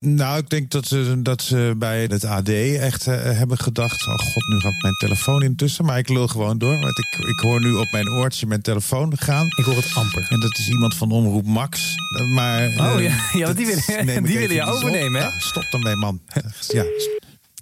Nou, ik denk dat ze, dat ze bij het AD echt eh, hebben gedacht... oh god, nu gaat mijn telefoon intussen. Maar ik lul gewoon door, want ik, ik hoor nu op mijn oortje mijn telefoon gaan. Ik hoor het amper. En dat is iemand van Omroep Max. Eh, Maar, Oh eh, ja, ja want die willen, die willen je overnemen, hè? Ja, stop ermee, man. Ja.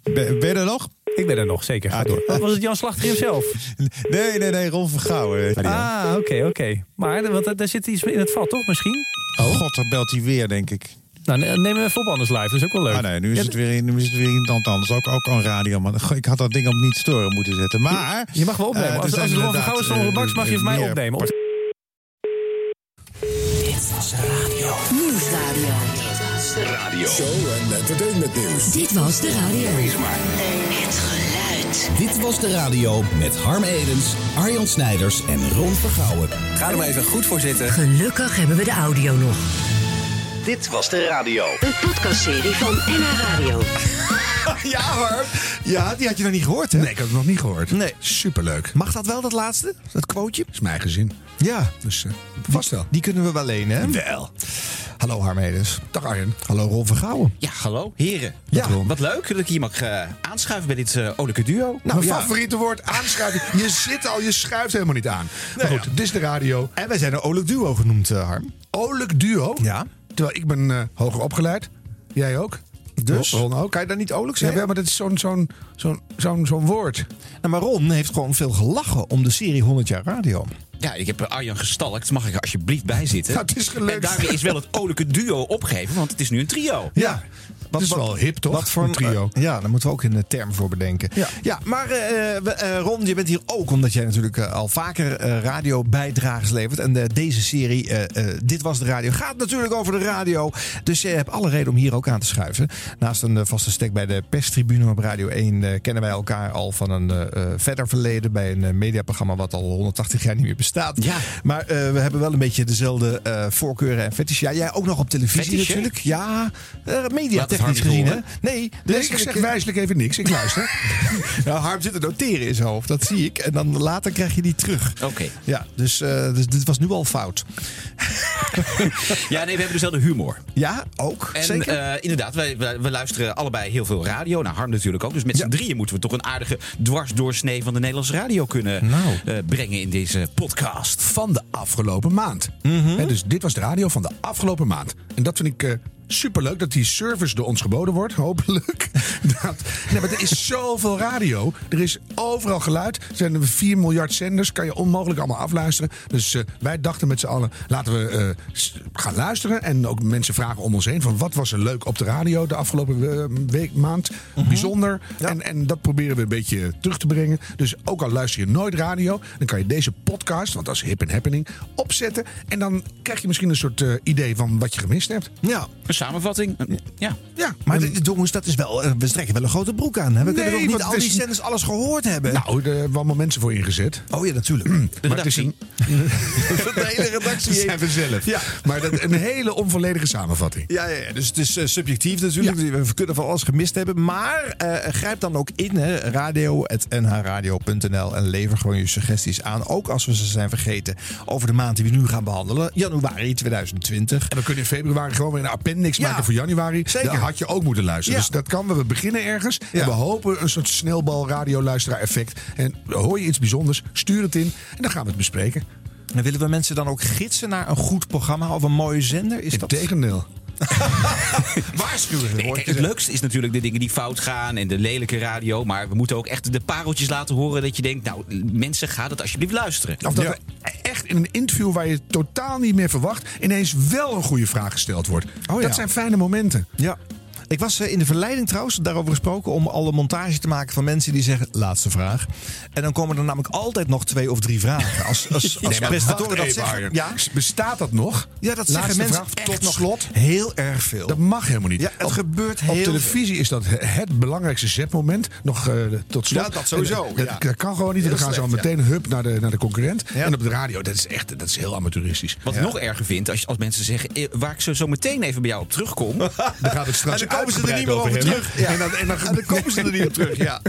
Ben, ben je er nog? Ik ben er nog, zeker. Ga Ah, door. Was het Jan Slachter hemzelf? Nee, nee, nee, Ron Vergouwen. Ah, oké, oké. Maar want, er zit iets in het vat, toch, misschien? Oh god, dan belt hij weer, denk ik. Nou, ne- neem hem even op anders live. Dat is ook wel leuk. Ah nee, nu is, het weer, nu is het weer iemand anders. Ook, ook aan radio, man. Ik had dat ding op niet storen moeten zetten. Maar... Je mag wel opnemen. eh, er als zijn als het inderdaad, Vergouwen is van eh, Max, mag je van mij opnemen. Op- Nieuwsradio. Radio. Show en entertainment nieuws. Dit was de radio. Het geluid. Dit was de radio met Harm Edens, Arjan Snijders en Ron Vergouwen. Ga er maar even goed voor zitten. Gelukkig hebben we de audio nog. Dit was de radio. Een podcastserie van NH Radio. Ja, Harm. Ja, die had je nog niet gehoord, hè? Nee, ik had het nog niet gehoord. Nee. Superleuk. Mag dat wel, dat laatste? Dat quoteje? Dat is mijn gezin. Ja, Dus eh, vast wel. die kunnen we wel lenen, hè? Wel. Hallo Harmedes. Dag Arjen. Hallo Ron Vergouwen. Ja, hallo, heren. Ja. Wat, wat leuk dat ik hier mag eh, aanschuiven bij dit eh olijke duo. Nou, Mijn ja. favoriete woord, aanschuiven. Je zit al, je schuift helemaal niet aan. Maar goed, dit is de radio. En wij zijn een olijk duo genoemd, Harm. Olijk duo. Ja. Terwijl ik ben eh, hoger opgeleid. Jij ook. Dus? Ron ook. Kan je daar niet olijk Ja, zeggen? wel, maar dat is zo'n zo'n zo'n zo'n zo'n woord. Nou, maar Ron heeft gewoon veel gelachen om de serie 100 jaar radio. Ja, ik heb eh, Arjan gestalkt. Mag ik er alsjeblieft bij zitten? Nou, het is gelukt. En daarmee is wel het olijke duo opgegeven, want het is nu een trio. Ja. Dat is wel hip, toch? Wat voor een trio. eh, ja, daar moeten we ook een term voor bedenken. Ja. maar eh, eh, Ron, je bent hier ook omdat jij natuurlijk al vaker eh radiobijdragers levert. En deze serie, eh, eh, Dit Was De Radio, gaat natuurlijk over de radio. Dus je hebt alle reden om hier ook aan te schuiven. Naast een vaste stek bij de perstribune op Radio 1... eh, kennen wij elkaar al van een eh, eh, verder verleden... bij een mediaprogramma wat al 180 jaar niet meer bestaat. Ja. Maar eh, we hebben wel een beetje dezelfde eh, voorkeuren en fetish. Ja, jij ook nog op televisie natuurlijk. Ja, uh, Harm niet gezien. Hè? Nee, Nee, dus ik zeg wijselijk even niks. Ik luister. nou, Harm zit te noteren in zijn hoofd, dat zie ik. En dan later krijg je die terug. Oké. Ja, dus, dus dit was nu al fout. Ja, nee, we hebben dezelfde humor. Ja, ook. En Zeker. inderdaad, wij, wij- we luisteren allebei heel veel radio. Nou, Harm natuurlijk ook. Dus met z'n drieën moeten we toch een aardige dwarsdoorsnee van de Nederlandse radio kunnen Nou. brengen in deze podcast. Van de afgelopen maand. Dus dit was de radio van de afgelopen maand. En dat vind ik eh, superleuk dat die service door ons geboden wordt, hopelijk. dat, nee, maar er is zoveel radio. Er is overal geluid. Er zijn er 4 miljard zenders. Kan je onmogelijk allemaal afluisteren. Dus eh, wij dachten met z'n allen, laten we eh, gaan luisteren. En ook mensen vragen om ons heen van wat was er leuk op de radio de afgelopen eh, week, maand. Bijzonder. En, en dat proberen we een beetje terug te brengen. Dus ook al luister je nooit radio, dan kan je deze podcast, want dat is hip and happening, opzetten. En dan krijg je misschien een soort idee van wat je gemist hebt. ja. Een samenvatting. Ja. Ja, Maar de- jongens, dat is wel, eh, we strekken wel een grote broek aan. Hè? We kunnen ook niet al die zenders alles gehoord hebben. nou, er hebben we allemaal mensen voor ingezet. oh ja, natuurlijk. Maar het is een, de hele redactie dat zijn we zelf. Ja. Maar dat, een hele onvolledige samenvatting. Ja, ja, ja, dus het is eh, subjectief natuurlijk. We kunnen van alles gemist hebben. Maar eh, grijp dan ook in, hè, radio.nhradio.nl. En lever gewoon je suggesties aan. Ook als we ze zijn vergeten over de maand die we nu gaan behandelen. Januari 2020. En we kunnen in februari gewoon weer een appendix Ja. maken voor januari. Zeker. Daar had je ook moeten luisteren. Ja. Dus dat kan. We beginnen ergens. Ja. En we hopen een soort snelbal radioluisteraar effect. En hoor je iets bijzonders, stuur het in. En dan gaan we het bespreken. En willen we mensen dan ook gidsen naar een goed programma of een mooie zender? Is dat Integendeel. waarschuwen? Nee, kijk, het leukste is natuurlijk de dingen die fout gaan en de lelijke radio. Maar we moeten ook echt de pareltjes laten horen dat je denkt... nou, mensen, ga dat alsjeblieft luisteren. Of dat Ja. er echt in een interview waar je totaal niet meer verwacht... ineens wel een goede vraag gesteld wordt. Oh ja. Dat zijn fijne momenten. Ja. Ik was eh, in de verleiding trouwens, daarover gesproken, om al een montage te maken van mensen die zeggen: laatste vraag. En dan komen er namelijk altijd nog twee of drie vragen. Als, als, als presentatoren dat zeggen. Ja, Bestaat dat nog? ja, dat zeggen mensen vraag, echt tot nog slot. heel erg veel. Dat mag helemaal niet. Ja, het gebeurt Op heel televisie is dat het belangrijkste zetmoment. Nog eh, tot slot. Ja, dat sowieso, Dat, ja. dat kan gewoon niet. Dan gaan ze al meteen hup naar de, naar de concurrent. Ja. En op de radio, dat is echt dat is heel amateuristisch. Wat ik nog erger vind, als, als mensen zeggen... eh, waar ik zo, zo meteen even bij jou op terugkom... Dan gaat het straks komen ze er niet meer over terug. Ja. En dan, en dan, En dan komen ze er niet op terug. Ja.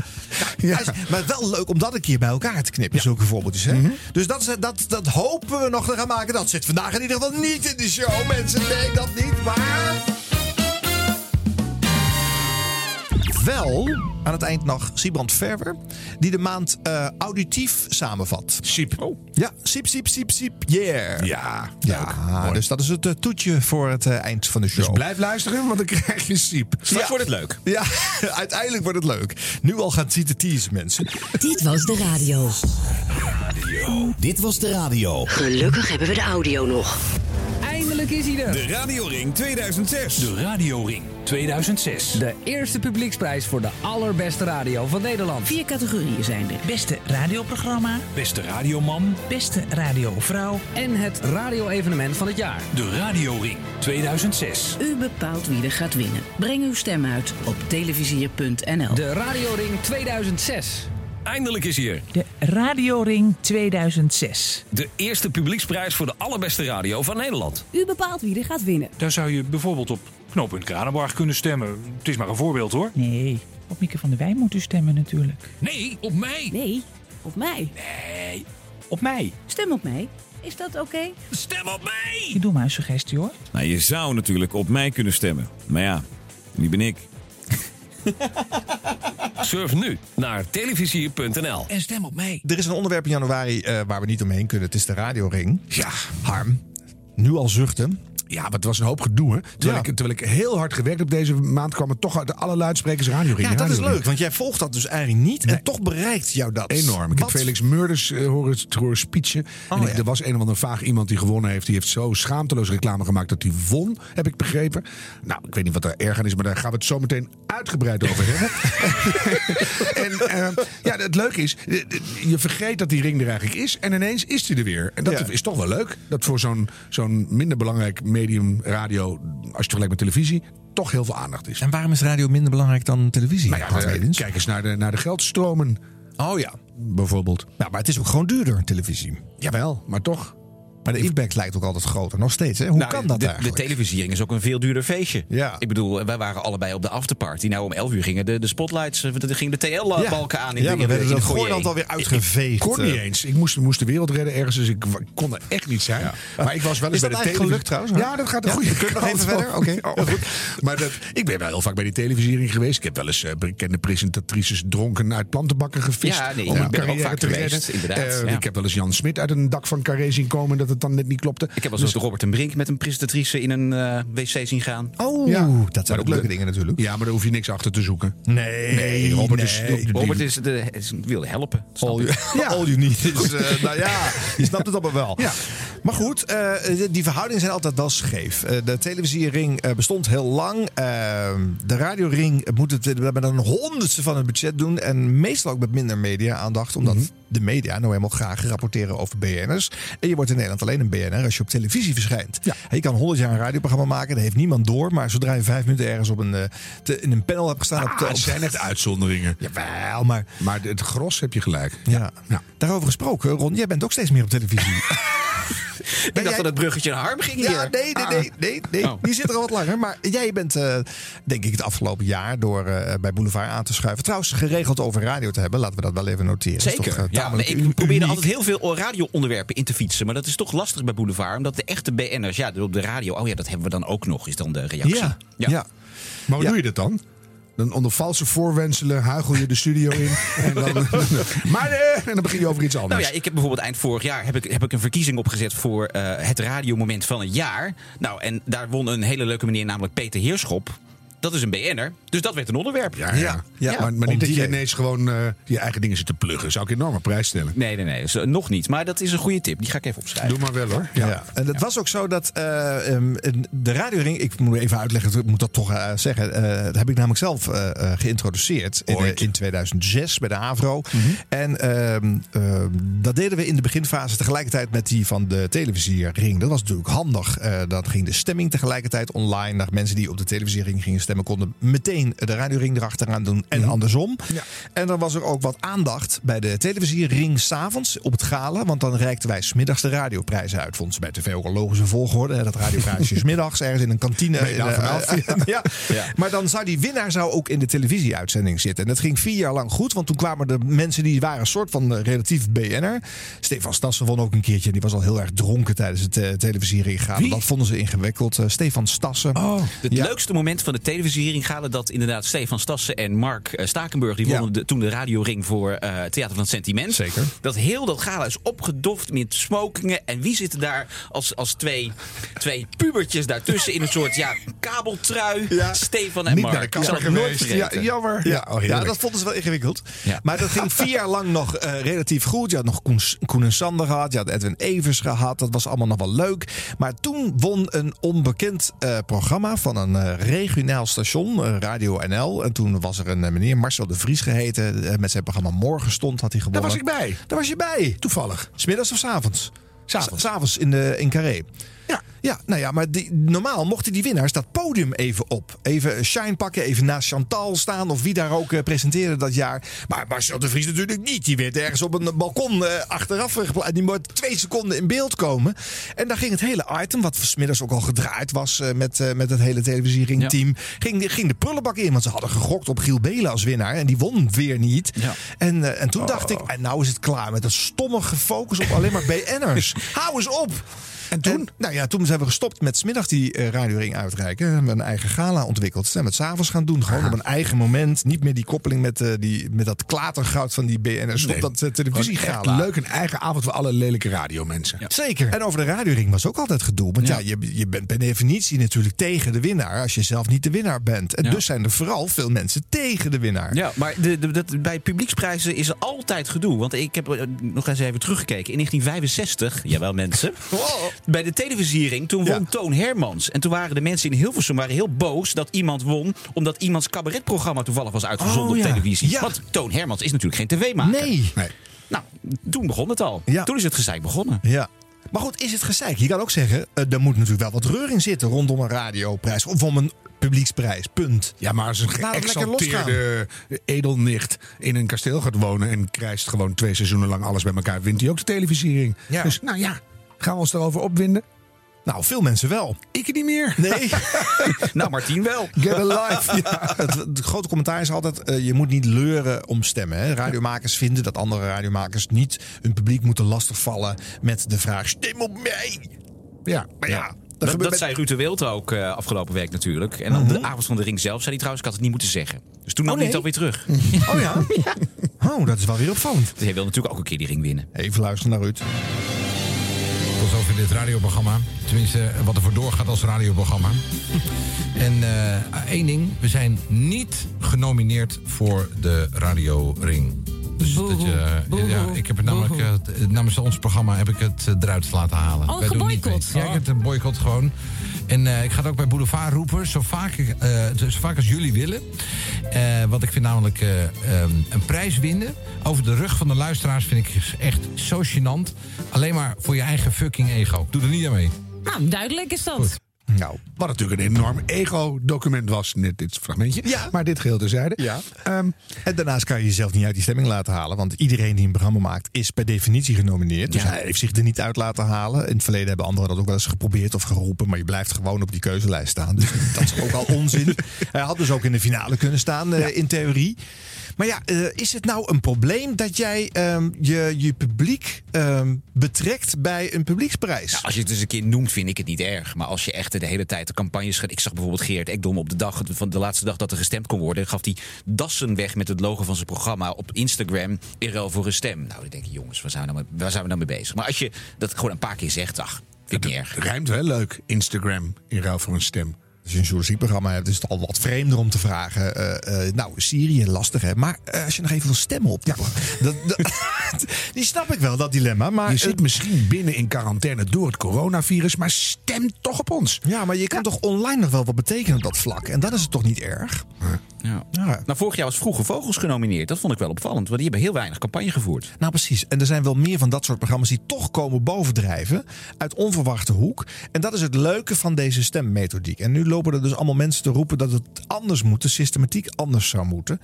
Maar wel leuk om dat een keer bij elkaar te knippen, zulke voorbeeldjes. Hè? Dus dat, dat, dat hopen we nog te gaan maken. Dat zit vandaag in ieder geval niet in de show, mensen. Nee, dat niet. Maar wel aan het eind nog Siebrand Verwer, die de maand eh, auditief samenvat. Siep. Ja, siep, siep, siep, siep, yeah. Ja, Ja, dus dat is het eh, toetje voor het eh, eind van de show. Dus blijf luisteren, want dan krijg je Siep. Straks wordt het leuk. Ja, uiteindelijk wordt het leuk. Nu al gaat zitten teasen, mensen. Dit was de radio. Dit was de radio. Gelukkig hebben we de audio nog. Eindelijk is hij er. De Radioring 2006. De Radioring 2006. De eerste publieksprijs voor de allerbeste radio van Nederland. Vier categorieën zijn er. Beste radioprogramma, Beste radioman. beste radiovrouw. En het radio-evenement van het jaar. De Radioring 2006. U bepaalt wie er gaat winnen. Breng uw stem uit op televisier.nl. De Radioring 2006. Eindelijk is hier. De Radioring 2006. De eerste publieksprijs voor de allerbeste radio van Nederland. U bepaalt wie er gaat winnen. Daar zou je bijvoorbeeld op knooppunt Kranenbarg kunnen stemmen. Het is maar een voorbeeld hoor. Nee, op Mieke van der Wij moet u stemmen natuurlijk. Nee, op mij. Nee, op mij. Nee, op mij. Stem op mij. Is dat oké? Stem op mij. Ik doe maar een suggestie hoor. Nou, je zou natuurlijk op mij kunnen stemmen. Maar ja, wie ben ik? Surf nu naar televisier.nl. En stem op mij. Er is een onderwerp in januari eh, waar we niet omheen kunnen. Het is de radioring. Ja, Harm, nu al zuchten. Ja, maar het was een hoop gedoe. Hè? Terwijl, Ja. ik, terwijl ik heel hard gewerkt heb deze maand, kwam het toch uit alle luidsprekers radio Ja, dat is leuk, want jij volgt dat dus eigenlijk niet. En toch bereikt jou dat. Enorm. Ik heb Felix Murders eh, horen, horen speechen. Oh, en ik- ja. Er was een of ander vaag iemand die gewonnen heeft. Die heeft zo schaamteloos reclame gemaakt dat hij won, heb ik begrepen. Nou, ik weet niet wat er erg aan is, maar daar gaan we het zo meteen uitgebreid over hebben. en eh, ja, het leuke is, eh, je vergeet dat die ring er eigenlijk is. En ineens is hij er weer. En dat Ja. is toch wel leuk. Dat voor zo'n zo'n minder belangrijk medium radio, als je het vergelijkt met televisie, toch heel veel aandacht is. En waarom is radio minder belangrijk dan televisie? Nou ja, eh, kijk eens naar de, naar de geldstromen, Oh ja. bijvoorbeeld. ja, maar het is ook gewoon duurder, televisie. Jawel, maar toch. Maar de feedback lijkt ook altijd groter. Nog steeds, hè? Hoe Nou, kan dat de, de televisiering is ook een veel duurder feestje. Ja. Ik bedoel, wij waren allebei op de afterparty. Nou, om 11 uur gingen de, de spotlights, eh, de, gingen de TL-balken aan. In ja, de, we werden dat. Gooiland alweer uitgeveegd. kon niet eh. eens. Ik moest, moest de wereld redden ergens, dus ik, kon er echt niet zijn. Maar ik was wel eens Is bij de televisie. gelukt trouwens? Ja, dat gaat een goede kunnen nog even verder? Oké. Maar goed. Maar dat, ik ben wel heel vaak bij die televisiering geweest. Ik heb wel eens eh, bekende presentatrices dronken uit plantenbakken gevist. Ja, nee, om ik een ben ook vaak te geweest, redden. inderdaad, Eh, ja. Ik heb wel eens Jan Smit uit een dak van Carré zien komen dat het dan net niet klopte. Ik heb wel eens Robert en Brink met een presentatrice in een eh, wc zien gaan. Oh, Ja. dat zijn ook leuke de- dingen natuurlijk. Ja, maar daar hoef je niks achter te zoeken. Nee, Nee, Robert is-. Robert is de, is, wilde helpen. All you, all you need is... eh, nou ja, je snapt het allemaal wel. Ja. Maar goed, eh, die verhoudingen zijn altijd wel scheef. Eh, de televisiering eh, bestond heel lang. Eh, de radioring moet het met een honderdste van het budget doen. En meestal ook met minder media-aandacht. Omdat de media nou helemaal graag rapporteren over BN'ers. En je wordt in Nederland alleen een BN'er als je op televisie verschijnt. Ja. Je kan 100 jaar een radioprogramma maken. Dat heeft niemand door. Maar zodra je vijf minuten ergens op een, eh, te- in een panel hebt gestaan... op, Ah, op, zijn echt uitzonderingen. Jawel, maar... Maar het gros heb je gelijk. Ja. Ja. Daarover gesproken, Ron, jij bent ook steeds meer op televisie. Ik dacht jij- dat het bruggetje naar Harm ging Ja, hier. nee, nee, nee, nee, nee. Oh. Die zit er al wat langer. Maar jij bent, eh, denk ik, het afgelopen jaar door eh, bij Boulevard aan te schuiven. Trouwens, geregeld over radio te hebben. Laten we dat wel even noteren. Zeker. toch, eh, ja, nee, ik probeer er altijd heel veel radio-onderwerpen in te fietsen. Maar dat is toch lastig bij Boulevard. Omdat de echte BN'ers, ja, op de radio... Oh ja, dat hebben we dan ook nog, is dan de reactie. Ja, ja. Maar hoe Ja. doe je dat dan? Dan onder valse voorwenselen huigel je de studio in. en, dan, maar, eh, en dan begin je over iets anders. Nou ja, ik heb bijvoorbeeld eind vorig jaar heb ik, heb ik een verkiezing opgezet voor eh, het radiomoment van het jaar. Nou, en daar won een hele leuke meneer, namelijk Peter Heerschop. Dat is een BN'er, dus dat werd een onderwerp. Ja, ja. Ja, ja. Maar, maar niet dat je ineens gewoon eh, je eigen dingen zit te pluggen. Zou ik een enorme prijs stellen. Nee, nee, nee, dus, nog niet. Maar dat is een goede tip, die ga ik even opschrijven. Doe maar wel hoor. Ja. En het was ook zo dat eh, ehm, de radioring, ik moet even uitleggen, ik moet dat toch eh, zeggen. eh, dat heb ik namelijk zelf eh, eh, geïntroduceerd in, Ooit. eh, in 2006 bij de Avro. Mhm. En ehm, ehm, dat deden we in de beginfase tegelijkertijd met die van de televisiering. Dat was natuurlijk handig. Eh dat ging de stemming tegelijkertijd online. Dat mensen die op de televisiering gingen stemmen konden meteen de radioring erachteraan doen en andersom. Mhm. Ja. En dan was er ook wat aandacht bij de televisiering s'avonds op het gala. Want dan reikten wij smiddags de radioprijzen uit. Vond ze bij tv ook een logische volgorde. hè, Dat radioprijsje is middags ergens in een kantine. In, eh, vanaf? ja. Maar dan zou die winnaar zou ook in de televisieuitzending zitten. En dat ging vier jaar lang goed. Want toen kwamen de mensen die waren een soort van eh, relatief BN'er. Stefan Stassen won ook een keertje. Die was al heel erg dronken tijdens het uh, televisiering gala. Dat vonden ze ingewikkeld. Eh, Stefan Stassen. Oh. Het Ja. leukste moment van de televisiering gala dat dat inderdaad Stefan Stassen en Mark eh, Stakenburg... die Ja. wonnen de- toen de radioring voor eh Theater van het Sentiment. Zeker. Dat heel dat gala is opgedoft met smokingen. En wie zitten daar als, als twee, twee pubertjes daartussen... in een soort ja, kabeltrui? Ja. Stefan en Niet Mark. naar de geweest. Ja, jammer. Ja, Ja, oh, ja, dat vonden ze wel ingewikkeld. Ja. Maar dat ging vier jaar lang nog eh, relatief goed. Je had nog Koen, Koen en Sander gehad. Je had Edwin Evers gehad. Dat was allemaal nog wel leuk. Maar toen won een onbekend eh, programma van een eh, regionaal station, eh, Radio NL. En toen was er een eh, meneer, Marcel de Vries geheten. eh, met zijn programma Morgenstond had hij Daar gewonnen. was ik bij. Daar was je bij. Toevallig. Smiddags of s avonds? S'avonds. S avonds in, de, in Carré. Ja. Nou ja, maar die, normaal mochten die winnaars dat podium even op. Even shine pakken, even naast Chantal staan of wie daar ook eh, presenteerde dat jaar. Maar Marcel de Vries natuurlijk niet. Die werd ergens op een balkon eh, achteraf geplaatst. Die moet twee seconden in beeld komen. En daar ging het hele item, wat vanmiddags ook al gedraaid was eh, met, met het hele televisieringteam, ging, ging de prullenbak in. Want ze hadden gegokt op Giel Belen als winnaar. En die won weer niet. Ja. En, en toen dacht ik, en nou is het klaar met dat stomme gefocus op alleen maar BN'ers. Hou eens op! En toen? nou ja, toen zijn we gestopt met 's middag die eh, radioring uitreiken. We hebben een eigen gala ontwikkeld. Zijn we het s'avonds gaan doen. Gewoon op een eigen moment. Niet meer die koppeling met, eh, die, met dat klatergoud van die BN'ers op Nee, dat uh, Gewoon echt televisiegala. leuk, een eigen avond voor alle lelijke radiomensen. Zeker. En over de radioring was ook altijd gedoe. Want ja, je, je bent per definitie natuurlijk tegen de winnaar. Als je zelf niet de winnaar bent. En Ja. dus zijn er vooral veel mensen tegen de winnaar. Ja, maar de, bij publieksprijzen is er altijd gedoe. Want ik heb eh, nog eens even teruggekeken. In 1965, jawel mensen, bij de televisiering, toen won Ja. Toon Hermans. En toen waren de mensen in Hilversum waren heel boos dat iemand won... omdat iemands cabaretprogramma toevallig was uitgezonden Oh, ja. op televisie. Ja. Want Toon Hermans is natuurlijk geen tv-maker. Nee. Nee. Nou, toen begon het al. Ja. Toen is het gezeik begonnen. Ja. Maar goed, is het gezeik? Je kan ook zeggen, eh, er moet natuurlijk wel wat reuring zitten rondom een radioprijs. Of om een publieksprijs. Punt. Ja, maar als een geëxalteerde edelnicht in een kasteel gaat wonen... en krijgt gewoon twee seizoenen lang alles bij elkaar... wint hij ook de televisiering. Ja. Dus nou ja, gaan we ons daarover opwinden? Nou, veel mensen wel. Ik niet meer. Nee. Nou, Martien wel. Get alive. Ja, het, het grote commentaar is altijd: eh, je moet niet leuren om stemmen. Hè. Radiomakers vinden dat andere radiomakers niet hun publiek moeten lastigvallen met de vraag: stem op mij. Ja, Maar ja, Dat, dat, dat, gebeurt met- zei Ruud de Wild ook eh, afgelopen week natuurlijk. En op de avond van de ring zelf zei hij trouwens... ik had het niet moeten zeggen. Dus toen nam Oh, hij het alweer terug. Oh ja? Oh, dat is wel weer opvallend. Dus hij wil natuurlijk ook een keer die ring winnen. Even luisteren naar Ruud. Tot zover dit radioprogramma. Tenminste, wat er voor doorgaat als radioprogramma. En eh, één ding. We zijn niet genomineerd voor de Radio Ring. Dus dat je, ja, ik heb het namelijk eh, namens ons programma heb ik het eh, eruit laten halen. Oh, geboycott. Ja, ik heb het een boycott gewoon. En eh, ik ga het ook bij Boulevard roepen, zo vaak, eh, zo vaak als jullie willen. Eh, want ik vind namelijk eh, ehm, een prijs winnen over de rug van de luisteraars vind ik echt zo gênant. Alleen maar voor je eigen fucking ego. Doe er niet aan mee. Nou, duidelijk is dat. Goed. Nou, Wat natuurlijk een enorm ego-document was, net dit fragmentje. Ja. Maar dit geheel terzijde. Ja. Ehm, En daarnaast kan je jezelf niet uit die stemming laten halen. Want iedereen die een programma maakt is per definitie genomineerd. Dus Ja. hij heeft zich er niet uit laten halen. In het verleden hebben anderen dat ook wel eens geprobeerd of geroepen. Maar je blijft gewoon op die keuzelijst staan. Dus dat is ook al onzin. Hij had dus ook in de finale kunnen staan, eh, in theorie. Maar ja, eh, is het nou een probleem dat jij ehm, je, je publiek ehm, betrekt bij een publieksprijs? Ja, als je het eens een keer noemt, vind ik het niet erg. Maar als je echt de hele tijd de campagnes gaat. Ik zag bijvoorbeeld Geert Ekdom op de dag van de laatste dag dat er gestemd kon worden. Gaf hij dassen weg met het logo van zijn programma op Instagram. In ruil voor een stem. Nou, dan denk ik, jongens, waar zijn we nou mee, waar zijn we nou mee bezig? Maar als je dat gewoon een paar keer zegt, ach, vind ik niet erg. Rijmt wel leuk, Instagram, in ruil voor een stem. Als je een journalistiekprogramma hebt, is het al wat vreemder om te vragen. eh, eh, nou, Syrië, lastig hè. Maar eh, als je nog even wil stemmen op. dat, dat, die snap ik wel, dat dilemma. Maar, Je zit misschien binnen in quarantaine door het coronavirus, maar stem toch op ons. ja, maar je kan toch online nog wel wat betekenen op dat vlak. En dat is het toch niet erg? Ja. Ja. Nou, vorig jaar was Vroege Vogels genomineerd. Dat vond ik wel opvallend, want die hebben heel weinig campagne gevoerd. Nou, precies. En er zijn wel meer van dat soort programma's die toch komen bovendrijven. Uit onverwachte hoek. En dat is het leuke van deze stemmethodiek. En nu lopen er dus allemaal mensen te roepen dat het anders moet. De systematiek anders zou moeten.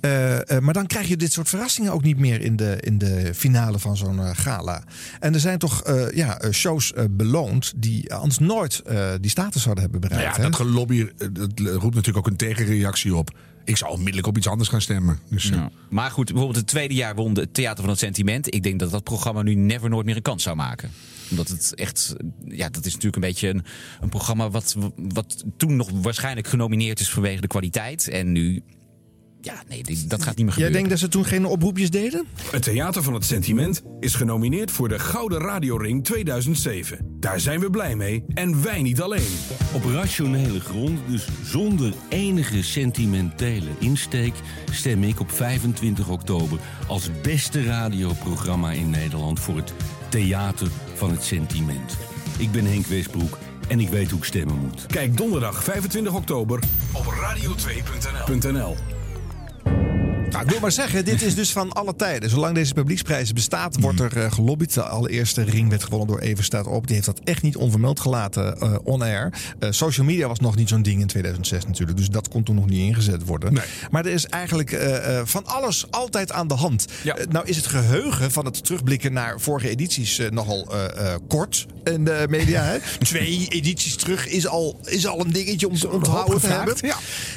Eh, eh, maar dan krijg je dit soort verrassingen ook niet meer in de, in de finale van zo'n eh, gala. En er zijn toch eh, ja, shows beloond die anders nooit eh, die status zouden hebben Nou bereikt. ja, hè? dat gelobby dat roept natuurlijk ook een tegenreactie op. Ik zou onmiddellijk op iets anders gaan stemmen. Dus, eh, Ja. Maar goed, bijvoorbeeld het tweede jaar won het Theater van het Sentiment. Ik denk dat dat programma nu never nooit meer een kans zou maken. Omdat het echt, ja, dat is natuurlijk een beetje een, een programma wat, wat toen nog waarschijnlijk genomineerd is vanwege de kwaliteit. En nu, ja, nee, die- dat gaat niet meer Jij gebeuren. denkt dat ze toen geen oproepjes deden? Het Theater van het Sentiment is genomineerd voor de Gouden Radioring 2007. Daar zijn we blij mee en wij niet alleen. Op rationele grond, dus zonder enige sentimentele insteek, stem ik op 25 oktober als beste radioprogramma in Nederland voor het Theater van het Sentiment. Ik ben Henk Westbroek en ik weet hoe ik stemmen moet. Kijk donderdag 25 oktober op radio2.nl. Thank you. Nou, ik wil maar zeggen, dit is dus van alle tijden. Zolang deze publieksprijs bestaat, wordt er eh, gelobbyd. De allereerste ring werd gewonnen door Even Staat Op. Die heeft dat echt niet onvermeld gelaten eh, on-air. Eh, social media was nog niet zo'n ding in 2006 natuurlijk. Dus dat kon toen nog niet ingezet worden. Maar er is eigenlijk van alles altijd aan de hand. Nou is het geheugen van het terugblikken naar vorige edities nogal kort in de media. Hè? Twee edities terug is al, is al een dingetje om te onthouden te hebben.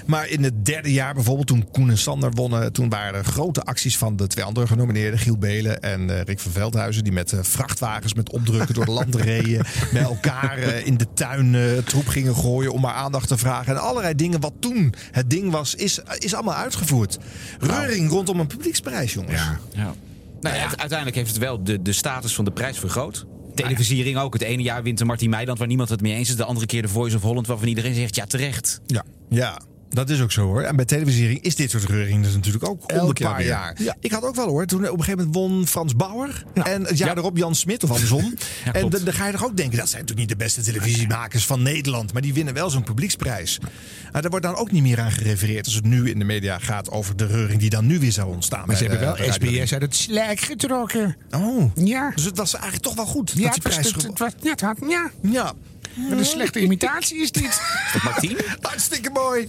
Maar in het derde jaar bijvoorbeeld, toen Koen en Sander wonnen... toen waren er grote acties van de twee andere genomineerden... Giel Belen en eh, Rick van Veldhuizen... die met eh, vrachtwagens met opdrukken door de land reden... bij elkaar eh, in de tuin eh, troep gingen gooien... om maar aandacht te vragen. En allerlei dingen wat toen het ding was, is, is allemaal uitgevoerd. Reuring rondom een publieksprijs, jongens. Ja. Nou ja, uite- uiteindelijk heeft het wel de, de status van de prijs vergroot. Televisiering ook. Het ene jaar wint de Martin Meiland waar niemand het mee eens is. De andere keer de Voice of Holland waarvan iedereen zegt ja terecht. Ja. Ja. Dat is ook zo hoor. En bij televisiering is dit soort reuringen dus natuurlijk ook om een paar jaar jaar. Ik had ook wel hoor. Toen op een gegeven moment won Frans Bauer. En het jaar erop Jan Smit of andersom. en dan ga je toch ook denken, dat zijn natuurlijk niet de beste televisiemakers van Nederland. Maar die winnen wel zo'n publieksprijs. Maar daar wordt dan ook niet meer aan gerefereerd als het nu in de media gaat over de reuring die dan nu weer zou ontstaan. Maar ze hebben wel Radio SBS uit het slijk getrokken. Oh. Ja. Dus het was eigenlijk toch wel goed Ja, dat het die was, prijs het, gewo- het was, ja, het had, ja. Ja. Wat een slechte imitatie is dit. Is dat Martien? Hartstikke mooi.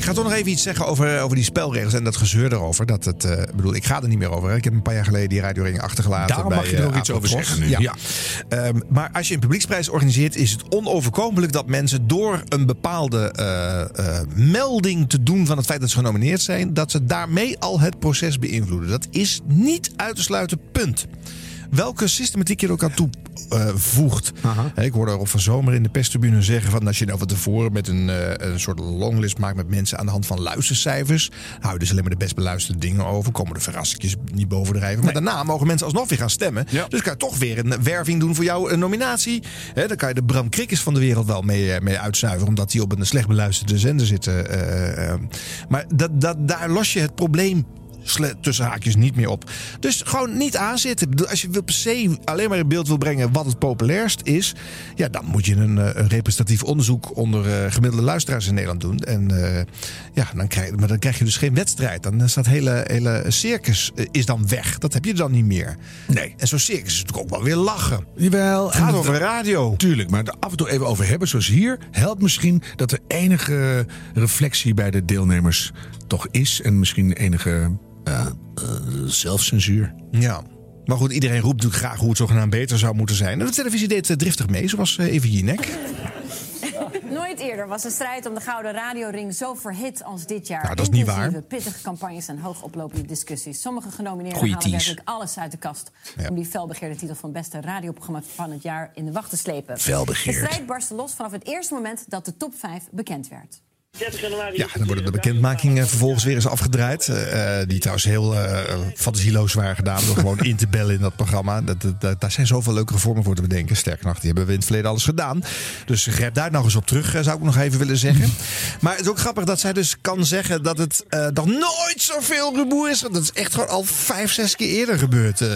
Ik ga toch nog even iets zeggen over, over die spelregels en dat gezeur erover. Dat het, eh, ik bedoel, ik ga er niet meer over. hè. Ik heb een paar jaar geleden die radioring achtergelaten. Daarom bij, mag je er eh, ook iets over zeggen nu. Ja. Ja. Ehm, maar als je een publieksprijs organiseert, is het onoverkomelijk dat mensen door een bepaalde eh, eh, melding te doen van het feit dat ze genomineerd zijn, dat ze daarmee al het proces beïnvloeden. Dat is niet uit te sluiten, punt. Welke systematiek je er ook aan toevoegt. ik hoorde Rob van Zomer in de perstribune zeggen... van als je nou van tevoren met een, eh, een soort longlist maakt met mensen... aan de hand van luistercijfers... hou je dus alleen maar de best beluisterde dingen over... komen de verrassingjes niet bovendrijven. Maar daarna mogen mensen alsnog weer gaan stemmen. Dus kan je toch weer een werving doen voor jouw eh, nominatie. Hè, dan kan je de Bram Krikkers van de wereld wel mee, eh, mee uitzuiveren... omdat die op een slecht beluisterde zender zitten. eh, eh. maar dat, dat, daar los je het probleem tussen haakjes niet meer op. Dus gewoon niet aanzitten. Als je wil per se alleen maar in beeld wil brengen wat het populairst is, ja, dan moet je een, eh, een representatief onderzoek onder eh, gemiddelde luisteraars in Nederland doen. En eh, ja, dan krijg, maar dan krijg je dus geen wedstrijd. Dan is dat hele, hele circus is dan weg. Dat heb je dan niet meer. Nee. En zo'n circus is natuurlijk ook wel weer lachen. Jawel. Het gaat over radio. Tuurlijk, maar er af en toe even over hebben, zoals hier, helpt misschien dat er enige reflectie bij de deelnemers toch is. En misschien enige eh, eh, zelfcensuur. Ja. Maar goed, iedereen roept natuurlijk graag hoe het zogenaamd beter zou moeten zijn. En de televisie deed eh, driftig mee, zoals eh, Even Jinek. Nooit eerder was de strijd om de Gouden Radioring zo verhit als dit jaar. Nou, dat is niet Intensieve, waar. pittige campagnes en hoogoplopende discussies. Sommige genomineerden Goeie halen tease. werkelijk alles uit de kast... Ja. om die felbegeerde titel van beste radioprogramma van het jaar in de wacht te slepen. Felbegeerd. De strijd barstte los vanaf het eerste moment dat de top 5 bekend werd. Ja, dan worden de bekendmakingen vervolgens weer eens afgedraaid. Eh, eh, die trouwens heel eh, fantasieloos waren gedaan door gewoon in te bellen in dat programma. Dat, dat, dat- daar zijn zoveel leukere vormen voor te bedenken. Sterker nog, die hebben we in het verleden alles gedaan. Dus grijp daar nog eens op terug, zou ik nog even willen zeggen. Maar het is ook grappig dat zij dus kan zeggen dat het eh, nog nooit zoveel rumoer is. Want dat is echt gewoon al vijf, zes keer eerder gebeurd. eh.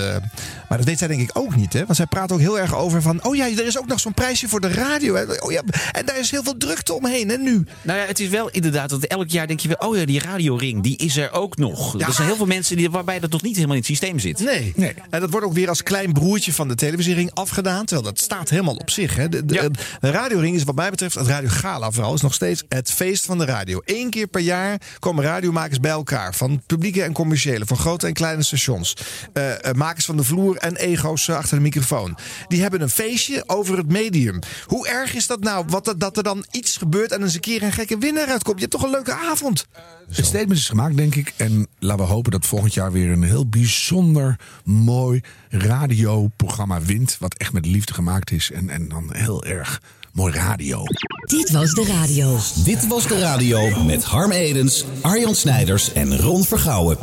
maar dat weet zij denk ik ook niet. Hè? Want zij praat ook heel erg over van... oh ja, er is ook nog zo'n prijsje voor de radio. Hè? Oh ja, en daar is heel veel drukte omheen. En nu? Nou ja, het is is wel inderdaad dat elk jaar denk je wel, oh ja, die radioring, die is er ook nog. Ja. Er zijn heel veel mensen die, waarbij dat nog niet helemaal in het systeem zit. Nee. En dat wordt ook weer als klein broertje van de televisiering afgedaan. Terwijl dat staat helemaal op zich. Hè. De, de, de radioring is wat mij betreft, het Radio Gala vooral, is nog steeds het feest van de radio. Eén keer per jaar komen radiomakers bij elkaar. Van publieke en commerciële, van grote en kleine stations. Eh, eh, makers van de vloer en ego's eh, achter de microfoon. Die hebben een feestje over het medium. Hoe erg is dat nou? Wat, dat, dat er dan iets gebeurt en eens een keer een gekke winnaar uitkomt. Je hebt toch een leuke avond? Het statement is gemaakt, denk ik. En laten we hopen dat volgend jaar weer een heel bijzonder mooi radioprogramma wint. Wat echt met liefde gemaakt is. En, en dan heel erg mooi radio. Dit was de radio. Dit was de radio met Harm Edens, Arjan Snijders en Ron Vergouwen.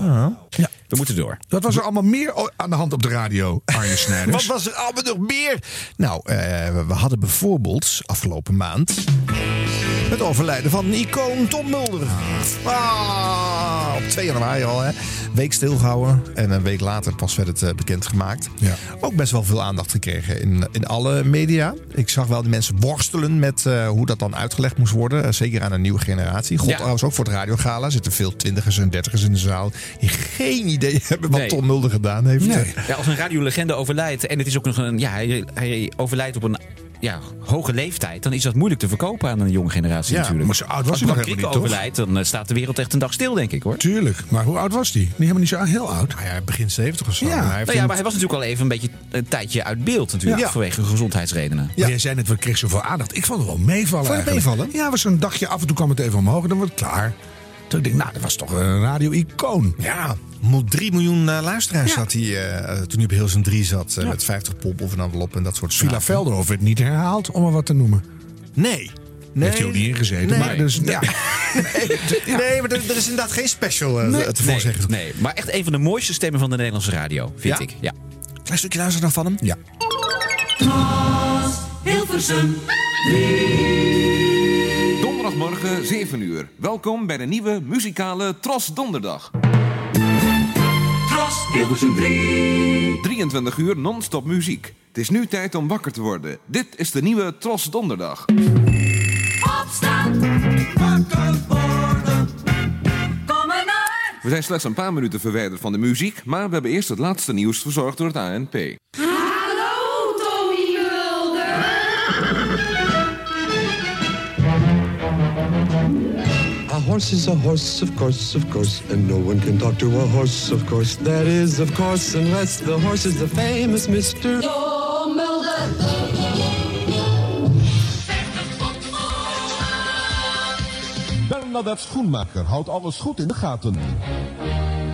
Ja, we moeten door. Wat was er allemaal meer aan de hand op de radio, Arjen Snijders? Wat was er allemaal nog meer? Nou, eh, we hadden bijvoorbeeld afgelopen maand het overlijden van icoon Tom Mulder. Ah, op 2 januari al, hè. Week stilgehouden en een week later pas werd het eh, bekendgemaakt. Ja. Ook best wel veel aandacht gekregen in, in alle media. Ik zag wel die mensen worstelen met eh, hoe dat dan uitgelegd moest worden. Eh, zeker aan een nieuwe generatie. God, Ja. trouwens ook voor het radiogala zitten veel twintigers en dertigers in de zaal... die geen idee hebben wat Nee. Tom Mulder gedaan heeft. Ja, als een radiolegende overlijdt en het is ook nog een, ja, hij, hij overlijdt op een ja, hoge leeftijd, dan is dat moeilijk te verkopen aan een jonge generatie Ja, natuurlijk. maar zo oud was als hij nog helemaal niet, toch? overlijdt, dan eh, staat de wereld echt een dag stil, denk ik hoor. Tuurlijk, maar hoe oud was die? Niet helemaal niet zo heel oud. Nou ja, begin 70 of zo. Ja. Hij heeft Nou ja, maar hij was natuurlijk al even een beetje een tijdje uit beeld natuurlijk, Ja. vanwege gezondheidsredenen. Maar jij zei net, we kregen zoveel aandacht. Ik vond het wel meevallen Vond je meevallen? Ja, was zo'n dagje af en toe kwam het even omhoog en dan wordt het klaar. Toen ik denk, nou, dat was toch een radio-icoon. Ja, 3 miljoen eh, luisteraars Ja. had hij eh, toen hij op Hilversum 3 zat. eh, Met 50 pop of een envelop en dat soort Villa zaken. Velderhof werd niet herhaald, om er wat te noemen. Nee. Nee. Heeft hij ook niet ingezeten. Nee. Maar dus, ja. Nee, maar er, er is inderdaad geen special eh, te voorzeggen. nee, maar echt een van de mooiste stemmen van de Nederlandse radio, vind Ja? ik. Ja. Klein stukje luisteren dan van hem. Ja. Hilversum Donderdagmorgen 7 uur. Welkom bij de nieuwe muzikale Tros Donderdag. Tros Hilversum 3. 23 uur non-stop muziek. Het is nu tijd om wakker te worden. Dit is de nieuwe Tros Donderdag. Opstaan. Wakker worden. Kom maar naar. We zijn slechts een paar minuten verwijderd van de muziek, maar we hebben eerst het laatste nieuws verzorgd door het ANP. Horse is a horse, of course, of course, and no one can talk to a horse, of course. That is, of course, unless the horse is the famous Mr. Tom Mulder. Bernadette Schoenmaker houdt alles goed in de gaten.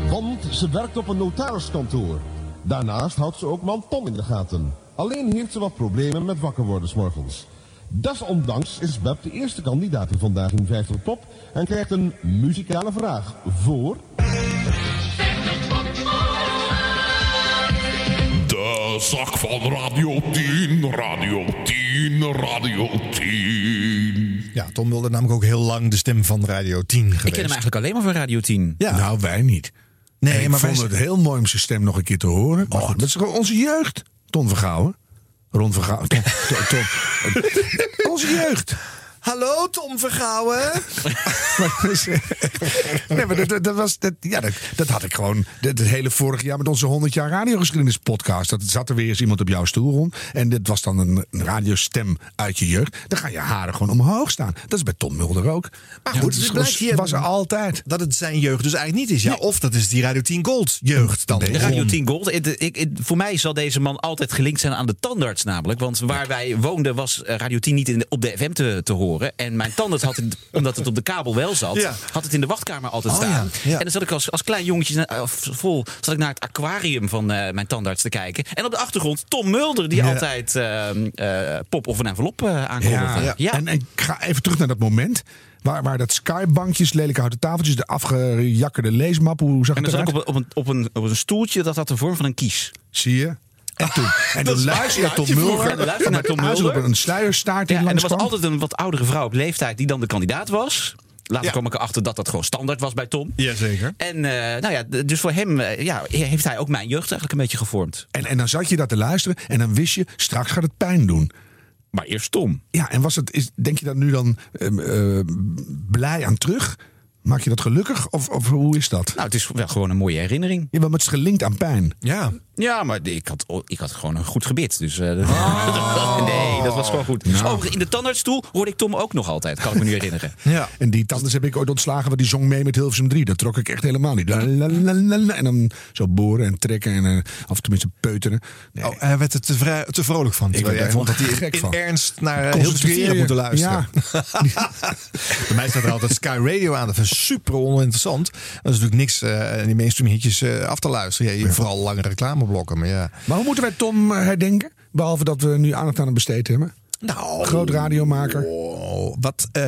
Want ze werkt op een notariskantoor. Daarnaast houdt ze ook man Tom in de gaten. Alleen heeft ze wat problemen met wakker worden 's. Desondanks is Beb de eerste kandidaat in vandaag in 50 Top en krijgt een muzikale vraag voor... De zak van Radio 10, Radio 10, Radio 10. Ja, Tom Mulder namelijk ook heel lang de stem van Radio 10 geweest. Ik ken hem eigenlijk alleen maar van Radio 10. Ja. Nou, wij niet. Nee, En ik maar wij vond het heel mooi om zijn stem nog een keer te horen. Maar goed, dat is gewoon onze jeugd. Ton Vergouwen. Ron Tom, Tom. Onze jeugd. Hallo Tom Vergouwen. Is- nee, maar dat, dat, dat was, dat, ja, dat, dat had ik gewoon het hele vorige jaar met onze 100 jaar radiogeschiedenis podcast. Dat zat er weer eens iemand op jouw stoel rond. En dit was dan een, een radiostem uit je jeugd. Dan gaan je haren gewoon omhoog staan. Dat is bij Tom Mulder ook. Maar Ja, goed, dat is het was er altijd. dat het zijn jeugd dus eigenlijk niet is. Ja, of dat is die Radio 10 Gold jeugd dan. De Radio 10 Gold. Ik- voor mij zal deze man altijd gelinkt zijn aan de tandarts namelijk. Want waar wij woonden was eh, Radio 10 niet in op de FM te, te horen. En mijn tandarts had het, omdat het op de kabel wel zat, Ja. had het in de wachtkamer altijd Oh, staan. ja, ja. En dan zat ik als, als klein jongetje vol zat ik naar het aquarium van eh, mijn tandarts te kijken. En op de achtergrond Tom Mulder, die altijd eh, eh, pop of een envelop eh aankondigde. Ja, En, en ik ga even terug naar dat moment. Waar, waar dat skybankjes, lelijke houten tafeltjes, de afgejakkerde leesmap, hoe zag En het dan zat ik eruit? op, een- op, een, op, een, op een stoeltje dat had de vorm van een kies. Zie je? En toen, en dan luister je tot. Mulder. Luister naar Tom Mulder. op een sluierstaart die Ja, en er was kwam. altijd een wat oudere vrouw op leeftijd die dan de kandidaat was. Later kwam ik erachter dat dat gewoon standaard was bij Tom. Jazeker. En eh, nou ja, dus voor hem eh, ja, heeft hij ook mijn jeugd eigenlijk een beetje gevormd. En, en dan zat je dat te luisteren en dan wist je, straks gaat het pijn doen. Maar eerst Tom. Ja, en was het, is, denk je dat nu dan ehm, eh, blij aan terug? Maak je dat gelukkig? Of, of hoe is dat? Nou, het is wel gewoon een mooie herinnering. Ja, maar het is gelinkt aan pijn. Ja. Ja, maar ik had, ik had gewoon een goed gebit. Dus eh, Oh. nee, dat was gewoon goed. Nou. In de tandartsstoel hoorde ik Tom ook nog altijd. Kan ik me nu herinneren. Ja. En die tandarts heb ik ooit ontslagen, want die zong mee met Hilversum 3. Dat trok ik echt helemaal niet. En dan zo boren en trekken en eh, of tenminste peuteren. Nee. Oh, hij werd er te, vrij, te vrolijk van. Er vond dat hij gek in van. ernst naar uh, Hilversum 3 Concentreren. moeten luisteren. Ja. Bij mij staat er altijd Sky Radio aan. Dat is super oninteressant. Dat is natuurlijk niks uh, die mainstream hitjes uh, af te luisteren. Ja, je, vooral lange reclameblokken. Maar ja. Maar hoe moeten wij Tom eh, herdenken? Behalve dat we nu aandacht aan hem besteed hebben. Nou, Groot radiomaker. Oh, wat, uh,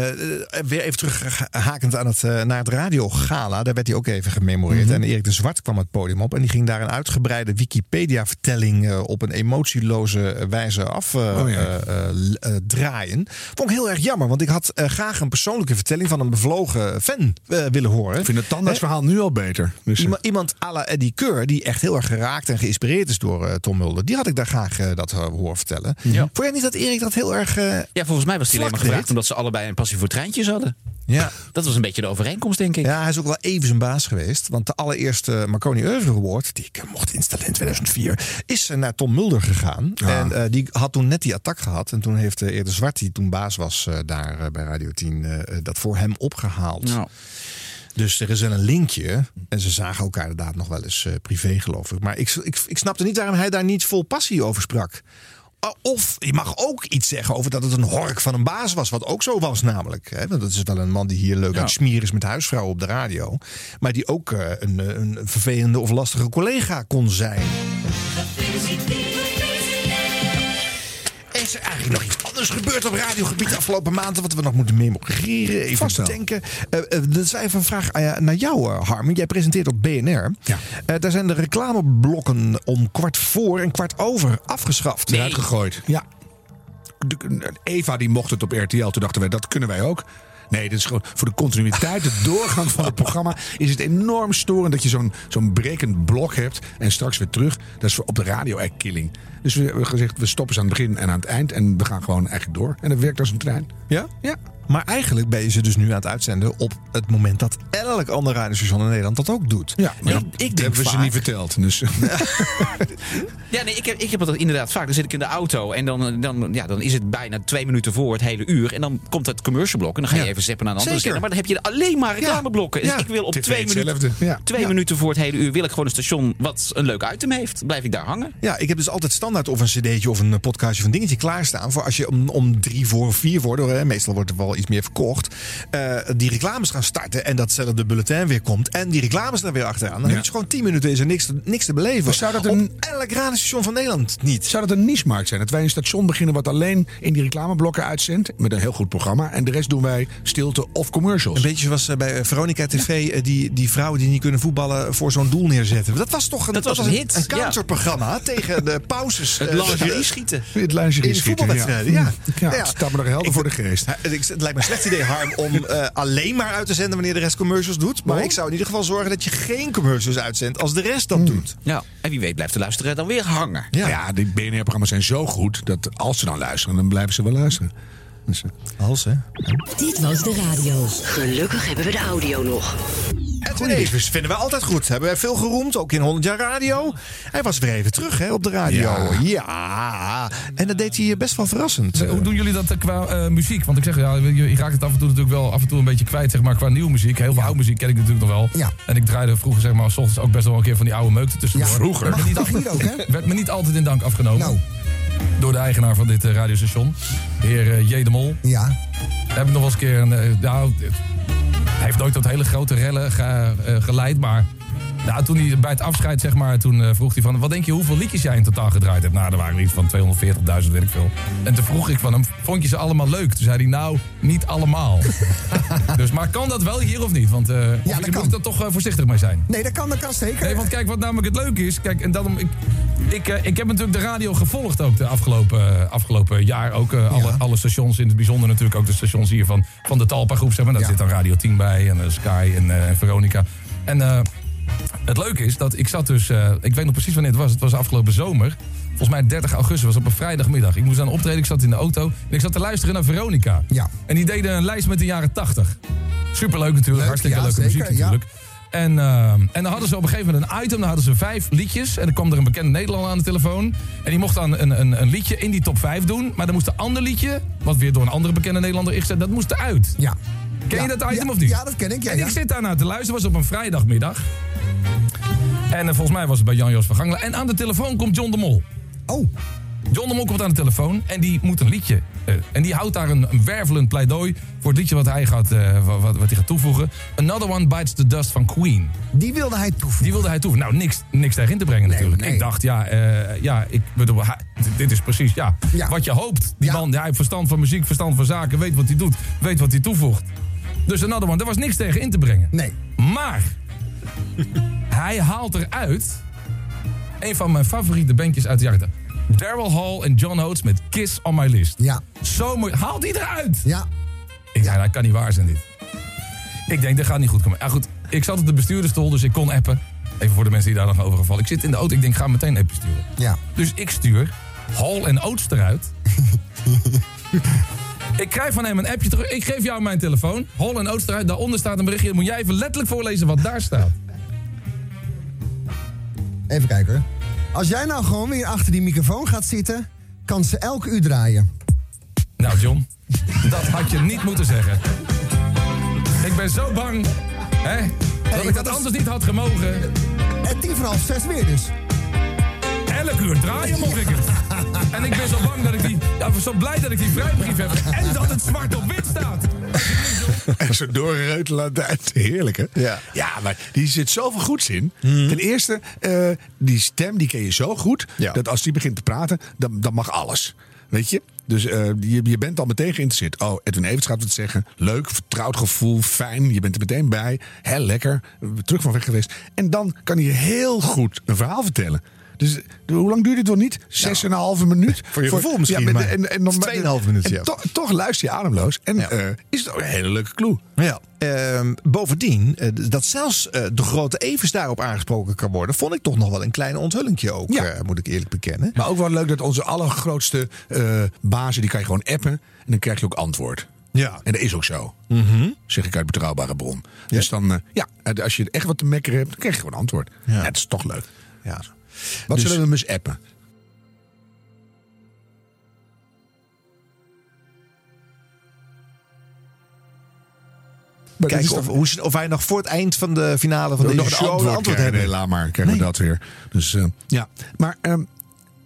weer even terughakend aan het, uh, naar het radiogala. Daar werd hij ook even gememoreerd. Mhm. En Erik de Zwart kwam het podium op. En die ging daar een uitgebreide Wikipedia-vertelling uh, op een emotieloze wijze afdraaien. Oh, Vond ik heel erg jammer. Want ik had graag een persoonlijke vertelling van een bevlogen fan willen horen. Ik vind het tandartsverhaal nu al beter. Dus, iemand, iemand à la Eddie Keur, die echt heel erg geraakt en geïnspireerd is door Tom Mulder. Die had ik daar graag dat horen vertellen. Ja. Vond jij niet dat Erik dat heel erg. Uh, ja, volgens mij was hij alleen maar gevraagd omdat ze allebei een passie voor treintjes hadden. Ja. Dat was een beetje de overeenkomst, denk ik. Ja, hij is ook wel even zijn baas geweest. Want de allereerste Marconi Award, die ik mocht instellen in 2004, is naar Tom Mulder gegaan. Ah. En uh, die had toen net die attack gehad. En toen heeft uh, Eerder Zwart, die toen baas was uh, daar bij Radio 10, dat voor hem opgehaald. Ja. Dus er is wel een linkje. En ze zagen elkaar inderdaad nog wel eens privé, geloof ik. Maar ik, ik, ik snapte niet waarom hij daar niet vol passie over sprak. Of je mag ook iets zeggen over dat het een hork van een baas was. Wat ook zo was namelijk. Hè? Want dat is wel een man die hier leuk ja. aan het smieren is met huisvrouwen op de radio. Maar die ook uh, een, een vervelende of lastige collega kon zijn. Is er eigenlijk nog iets anders gebeurd op radiogebied de afgelopen maanden... wat we nog moeten memoreren, even Vast denken? Uh, uh, dat is even een vraag uh, naar jou, Harm. Jij presenteert op BNR. Ja. daar zijn de reclameblokken om kwart voor en kwart over afgeschaft. Eruit gegooid. Ja. De- Eva die mocht het op RTL. Toen dachten wij, dat kunnen wij ook. Nee, dit is gewoon voor de continuïteit, de doorgang van het programma... is het enorm storend dat je zo'n zo'n brekend blok hebt... en straks weer terug. Dat is voor op de radio echt killing. Dus we hebben gezegd, we stoppen ze aan het begin en aan het eind... en we gaan gewoon eigenlijk door. En dat werkt als een trein. Ja? Ja. Maar eigenlijk ben je ze dus nu aan het uitzenden op het moment dat elk ander radiostation in Nederland dat ook doet. Ja, maar ik, dat ik denk hebben we ze niet verteld. Dus. Ja, nee, ik heb, ik heb dat inderdaad vaak. Dan zit ik in de auto en dan, dan, ja, dan is het bijna twee minuten voor het hele uur. En dan komt het commercialblok en dan ga je Ja. even zeppen naar een andere zender. Maar dan heb je alleen maar reclameblokken. Dus Ja. ik wil op TV twee, minuten, Ja. twee Ja. minuten voor het hele uur wil ik gewoon een station wat een leuk item heeft. Blijf ik daar hangen. Ja, ik heb dus altijd standaard of een cd'tje of een podcastje of een dingetje klaarstaan. Voor als je om, om drie voor of vier voor, door, hè, meestal wordt er wel iets meer verkocht. eh, die reclames gaan starten en datzelfde bulletin weer komt. En die reclames er weer achteraan. Dan Ja. heb je gewoon tien minuten is er niks, te- niks te beleven. Maar zou dat een- Op elk radiostation van Nederland niet. Zou dat een niche-markt zijn? Dat wij een station beginnen wat alleen in die reclameblokken uitzendt. Met een heel goed programma. En de rest doen wij stilte of commercials. Een beetje zoals eh, bij eh, Veronica TV, die, die vrouwen die niet kunnen voetballen voor zo'n doel neerzetten. Dat was toch een, Dat was een hit, een ja. counterprogramma tegen de Het eh, lingerie schieten. Het lingerie in schieten, voetbalwedstrijden, ja. Ja, Ja. het staat me nog helder voor de geest. Het lijkt me een slecht idee, Harm, om eh, alleen maar uit te zenden wanneer de rest commercials doet. Maar ik zou in ieder geval zorgen dat je geen commercials uitzendt als de rest dat doet. Ja, en wie weet blijft de luisteraar dan weer hangen. Ja, die BNR-programma's zijn zo goed dat als ze dan luisteren, dan blijven ze wel luisteren. Eh, Als, hè? Dit was de radio. Gelukkig hebben we de audio nog. Edwin Evers vinden we altijd goed. Hebben wij veel geroemd, ook in 100 jaar radio. Hij was weer even terug hè, op de radio. Ja. En dat deed hij best wel verrassend. Hoe doen jullie dat eh, qua eh, muziek? Want ik zeg, ja, je, je raakt het af en toe natuurlijk wel af en toe een beetje kwijt, zeg maar, qua nieuwe muziek. Heel veel oude muziek ken ik natuurlijk nog wel. Ja. En ik draaide vroeger, zeg maar, s ochtends ook best wel een keer van die oude meuk tussendoor. Ja, vroeger. Werd me, niet Mag niet ook, hè? werd me niet altijd in dank afgenomen. Nou. Door de eigenaar van dit eh, radiostation, de heer eh, J. de Mol. Ja. Heb ik nog wel eens een keer een. eh, nou, hij heeft nooit tot hele grote rellen ge- geleid, maar. Nou, toen hij bij het afscheid, zeg maar, toen eh, vroeg hij van... wat denk je, hoeveel liedjes jij in totaal gedraaid hebt? Nou, er waren iets van 240.000, weet ik veel. En toen vroeg ik van hem, vond je ze allemaal leuk? Toen zei hij, nou, niet allemaal. dus, maar kan dat wel hier of niet? Want eh of dat je kan. moet er toch eh, voorzichtig mee zijn. Nee, dat kan, dat kan zeker. Nee, want kijk, wat namelijk het leuke is... Kijk, en daarom, ik, ik, ik heb natuurlijk de radio gevolgd ook de afgelopen, afgelopen jaar. Ook alle, alle stations, in het bijzonder natuurlijk ook de stations hier van, van de Talpa groep. Zeg maar. Daar zit dan Radio 10 bij en Sky en, Veronica. En het leuke is dat ik zat dus... eh, ik weet nog precies wanneer het was. Het was afgelopen zomer. volgens mij 30 augustus, was op een vrijdagmiddag. Ik moest aan optreden, ik zat in de auto. En ik zat te luisteren naar Veronica. Ja. En die deden een lijst met de jaren 80. Superleuk natuurlijk, Leuk, hartstikke ja, leuke zeker, muziek ja. natuurlijk. En, ehm, en dan hadden ze op een gegeven moment een item, dan hadden ze vijf liedjes. En dan kwam er een bekende Nederlander aan de telefoon. En die mocht dan een, een, een liedje in die top 5 doen. Maar dan moest een ander liedje, wat weer door een andere bekende Nederlander is gezet, dat moest eruit. Ja. Ken Ja, je dat item ja, of niet? ja, dat ken ik, ja, en ik zit daarna te luisteren, was op een vrijdagmiddag. En eh, volgens mij was het bij Jan-Jos van Gangelen. En aan de telefoon komt John de Mol. Oh. John de Mol komt aan de telefoon en die moet een liedje. eh, en die houdt daar een, een wervelend pleidooi voor het liedje wat hij gaat, eh, wat, wat, hij gaat toevoegen. Another One Bites the Dust van Queen. Die wilde hij toevoegen. Die wilde hij toevoegen. Nou, niks, niks tegen in te brengen natuurlijk. nee. Ik dacht, ja, ja ik bedoel, dit is precies ja, Ja. wat je hoopt. Die man, hij heeft verstand van muziek, verstand van zaken, weet wat hij doet, weet wat hij toevoegt. Dus Another One, daar was niks tegen in te brengen. Nee. Maar hij haalt eruit een van mijn favoriete bandjes uit de jaren 80. Daryl Hall en John Oates met Kiss on My List. Ja. Zo mooi. Haalt die eruit? Ja. Ik zei, dat kan niet waar zijn dit. Ik denk, dat gaat niet goed komen. Ja, goed, ik zat op de bestuurdersstoel, dus ik kon appen. Even voor de mensen die daar nog over gevallen. Ik zit in de auto, ik denk, ga meteen een appje sturen. Ja. Dus ik stuur Hall en Oates eruit. ik krijg van hem een appje terug. Ik geef jou mijn telefoon. Hall en eruit. Daaronder staat een berichtje. Dan moet jij even letterlijk voorlezen wat daar staat. Even kijken hoor. Als jij nou gewoon weer achter die microfoon gaat zitten, kan ze elke uur draaien. Nou, John, dat had je niet moeten zeggen. Ik ben zo bang, hè, dat ik dat is- anders niet had gemogen. En tien voor half zes weer dus. Elk uur draaien mocht ik het. En ik ben zo bang dat ik die... Ja, zo blij dat ik die vrijbrief heb. En dat het zwart op wit staat. En zo doorreutelen het eind. Heerlijk, hè? Ja. ja, maar die zit zoveel goeds in. Ten eerste, eh, die stem die ken je zo goed... Ja. dat als die begint te praten, dan, dan mag alles. Weet je? Dus eh, je, je bent al meteen geïnteresseerd. Oh, Edwin Evers gaat wat zeggen. Leuk, vertrouwd gevoel, fijn. Je bent er meteen bij. Hè, lekker. Terug van weg geweest. En dan kan hij heel goed een verhaal vertellen. Dus hoe lang duurt het wel niet? Zes en een halve minuut. voor je gevoel misschien, maar en, en, dan, het is tweeënhalve minuut, en ja. toch- luister je ademloos. En eh, is het ook een hele leuke clue. Ja. Ehm, bovendien, eh, dat zelfs eh, de grote Evers daarop aangesproken kan worden, vond ik toch nog wel een klein onthullingje ook, Ja. moet ik eerlijk bekennen. Maar ook wel leuk dat onze allergrootste bazen, die kan je gewoon appen. En dan krijg je ook antwoord. Ja. En dat is ook zo. Mhm. Zeg ik uit betrouwbare bron. Dus dan, ja, als je echt wat te mekkeren hebt, dan krijg je gewoon antwoord. Ja. Ja. dat is toch leuk. Ja. Wat Dus- zullen we hem eens appen? Maar Kijken of, hoe, of hij nog voor het eind van de finale van nog deze een show antwoord, hebben. Nee, laat maar. Krijgen we dat weer. Dus eh, ja. Maar ehm,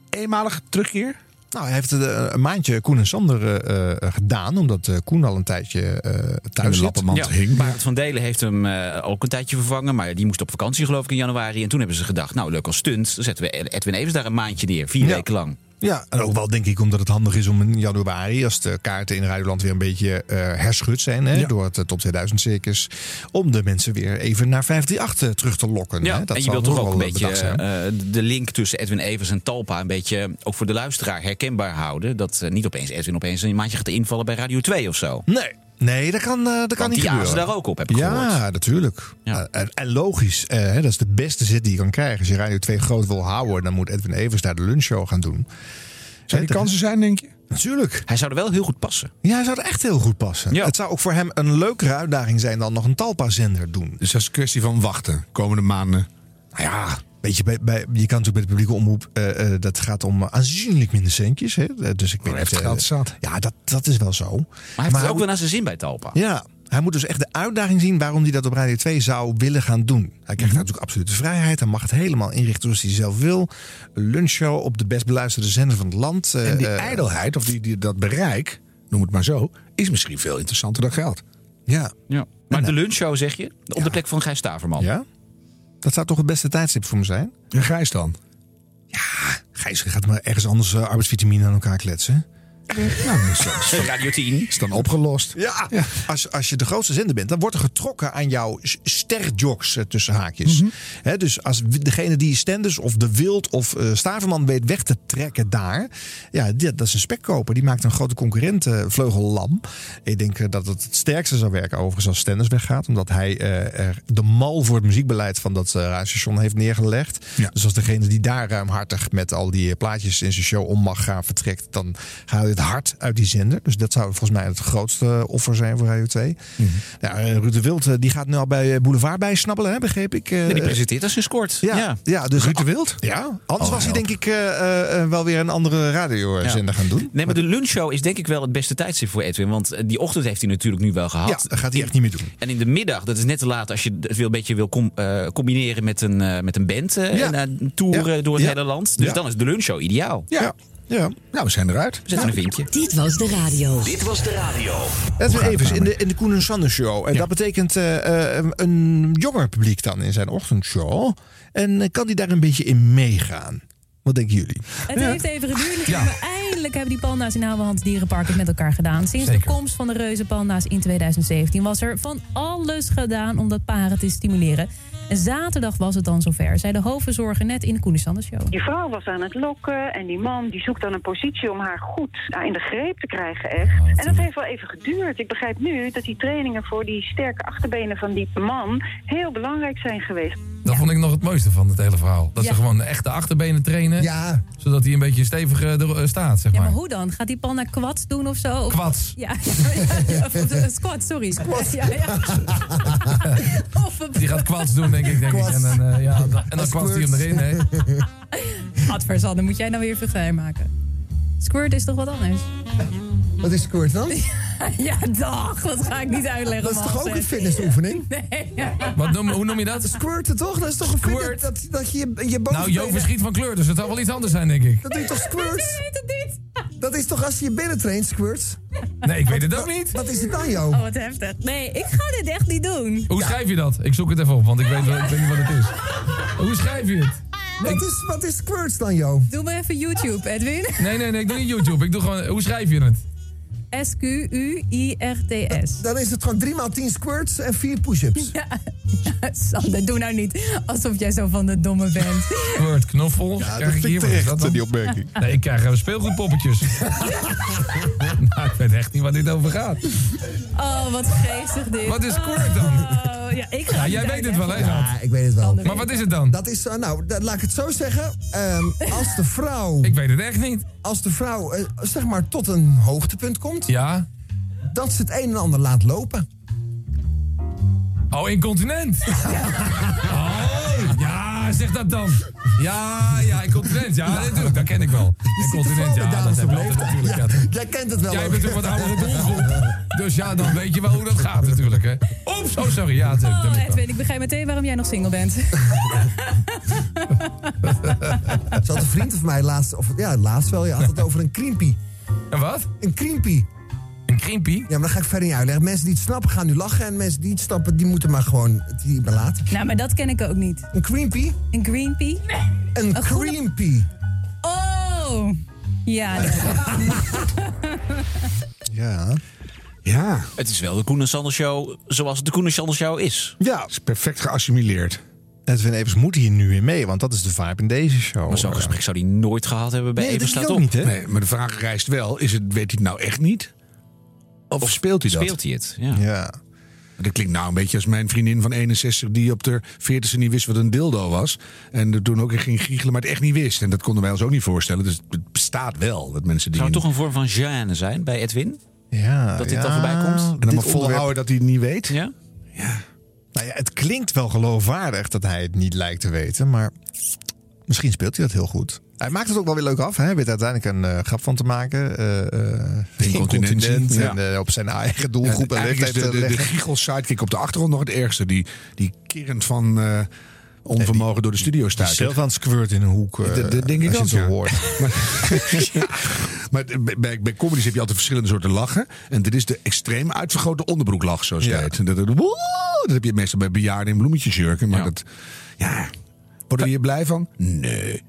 eenmalig terugkeer? Nou, hij heeft het eh, een maandje Koen en Sander eh, eh, gedaan, omdat eh, Koen al een tijdje eh thuis de zit. lappenmand Ja, hing. Barend van Delen heeft hem eh, ook een tijdje vervangen. Maar die moest op vakantie geloof ik in januari. En toen hebben ze gedacht, nou leuk als stunt. Dan zetten we Edwin Evers daar een maandje neer. Vier Ja. weken lang. Ja, en ook wel denk ik omdat het handig is om in januari, als de kaarten in Radioland weer een beetje eh, herschud zijn hè, Ja. door het eh, Top 2000 circus, om de mensen weer even naar 538 terug te lokken. Ja, hè. Dat en je wilt toch wel ook een beetje eh, de link tussen Edwin Evers en Talpa... een beetje ook voor de luisteraar herkenbaar houden. Dat eh, niet opeens Edwin opeens een maandje gaat invallen bij Radio 2 of zo. Nee, nee, dat kan, eh, dat kan Want niet gebeuren. daar ook op, heb ik ja, gehoord. natuurlijk. Ja. Eh, en, en logisch, eh, hè, dat is de beste zit die je kan krijgen. Als je Radio 2 groot wil houden, dan moet Edwin Evers daar de lunchshow gaan doen. Zou die kansen zijn, denk je? Natuurlijk. Hij zou er wel heel goed passen. Ja, hij zou er echt heel goed passen. Ja. Het zou ook voor hem een leukere uitdaging zijn dan nog een Talpa-zender doen. Dus dat is een kwestie van wachten. Komende maanden. Nou ja, weet je, bij, bij, je kan natuurlijk bij de publieke omroep, eh, eh, dat gaat om aanzienlijk minder centjes. Hè? Eh, Dus ik weet niet, geld zat. Ja, dat, dat is wel zo. Maar hij heeft het ook wel naar zijn zin bij Talpa. Ja, hij moet dus echt de uitdaging zien waarom hij dat op Radio 2 zou willen gaan doen. Hij Mhm. krijgt natuurlijk absolute vrijheid. Hij mag het helemaal inrichten zoals hij zelf wil. Een lunchshow op de best beluisterde zender van het land. En die ijdelheid, of die, die, dat bereik, noem het maar zo, is misschien veel interessanter dan geld. Ja. Ja. Maar de lunchshow zeg je? Op de plek van Gijs Staverman. ja, dat zou toch het beste tijdstip voor me zijn? En Gijs dan? Gijs gaat maar ergens anders eh, arbeidsvitamine aan elkaar kletsen. Nou, dat is- Radio 10. is dan opgelost. Ja, Als, als je de grootste zender bent, dan wordt er getrokken aan jouw sterjocks eh, tussen haakjes. Mhm. Hè, dus als degene die Stenders of De Wild of eh Staverman weet weg te trekken daar, ja, die- dat is een spekkoper. Die maakt een grote concurrent eh, vleugellam. Ik denk dat het het sterkste zou werken overigens als Stenders weggaat, omdat hij eh, er de mal voor het muziekbeleid van dat radiostation heeft neergelegd. Dus als degene die daar ruimhartig met al die plaatjes in zijn show om mag gaan vertrekt, dan haal je het hard uit die zender. Dus dat zou volgens mij het grootste offer zijn voor Radio 2. Ja, eh, Ruud de Wild eh, die gaat nu al bij eh, Boulevard bijsnabbelen, hè, begreep ik. eh. die presenteert als een scoort. Ja, Ja. ja. dus Ruud de Wild? Ja, anders Oh, was hij denk ik eh, eh, eh, wel weer een andere radiozender gaan doen. Nee, maar de lunchshow is denk ik wel het beste tijdstip voor Edwin. Want die ochtend heeft hij natuurlijk nu wel gehad. Ja, dat gaat hij echt niet meer doen. En in de middag, dat is net te laat als je het wil, een beetje wil com- combineren met een, met een band. Ja. en een tour Ja. door het Ja. hele land. Dus Ja. dan is de lunchshow ideaal. Ja. Ja. Nou, we zijn eruit. We zetten een vinkje. Dit was de radio. Dit was de radio. Edwin Evers in de, in de Koen en Sander Show. En dat betekent eh, eh, een jonger publiek dan in zijn ochtendshow. En eh, kan die daar een beetje in meegaan? Wat denken jullie? Het heeft even geduurd maar eindelijk hebben die panda's in Ouwehands Dierenpark het met elkaar gedaan. Sinds de komst van de reuzenpanda's in 2017 was er van alles gedaan om dat paren te stimuleren. En zaterdag was het dan zover, zei de hoofdverzorger net in de Show. Die vrouw was aan het lokken en die man die zoekt dan een positie om haar goed nou, in de greep te krijgen echt. en dat heeft wel even geduurd. Ik begrijp nu dat die trainingen voor die sterke achterbenen van die man heel belangrijk zijn geweest. Dat vond ik nog het mooiste van het hele verhaal. Dat Ja. ze gewoon echt de achterbenen trainen. Zodat hij een beetje stevig eh, er, eh, staat, zeg Ja, maar. maar hoe dan? Gaat die panda quads doen of zo? Of- Quads. Ja, ja, ja, of, squat, sorry. Squat. Ja, ja. Of Die gaat kwads doen, denk ik. Denk ik. En dan, eh, ja, en dan kwast hij hem erin. Hè. Gadver, dan moet jij nou weer even maken. Squirt is toch wat anders? Wat is squirt dan? ja, dag. Dat ga ik niet uitleggen. Dat is toch ook een fitnessoefening? Nee. Wat noem, hoe noem je dat? Squirten toch? Dat is toch een fitness, dat, dat je je- Nou. Jo verschiet van kleur, dus het zal wel iets anders zijn, denk ik. Dat doe je toch squirts? Dat is toch als je je binnen traint, squirts? Nee, ik weet het ook niet. Wat is het dan, Jo? Oh, wat heftig. Nee, ik ga dit echt niet doen. Hoe schrijf je dat? Ik zoek het even op, want ik weet, wel- ik weet niet wat het is. Hoe schrijf je het? Wat is, wat is squirts dan, Jo? Doe maar even YouTube, Edwin. Nee, nee, nee, ik doe niet YouTube. Ik doe gewoon, hoe schrijf je het? S-Q-U-I-R-T-S. Dan is het gewoon 3 x 10 squirts en 4 push-ups. Ja. ja, Sander, doe nou niet alsof jij zo van de domme bent. Word, knoffel. Ja, krijg dat ik vind ik hier wat is terecht, dat dan? die opmerking. Nee, ik krijg uh, speelgoedpoppetjes. nou, ik weet echt niet waar dit over gaat. Oh, wat geestig dit. Wat is squirt dan? Oh, ja, ik ga Ja, niet jij weet het wel, hè? Ja, ik weet het wel. Maar wat is het dan? Dat is, eh, nou, dat- laat ik het zo zeggen. Ehm, als de vrouw... Ik weet het echt niet. Als de vrouw, eh, zeg maar, tot een hoogtepunt komt... Ja? Dat ze het een en ander laat lopen. Oh, incontinent. Oh, ja, zeg dat dan. Ja, ja, incontinent. Ja, natuurlijk, dat ken ik wel. Incontinent, ja, dat hebben we altijd natuurlijk. Ja. Jij kent het wel. Jij bent ook wat oudere doelgroep. Dus ja, dan weet je wel hoe dat gaat natuurlijk, hè. Oeps, oh sorry, ja, natuurlijk. dat Oh, wel. Edwin, ik begrijp meteen waarom jij nog single bent. Zo had een vriend van mij laatst, of ja, laatst wel, je had het over een kriempie. Een wat? Een kriempie. Een? Ja, maar dat ga ik verder niet uitleggen. Mensen die het snappen gaan nu lachen en mensen die het snappen, die moeten maar gewoon het hierbij laten. nou, maar dat ken ik ook niet. Een creampie? Een green pea? Een groene- creampie. Oh! Ja, Ja. Ja. Het is wel de Koen en Sander Show zoals het de Koen en Sander Show is. Ja. is perfect geassimileerd. Edwin Evers moet hier nu in mee, want dat is de vibe in deze show. Maar zo'n gesprek zou hij nooit gehad hebben bij Nee, Even dat denk Staat ik Op. ook niet, hè? Nee, maar de vraag rijst wel, is het, weet hij het nou echt niet? Of, speelt hij dat? Speelt hij het? Ja. Ja. Dat klinkt nou een beetje als mijn vriendin van 61... die op de 40ste niet wist wat een dildo was. En er toen ook ging giechelen, maar het echt niet wist. En dat konden wij ons ook niet voorstellen. Dus het bestaat wel, dat mensen die... Zou het toch een vorm van gêne zijn bij Edwin? Ja, Dat dit ja, dan voorbij komt? En dan volhouden onderwerp- dat hij het niet weet? Ja? Nou ja, het klinkt wel geloofwaardig dat hij het niet lijkt te weten, maar misschien speelt hij dat heel goed. Hij maakt het ook wel weer leuk af. Hè? Hij weet uiteindelijk een eh, grap van te maken. Incontinentie, incontinent ja. En op zijn eigen doelgroep en Eigenlijk is de, de, de leggen. giechel-sidekick op de achtergrond nog het ergste. Die, die kerend van onvermogen door de studio staat. Zelf aan het squirt in een hoek. Dat, dat denk ik als je ook, het zo ja. hoort. Maar, ja, maar bij- bij, comedies heb je altijd verschillende soorten lachen. En dit is de extreem uitvergrote onderbroeklach, zoals het Ja. heet. En Dat, dat, woe, dat heb je meestal bij bejaarden in bloemetjesjurken. Maar Ja. dat, ja, worden we hier blij van? Nee.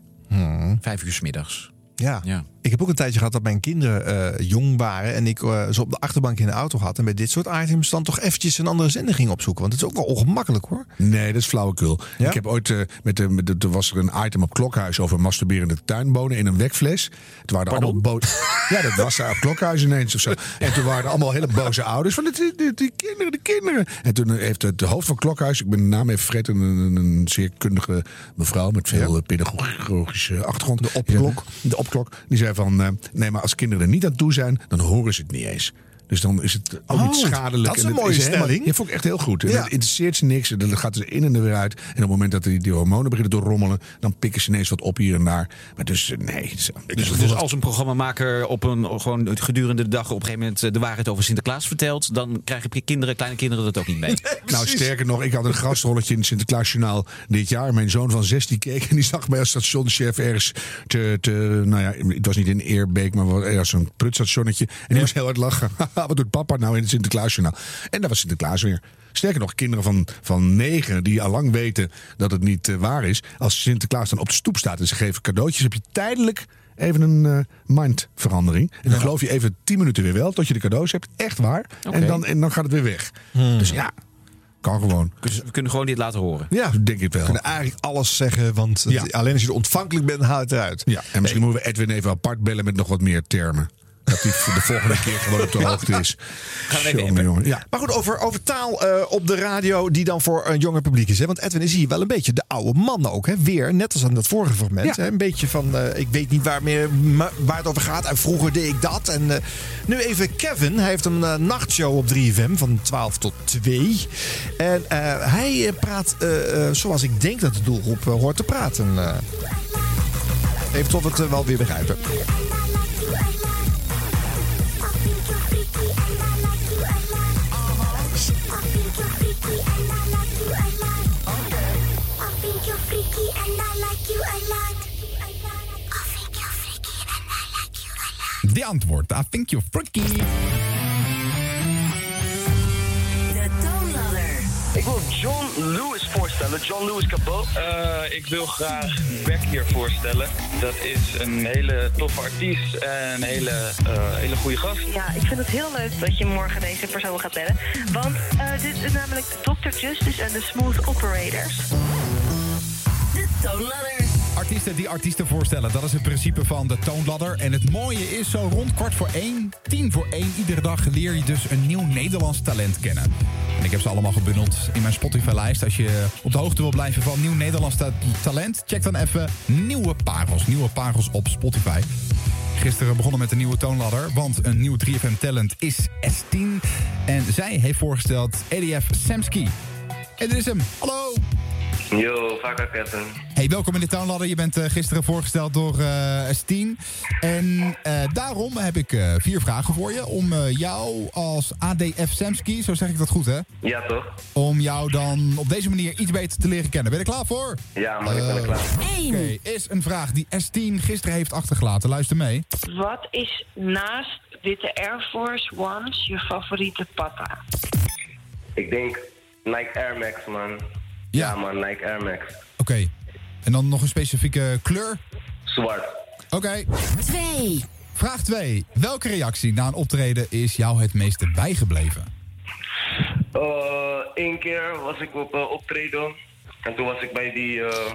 Vijf uur 's middags. Ja. Ja. Ik heb ook een tijdje gehad dat mijn kinderen eh, jong waren. En ik eh, ze op de achterbank in de auto had. En bij dit soort items dan toch eventjes een andere zender ging opzoeken. Want het is ook wel ongemakkelijk hoor. Nee, dat is flauwekul. Ik heb ooit eh, met de, met de, er was er een item op Klokhuis over masturberende tuinbonen in een wekfles. Het waren allemaal Ja, dat was daar op Klokhuis ineens of zo. En toen waren er allemaal hele boze ouders van die, die, die kinderen, de kinderen. En toen heeft het de hoofd van Klokhuis, ik ben de naam even vergeten, een, zeer kundige mevrouw met veel pedagogische achtergrond. De opklok. De opklok. Die zei van, eh, nee, maar als kinderen er niet aan toe zijn, dan horen ze het niet eens. Dus dan is het ook Oh, niet schadelijk. dat is En een het mooie helemaal- stelling. Ja, vond ik echt heel goed. En Ja. interesseert ze niks. En dan gaat ze in en er weer uit. En op het moment dat die, die hormonen beginnen te rommelen, dan pikken ze ineens wat op hier en daar. Maar dus eh, nee. Dus, Dus, dus als een programmamaker op een, gewoon gedurende de dag op een gegeven moment eh, de waarheid over Sinterklaas vertelt, dan krijgen kinderen, kleine kinderen dat ook niet mee. nou, sterker nog, ik had een gastrolletje in het Sinterklaasjournaal dit jaar. Mijn zoon van 16 keek en die zag mij als stationchef ergens te, te nou ja, het was niet in Eerbeek, maar wel ergens een prutstationnetje. En die moest heel hard lachen. Wat doet papa nou in het Sinterklaasjournaal? En dat was Sinterklaas weer. Sterker nog, kinderen van, van negen die al lang weten dat het niet eh, waar is. Als Sinterklaas dan op de stoep staat en ze geven cadeautjes, heb je tijdelijk even een eh, mindverandering. En dan geloof je even tien minuten weer wel tot je de cadeaus hebt. Echt waar. En, dan, en dan gaat het weer weg. Dus ja, kan gewoon. We kunnen gewoon dit laten horen. Ja, denk ik wel. We kunnen eigenlijk alles zeggen. Want Ja. alleen als je er ontvankelijk bent, haal je het eruit. Ja, en misschien moeten we Edwin even apart bellen met nog wat meer termen. Dat hij voor de volgende keer gewoon op de hoogte is. Gaan we even Jongen, appen. jongen. Ja. Maar goed, over, over taal eh, op de radio die dan voor een jonger publiek is. Hè? Want Edwin is hier wel een beetje de oude man ook. Hè? Weer, net als aan dat vorige fragment. Ja. Hè? Een beetje van, eh, ik weet niet waar, meer, waar het over gaat. En vroeger deed ik dat. En eh, nu even Kevin. Hij heeft een nachtshow op 3FM van 12 tot 2. En hij praat zoals ik denk dat de doelgroep hoort te praten. even tot we het wel weer begrijpen. De antwoord. I think you're freaky. De toonladder. Ik wil John Lewis voorstellen, John Lewis Cabot. Eh, ik wil graag Beck hier voorstellen. Dat is een hele toffe artiest en een hele, eh, hele goede gast. Ja, ik vind het heel leuk dat je morgen deze persoon gaat bellen. Want eh, dit is namelijk Dr. Justice en de Smooth Operators. De toonladder. Artiesten die artiesten voorstellen, dat is het principe van de toonladder. En het mooie is, zo rond kwart voor één, tien voor één... iedere dag leer je dus een nieuw Nederlands talent kennen. En ik heb ze allemaal gebundeld in mijn Spotify-lijst. Als je op de hoogte wil blijven van nieuw Nederlands ta- talent... check dan even Nieuwe Parels. Nieuwe Parels op Spotify. Gisteren begonnen met een nieuwe toonladder, want een nieuw 3FM talent is S10. En zij heeft voorgesteld EDF Samski. En dit is hem. Hallo! Yo, vaker Kevin. Hey, welkom in de Townladder. Je bent eh, gisteren voorgesteld door eh S10. En eh, daarom heb ik eh, vier vragen voor je. Om eh, jou als ADF Samski, zo zeg ik dat goed hè? Ja, toch? Om jou dan op deze manier iets beter te leren kennen. Ben je er klaar voor? Ja, man, ik ben er klaar. Oké, is een vraag die S10 gisteren heeft achtergelaten. Luister mee. Wat is naast witte Air Force Ones je favoriete patta? Ik denk Nike Air Max, man. Ja, man, Nike Air Max. Oké. En dan nog een specifieke kleur? Zwart. Oké. Twee. Vraag 2. Welke reactie na een optreden is jou het meeste bijgebleven? Eén keer was ik op eh, optreden. En toen was ik bij die, eh,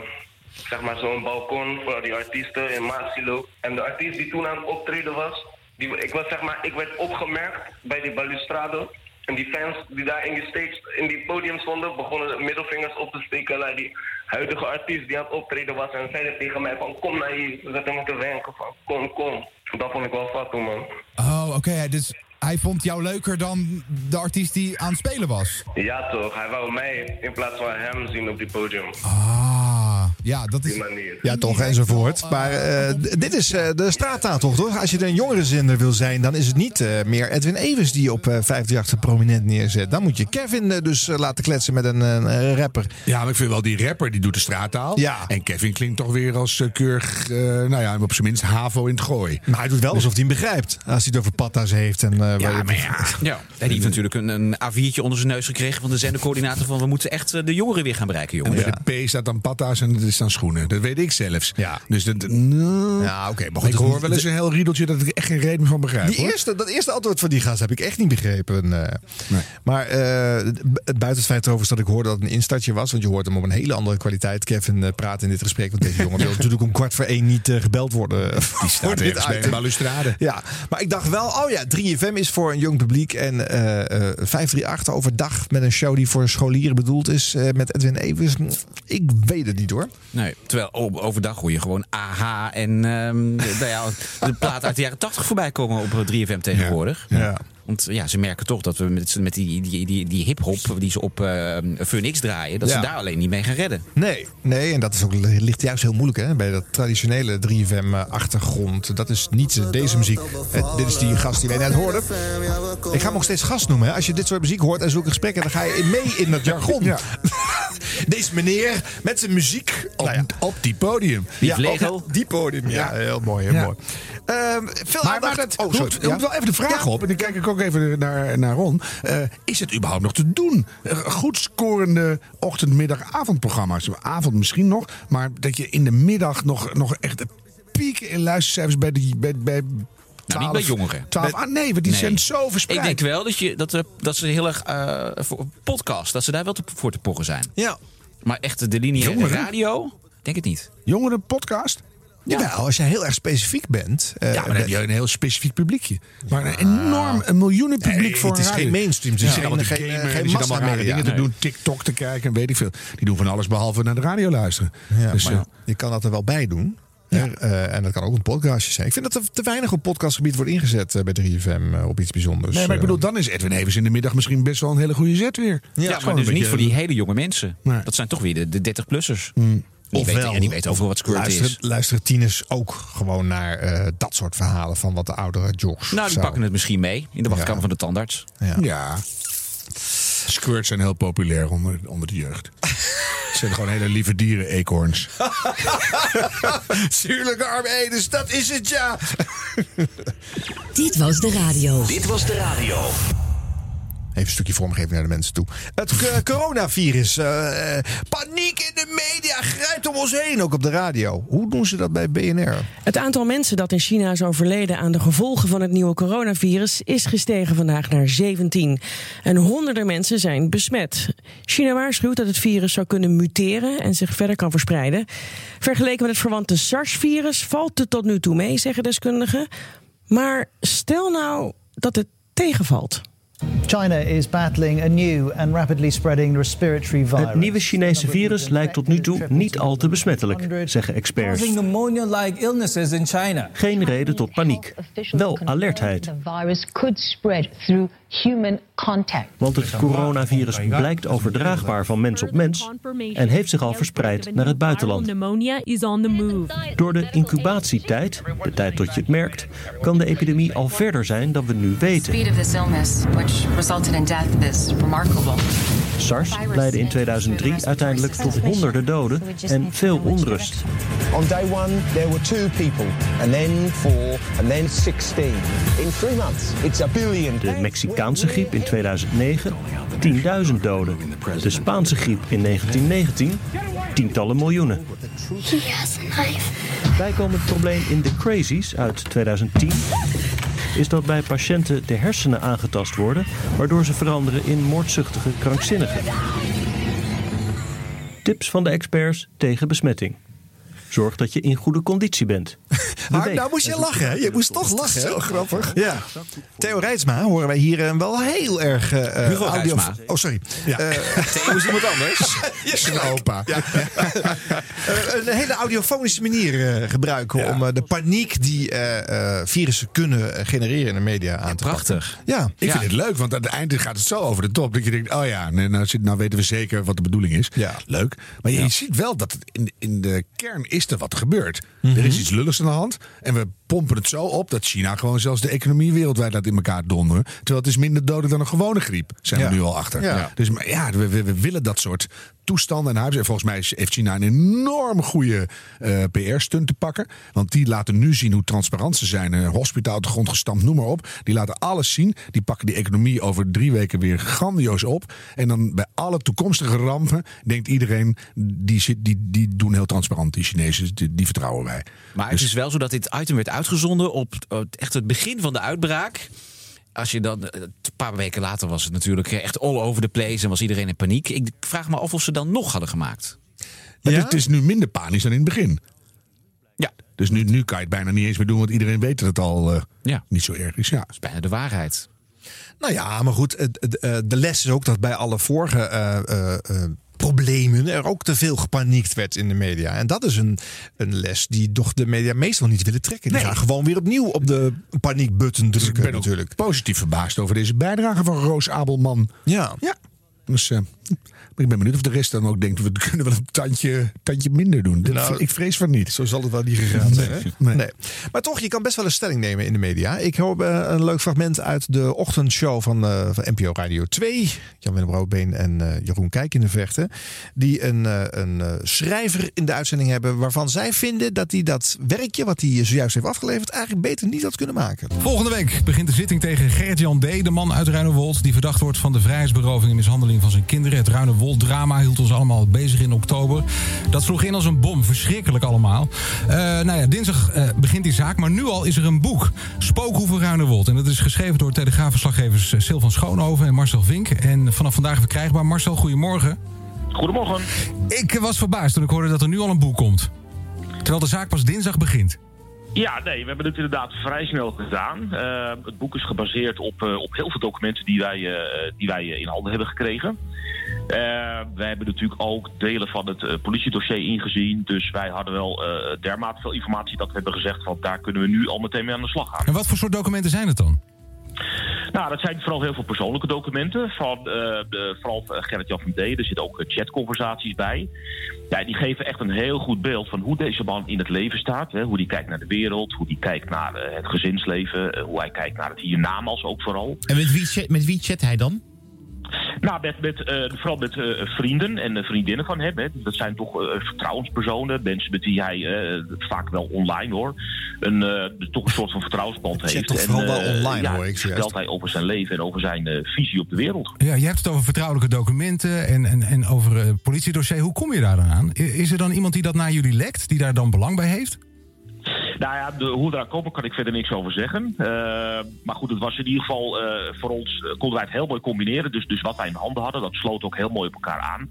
zeg maar zo'n balkon voor die artiesten in Maasilo. En de artiest die toen aan het optreden was, die, ik, was, zeg maar, ik werd opgemerkt bij die balustrade. En die fans die daar in die stage, in die podium stonden, begonnen de middelvingers op te steken naar die huidige artiest die aan het optreden was. En zeiden tegen mij van, kom naar hier. Ze zetten me te wenken van, kom, kom. Dat vond ik wel fat toen, man. Oh, oké. dus hij vond jou leuker dan de artiest die aan het spelen was? Ja toch, hij wou mij in plaats van hem zien op die podium. Ah, ja, dat is... is... Die manier. Ja, toch, enzovoort. Maar eh, d- dit is eh, de straattaal toch, toch? Als je een jongere zender wil zijn, dan is het niet eh, meer Edwin Evers die op eh 538 prominent neerzet. Dan moet je Kevin eh, dus eh, laten kletsen met een eh, rapper. Ja, maar ik vind wel die rapper, die doet de straattaal. Ja. En Kevin klinkt toch weer als eh, keurig, eh, nou ja, op zijn minst HAVO in het gooi. Maar hij doet wel alsof hij hem begrijpt. Als hij het over patta's heeft. En, eh, Ja, maar ja. Ja, en die heeft natuurlijk een, een A4'tje onder zijn neus gekregen van de zendercoördinator van we moeten echt eh, de jongeren weer gaan bereiken, En jongens. bij de P staat dan patta's en het is dan schoenen. Dat weet ik zelfs. Ja. Dus dat, nou, Ja, oké. maar ik dat is hoor wel eens een heel riedeltje dat ik echt geen reden meer van begrijp. Die hoor. eerste, dat eerste antwoord van die gast heb ik echt niet begrepen. eh. Maar eh, het- buiten het feit overigens dat ik hoorde dat het een instartje was. Want je hoort hem op een hele andere kwaliteit. Kevin eh, praat in dit gesprek. Want deze jongen wil natuurlijk om kwart voor één niet gebeld worden. Die staat bij een balustrade. Ja, maar ik dacht wel, oh ja, 3FM is voor een jong publiek. En eh, eh, 538 overdag met een show die voor scholieren bedoeld is. met Edwin Evers. Ik weet het niet hoor. Nee, terwijl o- overdag hoor je gewoon AHA en ehm, nou ja, de plaat uit de jaren 80 voorbij komen op 3FM tegenwoordig. Ja. Want ja, ze merken toch dat we met, met die, die, die, die hip-hop die ze op eh Fun X draaien, dat Ja. ze daar alleen niet mee gaan redden. Nee, nee, en dat is ook, ligt juist heel moeilijk hè, bij dat traditionele 3FM-achtergrond. Dat is niet eh, deze muziek. Eh, dit is die gast die wij net hoorden. Ik ga hem nog steeds gast noemen. Hè. Als je dit soort muziek hoort en zulke gesprekken, dan ga je in- mee in dat jargon. Deze meneer met zijn muziek op, op die podium. Ja, Lego. op die podium. Ja, heel mooi, heel Ja. mooi. Ehm, veel Maar, aandacht. maar dat oh, roept, sorry. roept wel even de vraag op. En dan kijk ik ook even naar, naar Ron. Eh, is het überhaupt nog te doen? Eh, goed scorende ochtend, middag, avondprogramma's. Avond misschien nog. Maar dat je in de middag nog, nog echt pieken in luistercijfers bij die... Bij, bij Nou, niet bij jongeren. 12, ah, nee, want die Nee. zijn zo verspreid. Ik denk wel dat, je, dat, er- dat ze heel erg eh, voor podcast, dat ze daar wel te, voor te pochen zijn. Ja. Maar echt de lineaire Jongeren? radio, denk het niet. Jongeren podcast? Jawel, als je heel erg specifiek bent. eh, Ja, maar dan heb je een heel specifiek publiekje. Maar een enorm, een miljoenen publiek Nee, voor het is een geen radio. mainstream. Het Die is zitten geen- allemaal te geen- gamen, geen die zitten allemaal rare dingen te Nee. doen. TikTok te kijken en weet ik veel. Die doen van alles behalve naar de radio luisteren. Ja, dus, eh, je kan dat er wel bij doen. Hè. Eh, en dat kan ook een podcastje zijn. Ik vind dat er te weinig op podcastgebied wordt ingezet eh, bij 3FM eh, op iets bijzonders. nee, maar ik bedoel, dan is Edwin Evers in de middag misschien best wel een hele goede zet weer. Ja, maar dus niet voor die hele jonge mensen. Dat zijn toch weer de, de 30-plussers. Die, weten, ja, die weten overal wat squirt luisteren, is. luisteren tieners ook gewoon naar eh, dat soort verhalen van wat de oudere jocks. Nou, die pakken het misschien mee in de wachtkamer van de tandarts. Ja. Ja. Squirts zijn heel populair onder, onder de jeugd. Het zijn gewoon hele lieve dieren, eekhoorns. Zuurlijke arm Edens, dat is het ja. Dit was de radio. Dit was de radio. Even een stukje vormgeving naar de mensen toe. Het coronavirus. eh, eh, paniek in de media grijpt om ons heen, ook op de radio. Hoe doen ze dat bij BNR? Het aantal mensen dat in China is overleden aan de gevolgen van het nieuwe coronavirus is gestegen vandaag naar 17. En honderden mensen zijn besmet. China waarschuwt dat het virus zou kunnen muteren en zich verder kan verspreiden. Vergeleken met het verwante SARS-virus valt het tot nu toe mee, zeggen deskundigen. Maar stel nou dat het tegenvalt. China is battling a new and rapidly spreading respiratory virus. Het nieuwe Chinese virus lijkt tot nu toe niet al te besmettelijk, zeggen experts. Causing pneumonia-like illnesses in China. Geen reden tot paniek. Wel alertheid. Human contact. Want het coronavirus blijkt overdraagbaar van mens op mens en heeft zich al verspreid naar het buitenland. Door de incubatietijd, de tijd tot je het merkt, kan de epidemie al verder zijn dan we nu weten. SARS leidde in 2003 uiteindelijk tot honderden doden en veel onrust. On day one, there were two people, and then four, and then 16. In three months, it's a billion. De Mexicaanse griep in 2009, 10.000 doden. De Spaanse griep in 1919, tientallen miljoenen. Bijkomend probleem in The Crazies uit 2010 is dat bij patiënten de hersenen aangetast worden, waardoor ze veranderen in moordzuchtige krankzinnigen. Tips van de experts tegen besmetting. Zorg dat je in goede conditie bent. Maar nou moest je lachen, hè? Je moest toch lachen. Zo grappig. Ja. Theo Rijtsma horen wij hier eh, wel heel erg eh, Hugo audio... Oh, sorry. Ja. Eh, Theo is iemand anders. Zijn opa. Ja. Een hele audiofonische manier eh, gebruiken om eh, de paniek die eh, eh, virussen kunnen genereren in de media aan te pakken. Prachtig. Ja. Ik vind het leuk, want aan het eind gaat het zo over de top. Dat je denkt, oh ja, nou, zit- nou weten we zeker wat de bedoeling is. Leuk. Maar je ziet wel dat het in, in de kern is er wat gebeurd. Er is iets lulligs aan de hand. En we pompen het zo op dat China gewoon zelfs de economie wereldwijd laat in elkaar donderen. Terwijl het is minder dodelijk dan een gewone griep. Zijn Ja. we nu al achter. Ja. Dus maar ja, we, we, we willen dat soort toestanden en huis. En volgens mij heeft China een enorm goede eh, PR-stunt te pakken. Want die laten nu zien hoe transparant ze zijn. Een hospitaal op de grond gestampt, noem maar op. Die laten alles zien. Die pakken die economie over drie weken weer grandioos op. En dan bij alle toekomstige rampen denkt iedereen... die, zit, die, die doen heel transparant, die Chinezen. Die, die vertrouwen wij. Maar het is wel zo dat dit item werd uitgezonden op eh, echt het begin van de uitbraak. Als je dan, eh, een paar weken later was het natuurlijk echt all over the place en was iedereen in paniek. Ik vraag me af of ze dan nog hadden gemaakt. Maar het, is, het is nu minder panisch dan in het begin. Ja. Dus nu, nu kan je het bijna niet eens meer doen, want iedereen weet dat het al eh, Ja. niet zo erg is. Ja. Dat is bijna de waarheid. Nou ja, maar goed, eh, de les is ook dat bij alle vorige eh, eh, eh, problemen er ook te veel gepaniekt werd in de media. En dat is een, een les die toch de media meestal niet willen trekken. Die gaan gewoon weer opnieuw op de paniekbutton drukken Dus ik ben natuurlijk. positief verbaasd over deze bijdrage van Roos Abelman. Ja. Ja. Dus ik ben benieuwd of de rest dan ook denkt... we kunnen wel een tandje, tandje minder doen. Nou, ik vrees van niet. Zo zal het wel niet gegaan zijn. Hè? Nee. Nee. Maar toch, je kan best wel een stelling nemen in de media. Ik hoor eh, een leuk fragment uit de ochtendshow van, eh, van NPO Radio 2. Jan-Willem Roodbeen en eh, Jeroen Kijk in de Vechten. Die een, eh, een eh, schrijver in de uitzending hebben... waarvan zij vinden dat hij dat werkje wat hij zojuist heeft afgeleverd... eigenlijk beter niet had kunnen maken. Volgende week begint de zitting tegen Gerrit-Jan D., de man uit Ruinewold... die verdacht wordt van de vrijheidsberoving en mishandeling van zijn kinderen. Het Ruinewold-drama hield ons allemaal bezig in oktober. Dat sloeg in als een bom, verschrikkelijk allemaal. Eh, nou ja, dinsdag eh, begint die zaak, maar nu al is er een boek. Spookhoeven Ruinewold. En dat is geschreven door Telegraafverslaggevers eh, Sil van Schoonhoven en Marcel Vink. En vanaf vandaag verkrijgbaar. Marcel, goedemorgen. Goedemorgen. Ik was verbaasd toen ik hoorde dat er nu al een boek komt. Terwijl de zaak pas dinsdag begint. Ja, nee, we hebben het inderdaad vrij snel gedaan. Eh, het boek is gebaseerd op, eh, op heel veel documenten die wij, eh, die wij in handen hebben gekregen. Wij hebben natuurlijk ook delen van het politiedossier ingezien. Dus wij hadden wel dermate veel informatie dat we hebben gezegd... van daar kunnen we nu al meteen mee aan de slag gaan. En wat voor soort documenten zijn het dan? Nou, dat zijn vooral heel veel persoonlijke documenten van eh, vooral van Gerrit-Jan van D. Er zitten ook eh, chatconversaties bij. Ja, die geven echt een heel goed beeld van hoe deze man in het leven staat. Hè, hoe hij kijkt naar de wereld, hoe hij kijkt naar eh, het gezinsleven... eh, hoe hij kijkt naar het hiernamaals ook vooral. En met wie, met wie chat hij dan? Nou, met, met, eh, vooral met eh, vrienden en eh, vriendinnen van hem. Hè. Dat zijn toch eh, vertrouwenspersonen. Mensen met wie hij eh, vaak wel online hoor. Een, eh, toch een soort van vertrouwensband heeft. toch vooral wel online, ja, hoor ik zojuist. vertelt hij over zijn leven en over zijn eh, visie op de wereld. Ja, je hebt het over vertrouwelijke documenten en, en, en over eh politiedossier. Hoe kom je daar dan aan? Is er dan iemand die dat naar jullie lekt, die daar dan belang bij heeft? Nou ja, de, hoe we daar komen kan ik verder niks over zeggen. Eh, maar goed, het was in ieder geval eh, voor ons eh, konden wij het heel mooi combineren. Dus, dus wat wij in handen hadden, dat sloot ook heel mooi op elkaar aan.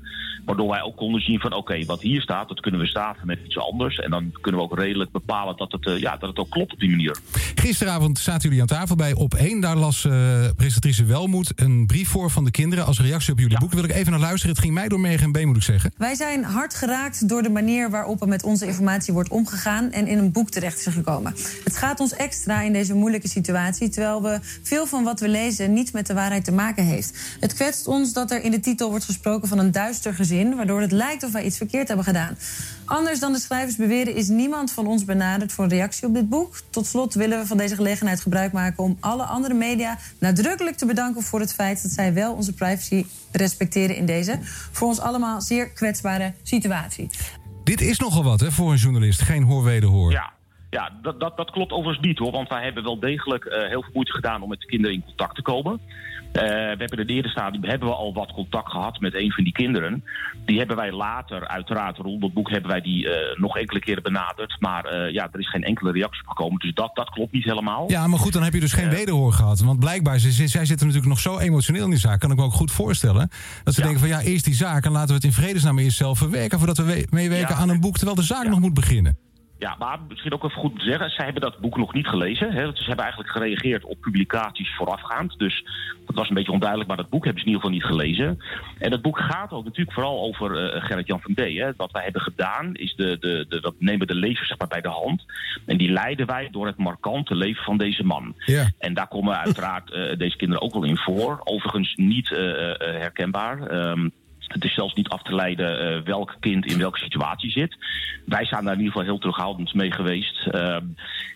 Waardoor wij ook konden zien van oké, wat hier staat, dat kunnen we staven met iets anders. En dan kunnen we ook redelijk bepalen dat het, eh, ja, dat het ook klopt op die manier. Gisteravond zaten jullie aan tafel bij Op 1. Daar las eh, presentatrice Welmoed een brief voor van de kinderen als reactie op jullie boek. Daar wil ik even naar luisteren. Het ging mij door merg en been, moet ik zeggen. Wij zijn hard geraakt door de manier waarop er met onze informatie wordt omgegaan en in een boek terecht gekomen. Het gaat ons extra in deze moeilijke situatie, terwijl we veel van wat we lezen niets met de waarheid te maken heeft. Het kwetst ons dat er in de titel wordt gesproken van een duister gezin, waardoor het lijkt of wij iets verkeerd hebben gedaan. Anders dan de schrijvers beweren is niemand van ons benaderd voor een reactie op dit boek. Tot slot willen we van deze gelegenheid gebruik maken om alle andere media nadrukkelijk te bedanken voor het feit dat zij wel onze privacy respecteren in deze voor ons allemaal zeer kwetsbare situatie. Dit is nogal wat hè, voor een journalist. Geen hoor wederhoor. Ja, ja dat, dat, dat klopt overigens niet hoor. Want wij hebben wel degelijk eh, heel veel moeite gedaan om met de kinderen in contact te komen. Eh, we hebben in het eerste stadium hebben we al wat contact gehad met een van die kinderen. Die hebben wij later, uiteraard rond het boek, hebben wij die eh, nog enkele keren benaderd. Maar ja, er is geen enkele reactie op gekomen. Dus dat, dat klopt niet helemaal. Ja, maar goed, dan heb je dus geen wederhoor gehad. Want blijkbaar, zij, zij zitten natuurlijk nog zo emotioneel in die zaak. Kan ik me ook goed voorstellen. Dat ze denken van ja, eerst die zaak en laten we het in vredesnaam eerst zelf verwerken. Voordat we we- meewerken aan een boek terwijl de zaak nog moet beginnen. Ja, maar misschien ook even goed te zeggen, zij hebben dat boek nog niet gelezen. Hè? Ze hebben eigenlijk gereageerd op publicaties voorafgaand. Dus dat was een beetje onduidelijk, maar dat boek hebben ze in ieder geval niet gelezen. En dat boek gaat ook natuurlijk vooral over eh, Gerrit-Jan van D. Hè? Wat wij hebben gedaan, is de, de, de, dat nemen de lezers zeg maar, bij de hand. En die leiden wij door het markante leven van deze man. Ja. En daar komen uiteraard eh, deze kinderen ook wel in voor. Overigens niet eh, herkenbaar. Ehm, Het is zelfs niet af te leiden eh, welk kind in welke situatie zit. Wij zijn daar in ieder geval heel terughoudend mee geweest. Ehm,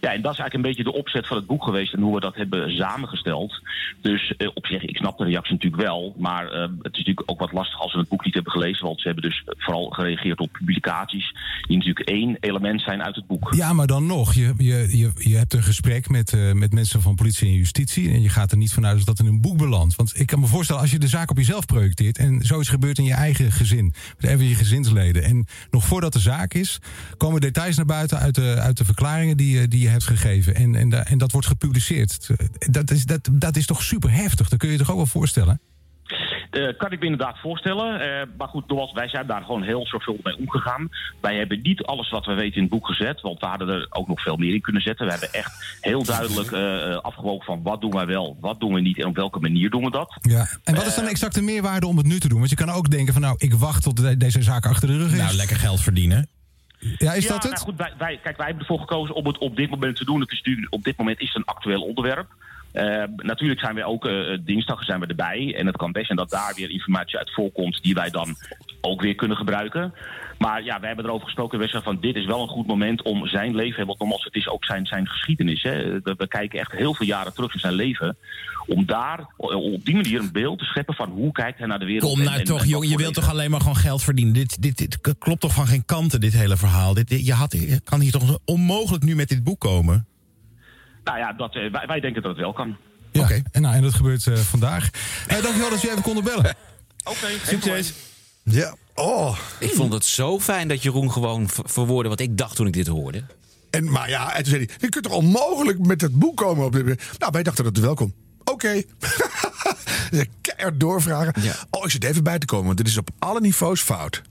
ja, en dat is eigenlijk een beetje de opzet van het boek geweest en hoe we dat hebben samengesteld. Dus eh, op zich, ik snap de reactie natuurlijk wel. Maar eh, het is natuurlijk ook wat lastig als we het boek niet hebben gelezen. Want ze hebben dus vooral gereageerd op publicaties die natuurlijk één element zijn uit het boek. Ja, maar dan nog. Je, je, je, je hebt een gesprek met, eh, met mensen van politie en justitie. En je gaat er niet vanuit dat dat in een boek belandt. Want ik kan me voorstellen, als je de zaak op jezelf projecteert. en zoiets gebeurt je eigen gezin. met een van je gezinsleden. en nog voordat de zaak is. komen details naar buiten uit de, uit de verklaringen die, je- die je hebt gegeven. En, en, en dat wordt gepubliceerd. Dat is, dat, dat is toch super heftig? Dat kun je je toch ook wel voorstellen? Eh, kan ik me inderdaad voorstellen. Eh, maar goed, nogmaals, wij zijn daar gewoon heel zorgvuldig mee omgegaan. Wij hebben niet alles wat we weten in het boek gezet. Want we hadden er ook nog veel meer in kunnen zetten. We hebben echt heel duidelijk eh, afgewogen van wat doen wij wel, wat doen we niet en op welke manier doen we dat. Ja. En wat is dan exact de meerwaarde om het nu te doen? Want je kan ook denken van nou, ik wacht tot de- deze zaak achter de rug is. Nou, lekker geld verdienen. Ja, is ja, dat het? Nou goed, wij, wij, kijk, wij hebben ervoor gekozen om het op dit moment te doen. Het is nu, op dit moment is het een actueel onderwerp. Eh, natuurlijk zijn wij ook eh, dinsdag zijn we erbij. En het kan best zijn dat daar weer informatie uit voorkomt die wij dan ook weer kunnen gebruiken. Maar ja, wij hebben erover gesproken. We zeggen van dit is wel een goed moment om zijn leven, want nogmaals, het is ook zijn, zijn geschiedenis. Hè. We, we kijken echt heel veel jaren terug in zijn leven. Om daar eh, op die manier een beeld te scheppen van hoe kijkt hij naar de wereld. Kom nou en- toch, en jongen. Je wilt toch alleen maar gewoon geld verdienen? Dit, dit, dit klopt toch van geen kanten, dit hele verhaal? Dit, dit- je, had, je kan hier toch onmogelijk nu met dit boek komen? Nou ja, dat, eh, wij, wij denken dat het wel kan. Ja, en, nou, en dat gebeurt eh, vandaag. Eh, dankjewel dat je even konden bellen. Oké, Succes. Ja, oh. Ik vond het zo fijn dat Jeroen gewoon ver- verwoordde wat ik dacht toen ik dit hoorde. En, maar ja, en toen zei hij, je kunt toch onmogelijk met het boek komen op dit moment? Nou, wij dachten dat het welkom. Oké. Keihard doorvragen. Oh, ik zit even bij te komen, want dit is op alle niveaus fout.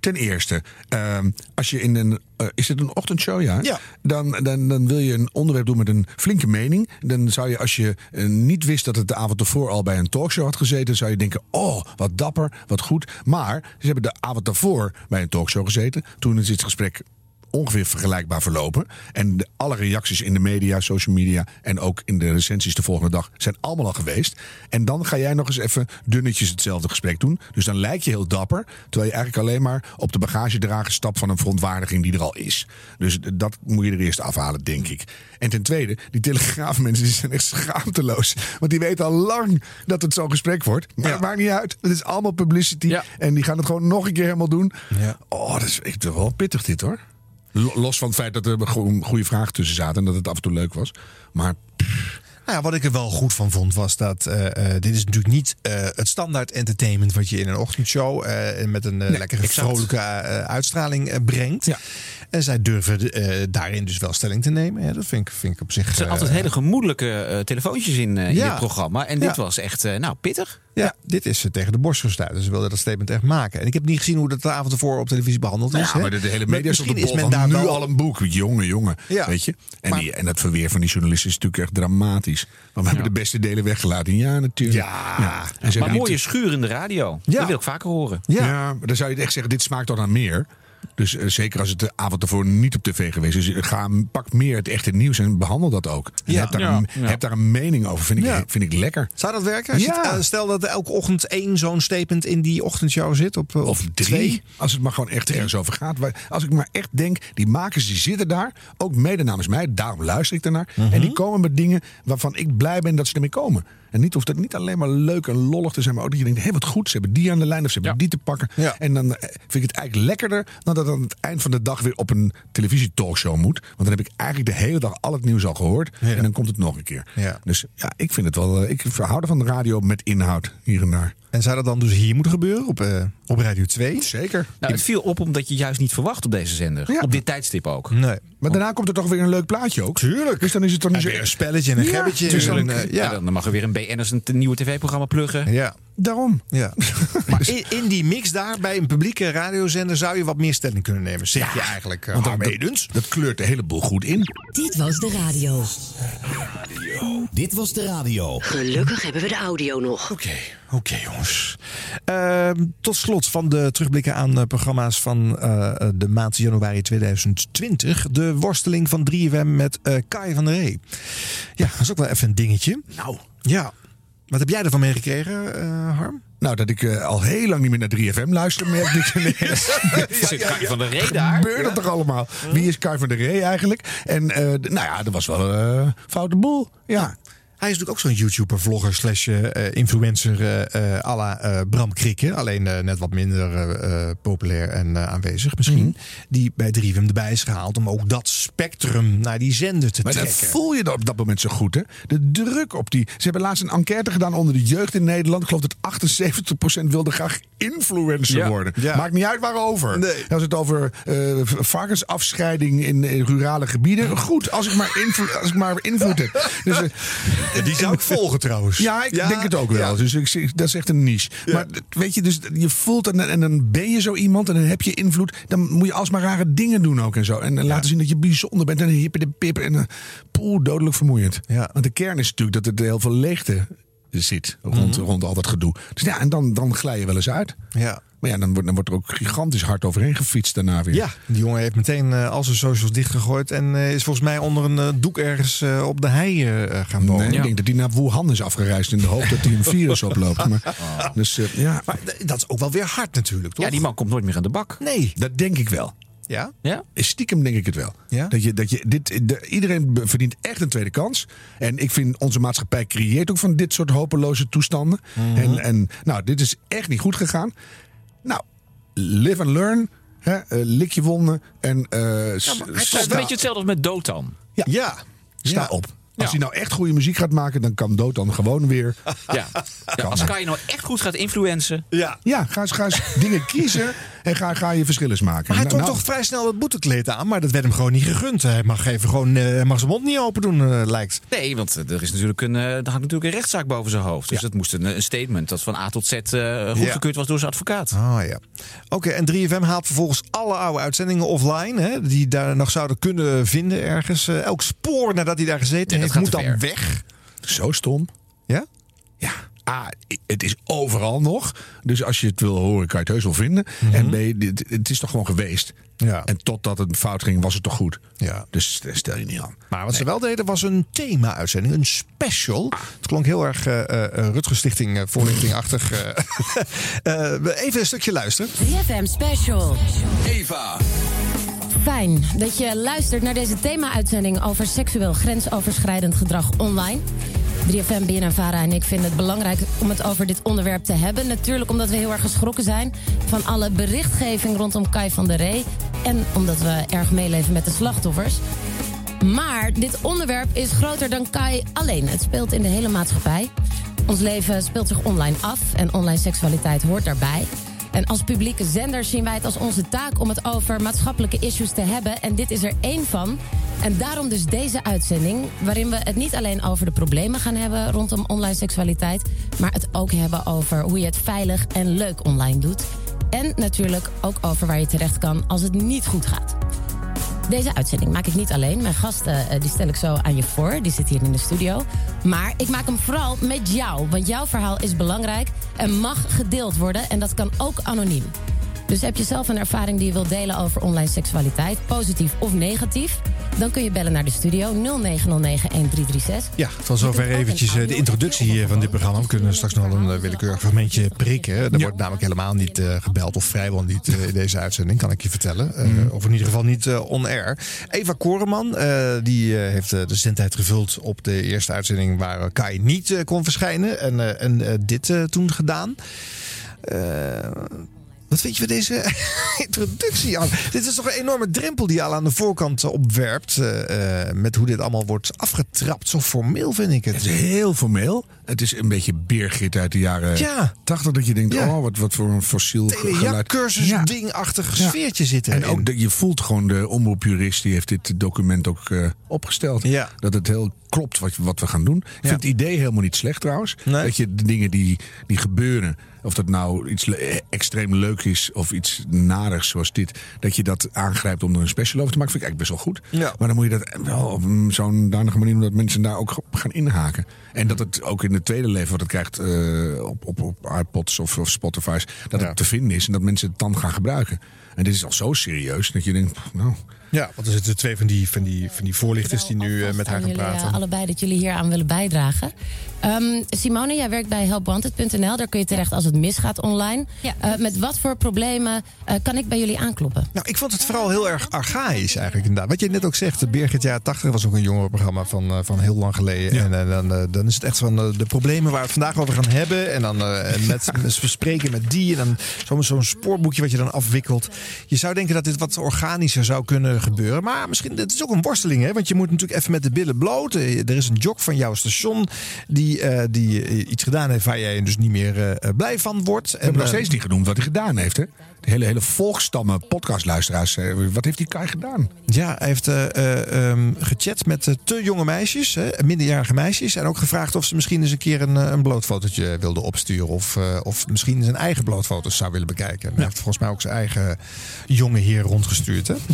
Ten eerste, ehm, als je in een. eh, is het een ochtendshow? Ja. Ja. Dan, dan, dan wil je een onderwerp doen met een flinke mening. Dan zou je, als je eh, niet wist dat het de avond ervoor al bij een talkshow had gezeten, zou je denken: oh, wat dapper, wat goed. Maar ze hebben de avond daarvoor bij een talkshow gezeten. Toen is dit gesprek ongeveer vergelijkbaar verlopen. En de, alle reacties in de media, social media en ook in de recensies de volgende dag zijn allemaal al geweest. En dan ga jij nog eens even dunnetjes hetzelfde gesprek doen. Dus dan lijk je heel dapper, terwijl je eigenlijk alleen maar op de bagagedrager stapt van een verontwaardiging die er al is. Dus dat moet je er eerst afhalen, denk ik. En ten tweede, die telegraafmensen die zijn echt schaamteloos. Want die weten al lang dat het zo'n gesprek wordt. Maar het maakt niet uit. Het is allemaal publicity. En die gaan het gewoon nog een keer helemaal doen. Oh, dat is echt wel pittig dit hoor. Lo- Los van het feit dat er gewoon goede vragen tussen zaten en dat het af en toe leuk was. Maar Nou ja, wat ik er wel goed van vond was dat eh, eh, dit is natuurlijk niet eh, het standaard entertainment wat je in een ochtendshow met een lekkere exact. vrolijke uitstraling brengt. En zij durven eh, daarin dus wel stelling te nemen. Ja, dat vind ik, vind ik op zich. Er zijn eh, altijd hele gemoedelijke eh, telefoontjes in, in Ja. dit programma. En dit Ja. was echt, nou, pittig. Ja, dit is eh, tegen de borst gestuurd. Dus ze wilden dat statement echt maken. En ik heb niet gezien hoe dat de avond ervoor op televisie behandeld is. ja, hè. maar de, de hele media stond op misschien bol is men van daar nu wel al een boek. Jongen, jongen. Ja. Weet je? En, Maar- die, en dat verweer van die journalisten is natuurlijk echt dramatisch. Want we hebben de beste delen weggelaten. Ja, natuurlijk. Ja. En ze Maar mooie niet- schuur in de radio. Dat wil ik vaker horen. Ja. maar dan zou je echt zeggen, dit smaakt toch naar meer. Dus eh, zeker als het de avond ervoor niet op tv geweest is. Ga, pak meer het echte nieuws en behandel dat ook. En Ja. heb, daar Ja. een, Ja. heb daar een mening over. Vind ik, vind ik lekker. Zou dat werken? Als het, eh, stel dat er elke ochtend één zo'n statement in die ochtendshow zit. Op, eh, Of drie. twee. Als het maar gewoon echt ergens over gaat. Als ik maar echt denk, die makers die zitten daar. Ook mede namens mij. Daarom luister ik ernaar. Mhm. En die komen met dingen waarvan ik blij ben dat ze ermee komen. En niet hoeft het niet alleen maar leuk en lollig te zijn. Maar ook dat je denkt, hé wat goed. Ze hebben die aan de lijn of ze hebben die te pakken. En dan eh, vind ik het eigenlijk lekkerder. Dan dat het aan het eind van de dag weer op een televisietalkshow moet. Want dan heb ik eigenlijk de hele dag al het nieuws al gehoord. En dan komt het nog een keer. Dus ja, ik vind het wel. eh, Ik hou van de radio met inhoud hier en daar. En zou dat dan dus hier moeten gebeuren? Op, eh, op Radio 2? Zeker. Nou, het viel op omdat je juist niet verwacht op deze zender. Ja. Op dit tijdstip ook. Nee. Maar daarna komt er toch weer een leuk plaatje ook. Tuurlijk. Dus dan is het toch niet zo... weer een spelletje en een Ja, gebbetje. dus dan- eh, Ja. dan mag er weer een BN'ers een nieuwe tv-programma pluggen. Ja. Daarom. Ja. Maar in, in die mix daar, bij een publieke radiozender, zou je wat meer stelling kunnen nemen. Zeg je eigenlijk, uh, Want dat, kleurt de hele boel goed in. Dit was de radio. Dit was de radio. Gelukkig hebben we de audio nog. Oké, oké jongens. Ehm, tot slot van de terugblikken aan eh, programma's van eh, de maand januari 2020. De worsteling van 3FM met eh Kai van der Ree. Ja, dat is ook wel even een dingetje. Nou. Ja. Wat heb jij ervan meegekregen, eh Harm? Nou, dat ik eh, al heel lang niet meer naar 3FM luister, merk ik ineens. Zit Kai van der Ree daar? Gebeurt dat toch allemaal? Wie is Kai van der Ree eigenlijk? En eh, nou ja, dat was wel een uh, foute boel. Ja. Hij is natuurlijk ook zo'n YouTuber, vlogger, slash eh, influencer eh eh, à la Bram Krikke. Alleen net wat minder populair en aanwezig misschien. Mhm. Die bij 3FM erbij is gehaald om ook dat spectrum naar die zender te Maar dat trekken. voel je op dat moment zo goed, hè? De druk op die... Ze hebben laatst een enquête gedaan onder de jeugd in Nederland. Ik geloof dat 78% wilde graag influencer Ja. worden. Ja. Maakt niet uit waarover. Nee. Als het over varkensafscheiding in, in rurale gebieden. Goed, als ik maar, invloed, als ik maar invloed heb. Dus, eh, die zou ik volgen trouwens. Ja, ik Ja, denk het ook wel. ja. Dus ik, dat is echt een niche. Maar weet je, dus je voelt en, en dan ben je zo iemand en dan heb je invloed. Dan moet je alsmaar rare dingen doen ook en zo. En, en laten zien dat je bijzonder bent en hippe de pip. En uh, poeh, dodelijk vermoeiend. Want de kern is natuurlijk dat er heel veel leegte zit rond, rond al dat gedoe. Dus ja, en dan, dan glij je wel eens uit. Ja. Maar ja, dan wordt, dan wordt er ook gigantisch hard overheen gefietst daarna weer. Ja, die jongen heeft meteen eh, al zijn socials dichtgegooid. En eh, is volgens mij onder een eh, doek ergens op de hei gaan wonen. Nee, ik denk dat hij naar Wuhan is afgereisd in de hoop dat hij een virus oploopt. Maar, dus, eh, ja. Maar dat is ook wel weer hard natuurlijk, toch? Ja, die man komt nooit meer aan de bak. Nee. Dat denk ik wel. Ja? Ja? Stiekem denk ik het wel. Ja? Dat je, dat je, dit, de, iedereen verdient echt een tweede kans. En ik vind onze maatschappij creëert ook van dit soort hopeloze toestanden. En, en nou, dit is echt niet goed gegaan. Nou, live and learn. Hè, eh, lik je wonden. En eh, s- Het is een beetje hetzelfde als met Dotan. Ja. Ja. Sta Ja. op. Als hij nou echt goede muziek gaat maken, dan kan Dood dan gewoon weer. Ja. ja als Kai nou echt goed gaat influencen. Ja. Ja, ga eens, ga eens dingen kiezen en ga, ga je verschillens maken. Maar hij trok Nou, toch vrij snel dat boetekleed aan, maar dat werd hem gewoon niet gegund. Hij mag even gewoon eh, hij mag zijn mond niet open doen, eh, lijkt. Nee, want eh, er is natuurlijk een, er hangt natuurlijk een rechtszaak boven zijn hoofd. Dus dat moest een, een statement dat van A tot Z eh goedgekeurd was door zijn advocaat. Ah ja. Oké, en 3FM haalt vervolgens alle oude uitzendingen offline, hè, die daar nog zouden kunnen vinden ergens. Elk spoor nadat hij daar gezeten Ja, heeft, moet dan ver. weg. Zo stom. Ja? Ja. A, het is overal nog. Dus als je het wil horen, kan je het heus wel vinden. En B, dit- het is toch gewoon geweest. Ja. En totdat het fout ging, was het toch goed. Ja. Dus daar stel je niet aan. Maar wat ze wel deden was een thema-uitzending, een special. Het klonk heel erg eh eh, Rutger Stichting eh, voorlichtingachtig. eh. Eh, even een stukje luisteren. 3FM Special. Eva. Fijn dat je luistert naar deze thema-uitzending over seksueel grensoverschrijdend gedrag online. 3FM, BNN Vara en ik vinden het belangrijk om het over dit onderwerp te hebben. Natuurlijk omdat we heel erg geschrokken zijn van alle berichtgeving rondom Kai van der Ree. En omdat we erg meeleven met de slachtoffers. Maar dit onderwerp is groter dan Kai alleen. Het speelt in de hele maatschappij. Ons leven speelt zich online af en online seksualiteit hoort daarbij. En als publieke zender zien wij het als onze taak om het over maatschappelijke issues te hebben. En dit is er één van. En daarom dus deze uitzending, waarin we het niet alleen over de problemen gaan hebben rondom online seksualiteit, maar het ook hebben over hoe je het veilig en leuk online doet. En natuurlijk ook over waar je terecht kan als het niet goed gaat. Deze uitzending maak ik niet alleen. Mijn gasten eh, die stel ik zo aan je voor. Die zit hier in de studio. Maar ik maak hem vooral met jou. Want jouw verhaal is belangrijk en mag gedeeld worden. En dat kan ook anoniem. Dus heb je zelf een ervaring die je wilt delen over online seksualiteit, positief of negatief? Dan kun je bellen naar de studio 0909-1336. Ja, tot zover eventjes eh, de introductie eh, van dit programma. We kunnen straks nog een eh, willekeurig fragmentje prikken. Er wordt namelijk helemaal niet eh, gebeld, of vrijwel niet eh, in deze uitzending, kan ik je vertellen. Eh, Of in ieder geval niet eh, on-air. Eva Koreman, eh, die eh, heeft eh, de zendtijd gevuld op de eerste uitzending waar eh, Kai niet eh, kon verschijnen. En, eh, en eh, dit eh, toen gedaan. Wat vind je van deze introductie aan? Dit is toch een enorme drempel die je al aan de voorkant eh, opwerpt. eh, eh, met hoe dit allemaal wordt afgetrapt. Zo formeel vind ik het. Het is heel formeel. Het is een beetje Beergit uit de jaren Ja. 80. Dat je denkt, Ja. oh, wat, wat voor een fossiel ge- geluid. Telejachtcursus Ja. dingachtig sfeertje zitten. En ook, je voelt gewoon de omroepjurist die heeft dit document ook eh, opgesteld. Ja. Dat het heel klopt wat, wat we gaan doen. Ik vind het idee helemaal niet slecht trouwens. Nee. Dat je de dingen die, die gebeuren, of dat nou iets le- eh, extreem leuk is of iets narigs zoals dit, dat je dat aangrijpt om er een special over te maken, vind ik eigenlijk best wel goed. Ja. Maar dan moet je dat wel op zo'n danige manier doen dat mensen daar ook op gaan inhaken. En dat het ook in het tweede leven wat het krijgt eh, op, op, op iPods of, of Spotify's, dat Ja. het te vinden is en dat mensen het dan gaan gebruiken. En dit is al zo serieus dat je denkt, nou, Ja, want er zitten twee van die, van die, van die voorlichters die nu eh, met haar aan gaan jullie, eh, praten. allebei dat jullie hier aan willen bijdragen. Ehm, Simone, jij werkt bij helpwanted.nl. Daar kun je terecht als het misgaat online. Eh, met wat voor problemen eh, kan ik bij jullie aankloppen? Nou, ik vond het vooral heel erg archaïs eigenlijk inderdaad. Wat je net ook zegt, de Birgit jaren 80 was ook een jongerenprogramma van, eh, van heel lang geleden. En eh, dan, eh, dan is het echt van de problemen waar we het vandaag over gaan hebben. En dan eh, en met, spreken met die. En dan zo'n zo'n spoorboekje wat je dan afwikkelt. Je zou denken dat dit wat organischer zou kunnen gebeuren. Maar misschien, het is ook een worsteling. Hè? Want je moet natuurlijk even met de billen bloot. Er is een jock van jouw station die, eh, die eh, iets gedaan heeft waar jij dus niet meer eh, eh, blij van wordt. We hebben nog eh, steeds niet genoemd wat hij gedaan heeft. Hè? De hele, hele volkstammen podcastluisteraars. eh, Wat heeft die Kai gedaan? Ja, hij heeft eh, eh, ehm, gechat met eh, te jonge meisjes, hè, minderjarige meisjes. En ook gevraagd of ze misschien eens een keer een, eh, een blootfotootje wilden opsturen. Of, eh, of misschien zijn eigen blootfoto's zou willen bekijken. En Hij heeft volgens mij ook zijn eigen jonge heer rondgestuurd. Hè?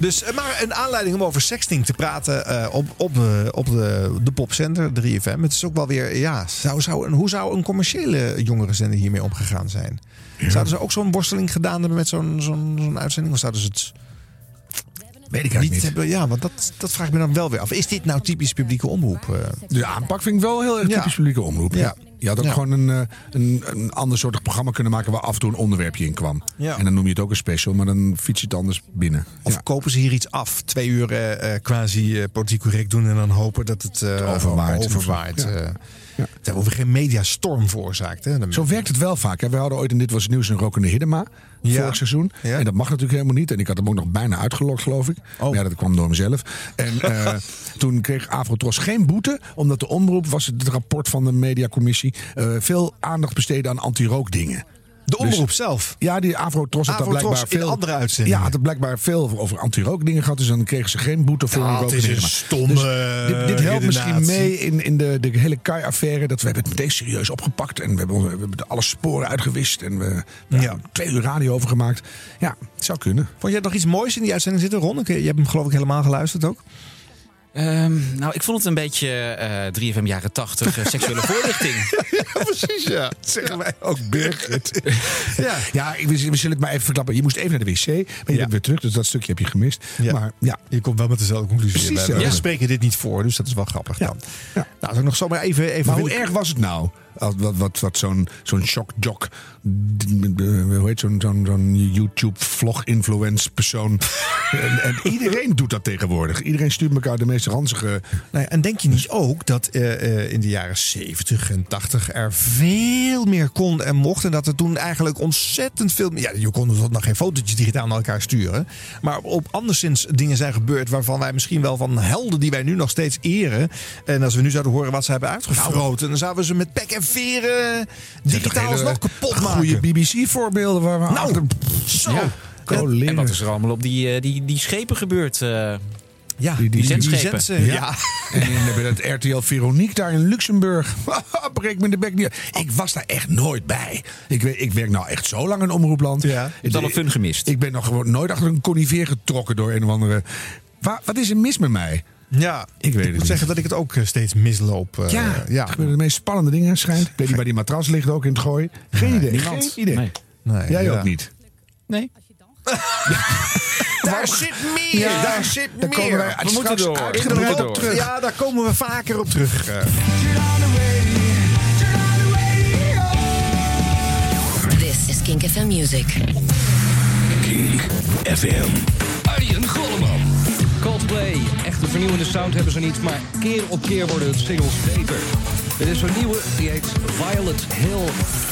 Dus, eh, maar een aanleiding om over sexting te praten eh, op, op, de, op de, de popzender 3FM. Het is ook wel weer, ja, zou, zou, een- hoe zou een commerciële jongerenzender hiermee omgegaan zijn? Zouden ze ook zo'n worsteling gedaan hebben met zo'n zo'n zo'n uitzending? Of zouden ze het Weet ik niet. hebben? Ja, want dat, dat vraag ik me dan wel weer af. Is dit nou typisch publieke omroep? De aanpak vind ik wel heel erg Ja. typisch publieke omroep. Ja. Je had ook Ja. gewoon een, eh, een, een ander soort programma kunnen maken waar af en toe een onderwerpje in kwam. Ja. En dan noem je het ook een special, maar dan fiets je het anders binnen. Of kopen ze hier iets af? Twee uur eh, eh, quasi eh, politiek correct doen en dan hopen dat het eh, overwaait. overwaait. Ja. eh. Dat hebben we geen mediastorm veroorzaakt. Hè? Zo werkt het wel vaak. Hè. We hadden ooit in Dit Was Het Nieuws een rokende Hiddema. Ja. Vorig seizoen. En dat mag natuurlijk helemaal niet. En ik had hem ook nog bijna uitgelokt, geloof ik. Oh. Maar ja, dat kwam door mezelf. En eh, toen kreeg Afrotros geen boete. Omdat de omroep, was het rapport van de mediacommissie... eh, veel aandacht besteedde aan anti-rookdingen. De omroep zelf? Ja, die Afrotros had daar blijkbaar in veel... andere uitzendingen. Ja, had er blijkbaar veel over anti-rookdingen gehad. Dus dan kregen ze geen boete voor Ja, het is een stomme Dus dit, dit helpt misschien redenatie. mee in, in de, de hele Kai-affaire. Dat we hebben het meteen serieus opgepakt. En we hebben, we hebben alle sporen uitgewist. En we, we hebben er twee uur radio over gemaakt. Ja, het zou kunnen. Vond jij nog iets moois in die uitzending zitten, Ron? Je hebt hem geloof ik helemaal geluisterd ook. Ehm, nou, ik vond het een beetje eh 3FM jaren 80 eh, seksuele voorlichting. ja, precies, ja. Zeggen wij ook Birgit. Ja, ja ik, we, we zullen het maar even verklappen. Je moest even naar de wc. Maar je bent weer terug, dus dat stukje heb je gemist. Maar ja, Je komt wel met dezelfde conclusie. Precies, We- ja. We spreken dit niet voor, dus dat is wel grappig dan. Nou, zou ik nog zomaar even... even maar hoe erg was het nou? Wat, wat, wat zo'n zo'n shock-jock, hoe heet zo'n zo'n zo'n YouTube-vlog-influence persoon. en, en iedereen doet dat tegenwoordig. Iedereen stuurt elkaar de meest ranzige... Nou ja, en denk je niet ook dat eh, eh, in de jaren 70 en 80 er veel meer kon en mocht? En dat er toen eigenlijk ontzettend veel. Ja, je kon dus nog geen fotootjes digitaal naar elkaar sturen. Maar op anderszins dingen zijn gebeurd waarvan wij misschien wel van helden die wij nu nog steeds eren. En als we nu zouden horen wat ze hebben uitgefroten, dan zouden we ze met pek en digitaal alsnog kapot maken. Goede BBC-voorbeelden waar we Nou, achter... zo. Ja. En, en wat is er allemaal op die, eh, die, die schepen gebeurd? eh? Ja, Die, die, zendschepen. zendsen, ja. En in bij dat RTL Veronique daar in Luxemburg. Breek me de bek niet. Ik was daar echt nooit bij. Ik, weet, ik werk nou echt zo lang in Omroepland. Ja. Je hebt al een fun gemist. Ik ben nog gewoon nooit achter een conifeer getrokken door een of andere... Wa- wat is er mis met mij? Ja, Ik weet het moet niet. zeggen dat ik het ook eh, steeds misloop. eh, Ja, ja. er gebeuren de meest spannende dingen schijnt. Ik weet niet waar die matras ligt ook in het gooien. Geen idee. niemand. Geen idee. Nee. Nee, Jij ja. ook niet. Nee. Daar zit meer, Ja, daar zit daar meer. komen wij We moeten door. uitgebreid We moeten op door. terug. Ja, daar komen we vaker op terug. eh. This is Kink FM Music. FM. Arjen Golleman. Coldplay. Echte vernieuwende sound hebben ze niet, maar keer op keer worden het singles beter. Er is zo'n nieuwe, die heet Violet Hill.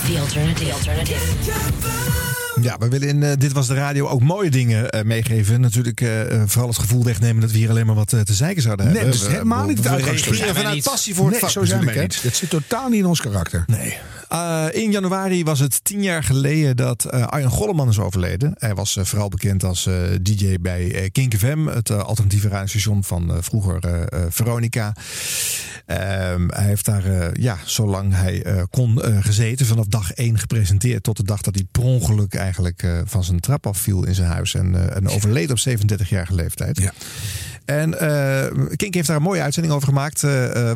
The Alternative. alternative. Ja, we willen in eh, Dit Was de Radio ook mooie dingen eh, meegeven. Natuurlijk eh, vooral het gevoel wegnemen dat we hier alleen maar wat te zeiken zouden Nee, hebben. dat is We- helemaal niet het we uitgangspunt. vanuit passie voor het Nee, vak zo zijn wij niet. Dat zit totaal niet in ons karakter. Nee. Eh, in januari was het tien jaar geleden dat eh, Arjen Golleman is overleden. Hij was eh, vooral bekend als eh, DJ bij eh, Kink FM, het alternatieve radiostation van eh, vroeger Veronica. Ehm, hij heeft daar, eh, ja, zolang hij eh, kon eh, gezeten, vanaf dag één gepresenteerd. Tot de dag dat hij per ongeluk eigenlijk eh, van zijn trap afviel in zijn huis. En, en overleed op 37-jarige leeftijd. Ja. En eh Kink heeft daar een mooie uitzending over gemaakt.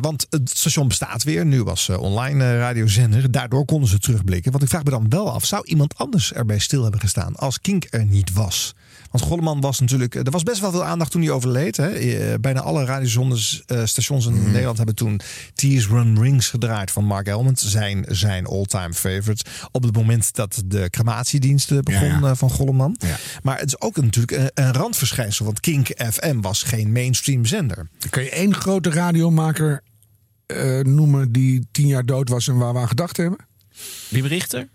want het station bestaat weer. Nu was eh, online radiozender. Daardoor konden ze terugblikken. Want ik vraag me dan wel af. Zou iemand anders erbij stil hebben gestaan als Kink er niet was? Want Golleman was natuurlijk... Er was best wel veel aandacht toen hij overleed. Hè. Eh, Bijna alle radiostations in Nederland hebben toen Tears Run Rings gedraaid van Mark Elmond. Zijn, zijn all-time favorite. Op het moment dat de crematiediensten begon Ja, ja. eh, van Golleman. Maar het is ook natuurlijk een, een randverschijnsel. Want Kink FM was geen mainstream zender. Kan je één grote radiomaker eh, noemen die tien jaar dood was en waar we aan gedacht hebben? Wim Richter?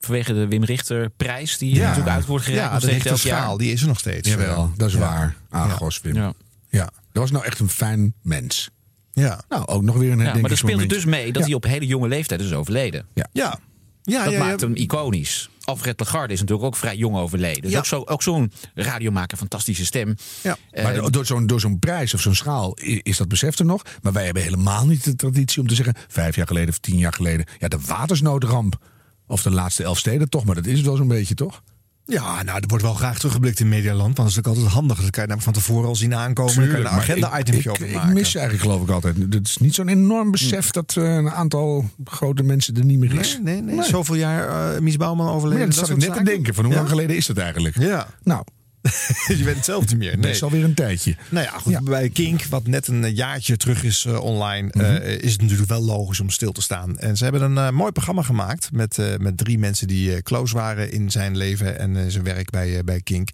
Vanwege de Wim Richter prijs die natuurlijk uit wordt gereikt. Ja, de steeds elk Richter jaar. schaal, die is er nog steeds. Jawel, dat is Ja. waar. Agos, Wim. Ja. Ja. Dat was nou echt een fijn mens. Ja. Nou, ook nog weer een Ja, maar dat speelde dus mee dat Ja. hij op hele jonge leeftijd is overleden. Ja. Ja. Ja, dat ja, maakt ja. hem iconisch. Alfred Lagarde is natuurlijk ook vrij jong overleden. Dus Ja. ook, zo, ook zo'n radiomaker, fantastische stem. Ja. Maar Eh, do- door zo'n door zo'n prijs of zo'n schaal is dat besef er nog. Maar wij hebben helemaal niet de traditie om te zeggen... vijf jaar geleden of tien jaar geleden... ja, de watersnoodramp. Of de laatste elf steden toch. Maar dat is het wel zo'n beetje, toch? Ja, nou, er wordt wel graag teruggeblikt in Medialand. Want dat is ook altijd handig. Dat kan je namelijk van tevoren al zien aankomen. Dan kan je een agenda-itemje over ik, maken. ik mis eigenlijk geloof ik altijd. Het is niet zo'n enorm besef dat eh, een aantal grote mensen er niet meer is. Nee, nee, nee. Zoveel jaar eh Mies Bouwman overleden. ja, dat dat zat ik net te zaken. denken. Van hoe Ja. lang geleden is dat eigenlijk? Ja. Nou, je weet het zelf niet meer. Nee. best alweer een tijdje. Nou ja, goed, bij Kink, wat net een eh, jaartje terug is eh, online, Mhm. eh, is het natuurlijk wel logisch om stil te staan. En ze hebben een mooi programma gemaakt met, met drie mensen die close waren in zijn leven en zijn werk bij, bij Kink.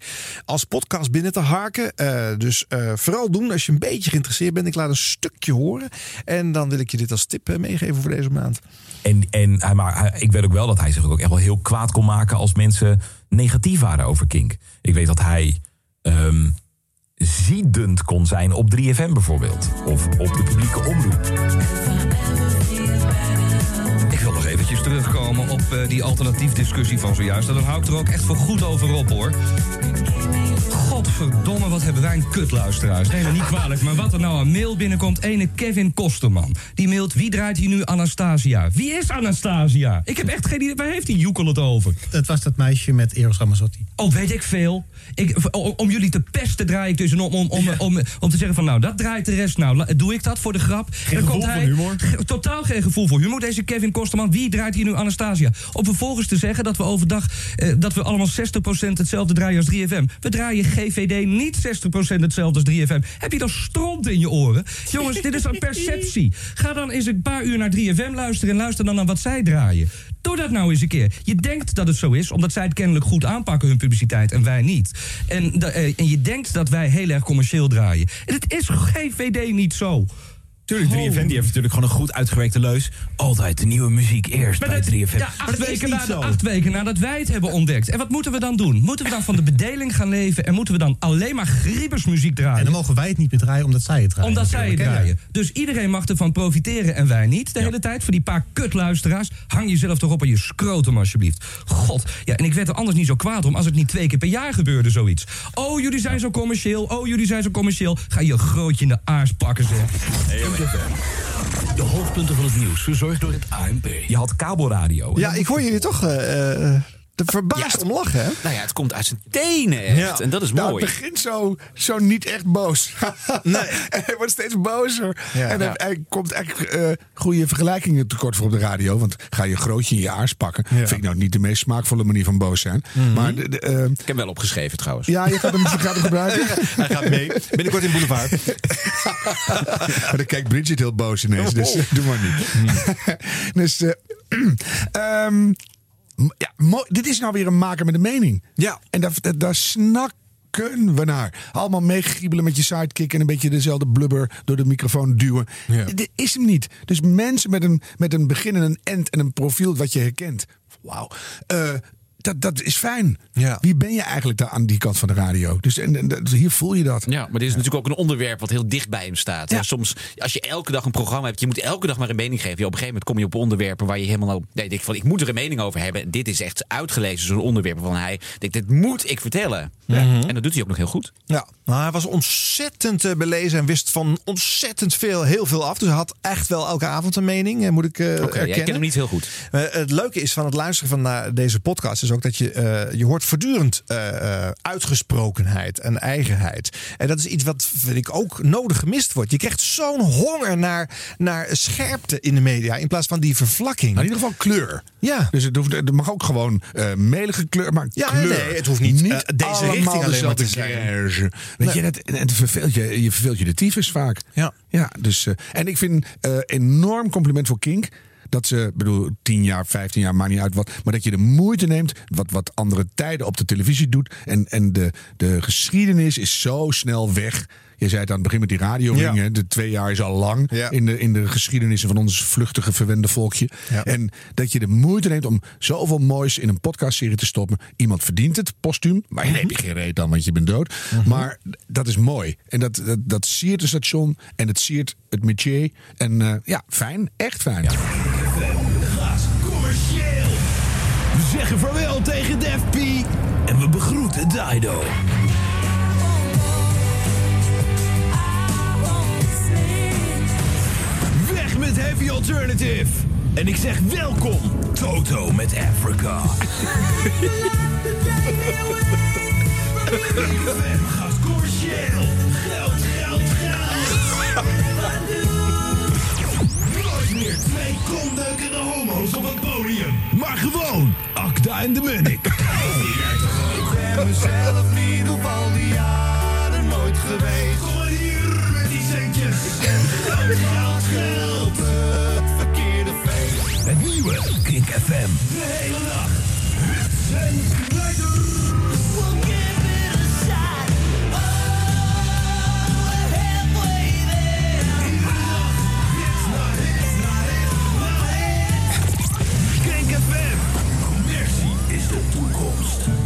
Als podcast binnen te harken. Dus vooral doen als je een beetje geïnteresseerd bent. Ik laat een stukje horen. En dan wil ik je dit als tip meegeven voor deze maand. En, en hij, maar hij- ik weet ook wel dat hij zich ook echt wel heel kwaad kon maken als mensen negatief waren over Kink. Ik weet dat hij ehm ziedend kon zijn op 3FM bijvoorbeeld. Of op de publieke omroep. Eventjes terugkomen op eh, die alternatief discussie van zojuist. Dan hou ik er ook echt voor goed over op, hoor. Godverdomme, wat hebben wij een kutluisteraars. Neem me niet kwalijk, maar wat er nou een mail binnenkomt... ene Kevin Kosterman. Die mailt, wie draait hier nu Anastasia? Wie is Anastasia? Ik heb echt geen idee, waar heeft die Joekel het over? Het was dat meisje met Eros Ramazzotti. Oh, weet ik veel. Ik, om, jullie te pesten draai ik dus om, om, om, om, om te zeggen van nou, dat draait de rest nou. Doe ik dat voor de grap? Geen gevoel voor humor? Ge- Totaal geen gevoel voor humor. Deze Kevin Kosterman, wie draait hier nu Anastasia? Om vervolgens te zeggen dat we overdag, eh, dat we allemaal 60% hetzelfde draaien als 3FM. We draaien GVD niet 60% hetzelfde als 3FM. Heb je dan stront in je oren? Jongens, dit is een perceptie. Ga dan eens een paar uur naar 3FM luisteren en luister dan naar wat zij draaien. Doe dat nou eens een keer. Je denkt dat het zo is, omdat zij het kennelijk goed aanpakken, hun publiciteit, en wij niet. En, eh, en je denkt dat wij heel erg commercieel draaien. En het is GVD niet zo. Tuurlijk, 3FM die heeft natuurlijk gewoon een goed uitgewerkte leus. Altijd de nieuwe muziek eerst Maar bij dat- 3FM. Ja, acht, weken na, acht weken nadat wij het hebben ontdekt. En wat moeten we dan doen? Moeten we dan van de bedeling gaan leven en moeten we dan alleen maar griebersmuziek draaien? En dan mogen wij het niet meer draaien omdat zij het draaien. Omdat zij het draaien. Dus iedereen mag ervan profiteren en wij niet de hele tijd. Voor die paar kutluisteraars. Hang jezelf toch op aan je scrotum alsjeblieft. God. Ja, en ik werd er anders niet zo kwaad om als het niet twee keer per jaar gebeurde zoiets. Oh, jullie zijn zo commercieel. Oh, jullie zijn zo commercieel. Ga je grootje in de aars pakken zeg. De hoofdpunten van het nieuws, verzorgd door het ANP. Je had kabelradio. Ja, ik hoor jullie toch eh, eh, te verbaasd om lachen, hè? Nou ja, het komt uit zijn tenen echt. En dat is Nou, mooi. het begint zo, zo niet echt boos. nee. en hij wordt steeds bozer. Ja. en hij, Ja. hij komt eigenlijk eh, goede vergelijkingen tekort voor op de radio. Want ga je grootje in je aars pakken. Vind ik nou niet de meest smaakvolle manier van boos zijn. Mhm. Maar de, de, eh, Ik heb hem wel opgeschreven trouwens. ja, je gaat hem, gaat hem gebruiken. Hij gaat mee. Binnenkort in Boulevard. maar dan kijkt Bridget heel boos ineens. Dus Oh. doe maar niet. dus, eh, ehm, m- ja, dit is nou weer een maker met een mening. Ja. En daar, daar, daar snakken we naar. Allemaal meegriebelen met je sidekick en een beetje dezelfde blubber door de microfoon duwen. Ja. Dit is hem niet. Dus mensen met een, met een begin en een end en een profiel wat je herkent. Wauw. Eh, dat, dat is fijn. Ja. Wie ben je eigenlijk daar aan die kant van de radio? Dus en, en, dus hier voel je dat. Ja, maar dit is natuurlijk ook een onderwerp wat heel dicht bij hem staat. Ja. Soms, als je elke dag een programma hebt, je moet elke dag maar een mening geven. Ja, op een gegeven moment kom je op onderwerpen waar je helemaal... Nee, denk van, ik moet er een mening over hebben. En dit is echt uitgelezen, zo'n onderwerp van hij... Denkt, dit moet ik vertellen. Ja. En dat doet hij ook nog heel goed. Ja, nou, hij was ontzettend eh, belezen en wist van ontzettend veel, heel veel af. Dus hij had echt wel elke avond een mening, eh, moet ik eh Oké, ja, ik ken hem niet heel goed. Eh, het leuke is van het luisteren van naar deze podcast is ook dat je, eh, je hoort voortdurend eh, eh, uitgesprokenheid en eigenheid. En dat is iets wat vind ik ook nodig gemist wordt. Je krijgt zo'n honger naar, naar scherpte in de media in plaats van die vervlakking. Maar in ieder geval kleur. Ja. Dus het, hoeft, het mag ook gewoon eh melige kleur, maar Ja, kleur. nee, het hoeft niet, deze richting alleen maar te zijn. Weet je, het verveelt je, je verveelt je de tyfus vaak. Ja. ja dus, en ik vind enorm compliment voor Kink. Dat ze, bedoel, 10 jaar, 15 jaar, maakt niet uit wat. Maar dat je de moeite neemt, wat, wat andere tijden op de televisie doet. En, en de, de geschiedenis is zo snel weg. Je zei het aan het begin met die radioringen. Ja. De twee jaar is al lang Ja. in, de, in de geschiedenissen van ons vluchtige, verwende volkje. Ja. En dat je de moeite neemt om zoveel moois in een podcastserie te stoppen. Iemand verdient het, postuum. Maar daar heb je geen reet aan, want je bent dood. Maar dat is mooi. En dat, dat, dat siert het station. En het siert het métier. En eh, ja, fijn. Echt fijn. commercieel. We zeggen vaarwel tegen Def P. En we begroeten Dido. Met Heavy Alternative. En ik zeg welkom, Toto met Africa. FM gaat commercieel. Geld, geld, geld. Nooit meer twee kondeukende homo's op het podium. Maar gewoon Akda en de Munnik. Ik ben mezelf niet op al die jaren nooit geweest. Kom maar hier met die centjes. Geld, geld, geld. Nieuwe Kink FM. De hele en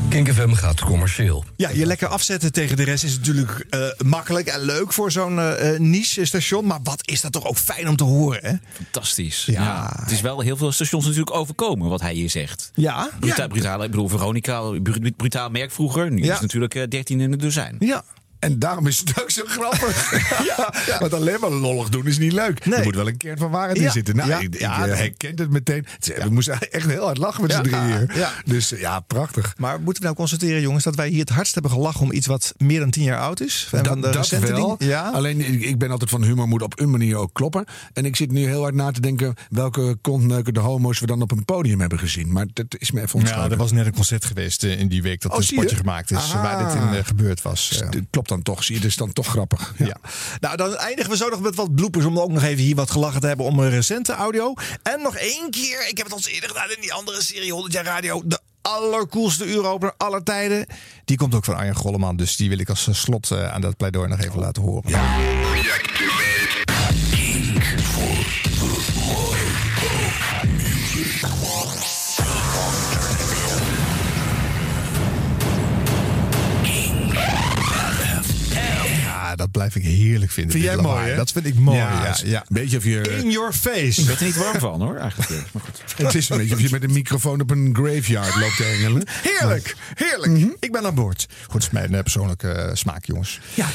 Kink gaat commercieel. Ja, je lekker afzetten tegen de rest is natuurlijk eh, makkelijk en leuk voor zo'n eh, eh, niche-station. Maar wat is dat toch ook fijn om te horen, hè? Fantastisch. Ja. Ja. Het is wel heel veel stations natuurlijk overkomen wat hij hier zegt. Ja. Bruta brutale, ik bedoel, Veronica, bru- brutaal merk vroeger. Nu Ja. is het natuurlijk eh, 13 in het dozijn. Ja. En daarom is het ook zo grappig. ja, Want alleen maar lollig doen is niet leuk. Er moet wel een kern van waarheid in Ja. zitten. Nou, Ja. ik, ik Ja, eh, herkent het meteen. We moesten echt heel hard lachen met z'n Ja. drieën hier. Ja. Dus eh, ja, prachtig. Maar moeten we nou constateren, jongens, dat wij hier het hardst hebben gelachen om iets wat meer dan tien jaar oud is? Van Dat, de dat wel. Ja. Alleen ik, ik ben altijd van humor moet op een manier ook kloppen. En ik zit nu heel hard na te denken welke kontneukende homo's we dan op een podium hebben gezien. Maar dat is me even Ja, ontschoten. er was net een concert geweest eh, in die week dat Oh, een zie je? spotje gemaakt is. Aha. Waar dit in gebeurd was. Dus Ja. Dan toch, zie je. Is dan toch grappig. Ja. Ja. Nou, dan eindigen we zo nog met wat bloepers om ook nog even hier wat gelachen te hebben om een recente audio. En nog één keer, ik heb het al eerder gedaan in die andere serie 100 jaar radio, de allercoolste uuropener aller tijden. Die komt ook van Arjen Golleman, dus die wil ik als slot eh, aan dat pleidooi nog even laten horen. Ja, dat blijf ik heerlijk vinden. Vind jij mooi, hè? Dat vind ik mooi, ja. ja. Beetje of je... In your face. Ik werd er niet warm van hoor, eigenlijk. Maar goed. Het is een beetje of je met een microfoon op een graveyard loopt te hengelen. Heerlijk, heerlijk. Ik ben aan boord. Goed, dat is mijn eh, persoonlijke eh, smaak, jongens. Ja.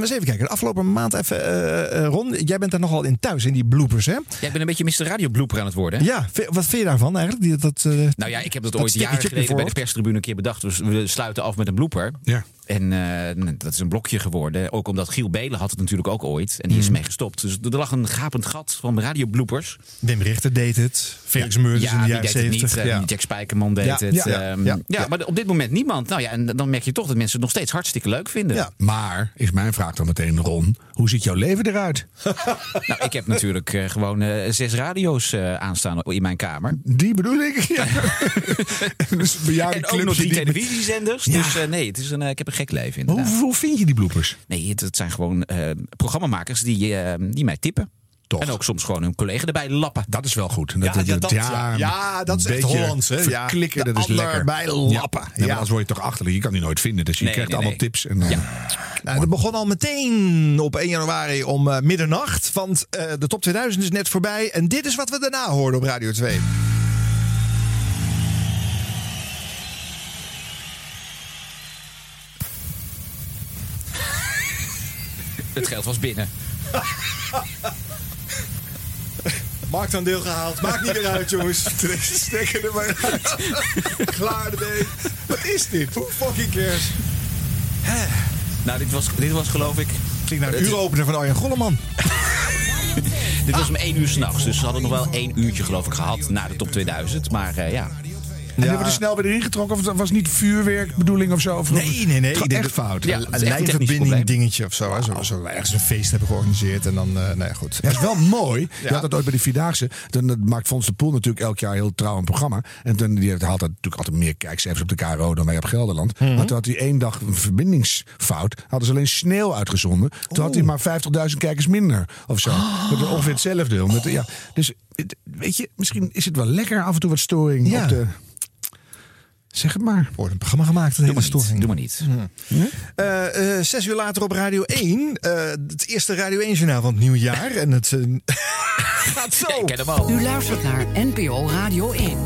eens even kijken. De afgelopen maand even, eh, eh, Ron, jij bent er nogal in thuis, in die bloopers, hè? Ja, ik ben een beetje Mr. Radio Blooper aan het worden. hè? Ja, wat vind je daarvan eigenlijk? Die, dat, eh, Nou ja, ik heb dat, dat ooit jaren je geleden bij de perstribune een keer bedacht. Dus we sluiten af met een blooper. Ja. En eh, dat is een blokje geworden. Ook omdat Giel Belen had het natuurlijk ook ooit. En die is Mhm. mee gestopt. Dus er lag een gapend gat van radiobloopers. Wim Richter deed het. Felix Meurders ja, in de die jaren deed het 70. niet. eh, ja. Jack Spijkerman deed Ja, het. ja, Ehm, ja, ja, ja. maar op dit moment niemand. Nou ja, en dan merk je toch dat mensen het nog steeds hartstikke leuk vinden. Ja. Maar, is mijn vraag dan meteen, Ron, hoe ziet jouw leven eruit? Nou, ik heb natuurlijk eh, gewoon zes radio's aanstaan in mijn kamer. Die bedoel ik. Ja. dus En ook nog drie die- televisiezenders. Ja. Dus nee, het is een, ik heb een gek leven inderdaad. Hoe, hoe vind je die bloopers? Nee, het, het zijn gewoon eh, programmamakers die, eh, die mij tippen. Toch. En ook soms gewoon hun collega erbij lappen. Dat is wel goed. Ja, ja, dat- ja. Ja, dat is een echt beetje Hollands, hè? Verklikken, de dat is lekker. bij lappen. Ja. Ja. anders word je toch achterlijk. Je kan die nooit vinden. Dus je Nee, krijgt nee, allemaal nee. tips. En dan... Nou, dat begon al meteen op 1 januari om eh, middernacht. Want eh, de top 2000 is net voorbij. En dit is wat we daarna hoorden op Radio 2. Het geld was binnen. Marktaandeel gehaald. Maakt niet meer uit, jongens. Stekker er maar uit. Klaar ermee. Wat is dit? Hoe fucking cares? Nou, dit was, dit was geloof ik... Klinkt naar een uuropener van Arjen Golleman. Dit was om één uur s'nachts, dus ze hadden nog wel één uurtje geloof ik gehad na de top 2000. Maar eh, ja... En hebben we er snel weer erin getrokken? Of was niet vuurwerkbedoeling of zo? Of Nee, nee, nee. Ik denk echt dat- fout. Ja, een lijnverbinding dingetje of zo. hè. Zo, zo ergens een feest hebben georganiseerd. En dan, eh nou ja, goed. Ja, dat is wel mooi. Je Ja. had dat ooit bij de Vierdaagse. Dan maakt Fons de Poel natuurlijk elk jaar heel trouw een programma. En dan, die had natuurlijk altijd meer kijkcijfers op de KRO dan wij op Gelderland. Mhm. Maar toen had hij één dag een verbindingsfout. Hadden ze alleen sneeuw uitgezonden. Toen had hij maar 50.000 kijkers minder of zo. Dat is ongeveer hetzelfde. Omdat, ja, dus het- weet je, misschien is het wel lekker af en toe wat storing Ja. op de... Zeg het maar. Wordt een programma gemaakt, een hele storing. Doe maar niet. Eh, eh, zes uur later op Radio 1. eh, het eerste Radio 1-journaal van het nieuwe jaar. En het gaat zo. Ik ken hem al. U luistert naar NPO Radio 1.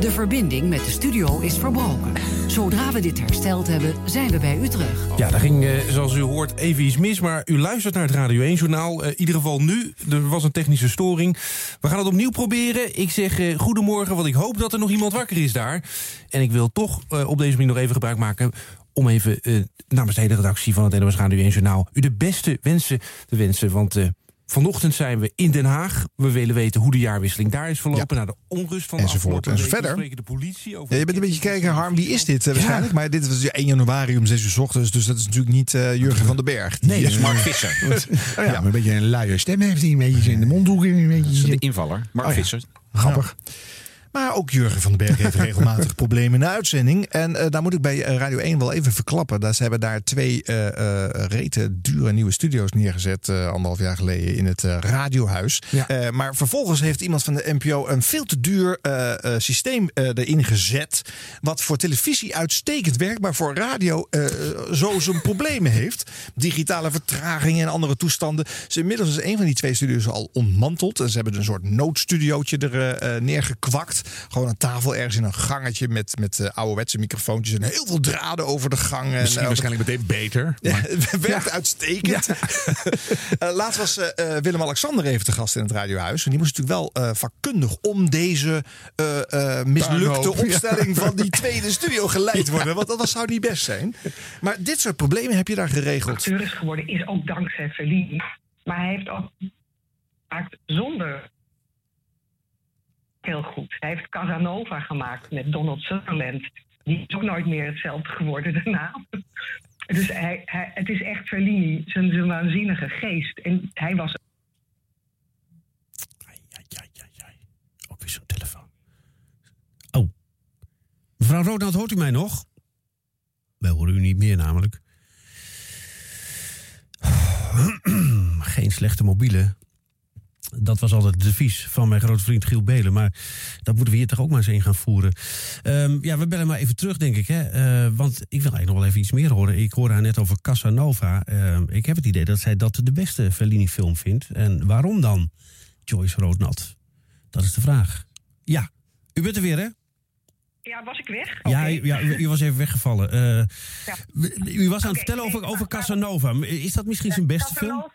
De verbinding met de studio is verbroken. Zodra we dit hersteld hebben, zijn we bij u terug. Ja, daar ging, eh, zoals u hoort, even iets mis. Maar u luistert naar het Radio 1-journaal. in ieder geval nu. Er was een technische storing. We gaan het opnieuw proberen. Ik zeg eh, goedemorgen, want ik hoop dat er nog iemand wakker is daar. En ik wil toch eh, op deze manier nog even gebruik maken... om even eh, namens de hele redactie van het NOS Radio 1-journaal... u de beste wensen te wensen, want... eh, Vanochtend zijn we in Den Haag. We willen weten hoe de jaarwisseling daar is verlopen... na de onrust van de Enzovoort, afgelopen enzovoort. weken. We Verder. spreken de politie over... Ja, je bent een beetje kijken, Harm, wie is dit eh, waarschijnlijk? Maar dit was 1 januari om 6 uur 's ochtends. Dus dat is natuurlijk niet eh, Jurgen van den Berg. Die, Nee, dat is Mark Visser. Oh ja, maar een beetje een luie stem heeft hij. Een beetje in de mondhoek. Een beetje De invaller, Mark Oh ja. Visser. Grappig. Maar ook Jurgen van den Berg heeft regelmatig problemen in de uitzending. En eh, daar moet ik bij eh, Radio 1 wel even verklappen. Dat ze hebben daar twee eh eh, rete dure nieuwe studio's neergezet. anderhalf jaar geleden in het radiohuis. Maar vervolgens heeft iemand van de NPO een veel te duur systeem erin gezet. Wat voor televisie uitstekend werkt. Maar voor radio zo zijn problemen heeft. Digitale vertragingen en andere toestanden. Ze inmiddels is een van die twee studio's al ontmanteld. En ze hebben een soort noodstudiootje er eh, Gewoon een tafel ergens in een gangetje met, met eh, ouderwetse microfoontjes. En heel veel draden over de gang. En, Misschien eh, waarschijnlijk meteen beter. ja, maar- het werkt uitstekend. Eh, laatst was eh, Willem-Alexander even te gast in het radiohuis. En die moest natuurlijk wel eh, vakkundig om deze eh, eh, mislukte opstelling van die tweede studio geleid worden. Want dat was- zou niet best zijn. Maar dit soort problemen heb je daar geregeld. acteur is geworden, is ook dankzij Fellini. Maar hij heeft ook gemaakt zonder heel goed. Hij heeft Casanova gemaakt met Donald Sutherland. Die is ook nooit meer hetzelfde geworden daarna. Dus hij, hij, het is echt Fellini, zijn, zijn waanzinnige geest. En hij was Ook zo'n telefoon. Oh. Mevrouw Roodnat, hoort u mij nog? Wij horen u niet meer namelijk. Geen slechte mobiele. Dat was altijd het devies van mijn grote vriend Giel Belen. Maar dat moeten we hier toch ook maar eens in gaan voeren. Ehm, ja, we bellen maar even terug, denk ik. Hè? Eh, want ik wil eigenlijk nog wel even iets meer horen. Ik hoorde haar net over Casanova. Ehm, ik heb het idee dat zij dat de beste Fellini-film vindt. En waarom dan, Joyce Roodnat? Dat is de vraag. Ja, u bent er weer, hè? Ja, was ik weg? Ja, Oké. ja, u, was even weggevallen. Eh, U was aan het vertellen over, over Casanova. Is dat misschien zijn beste film?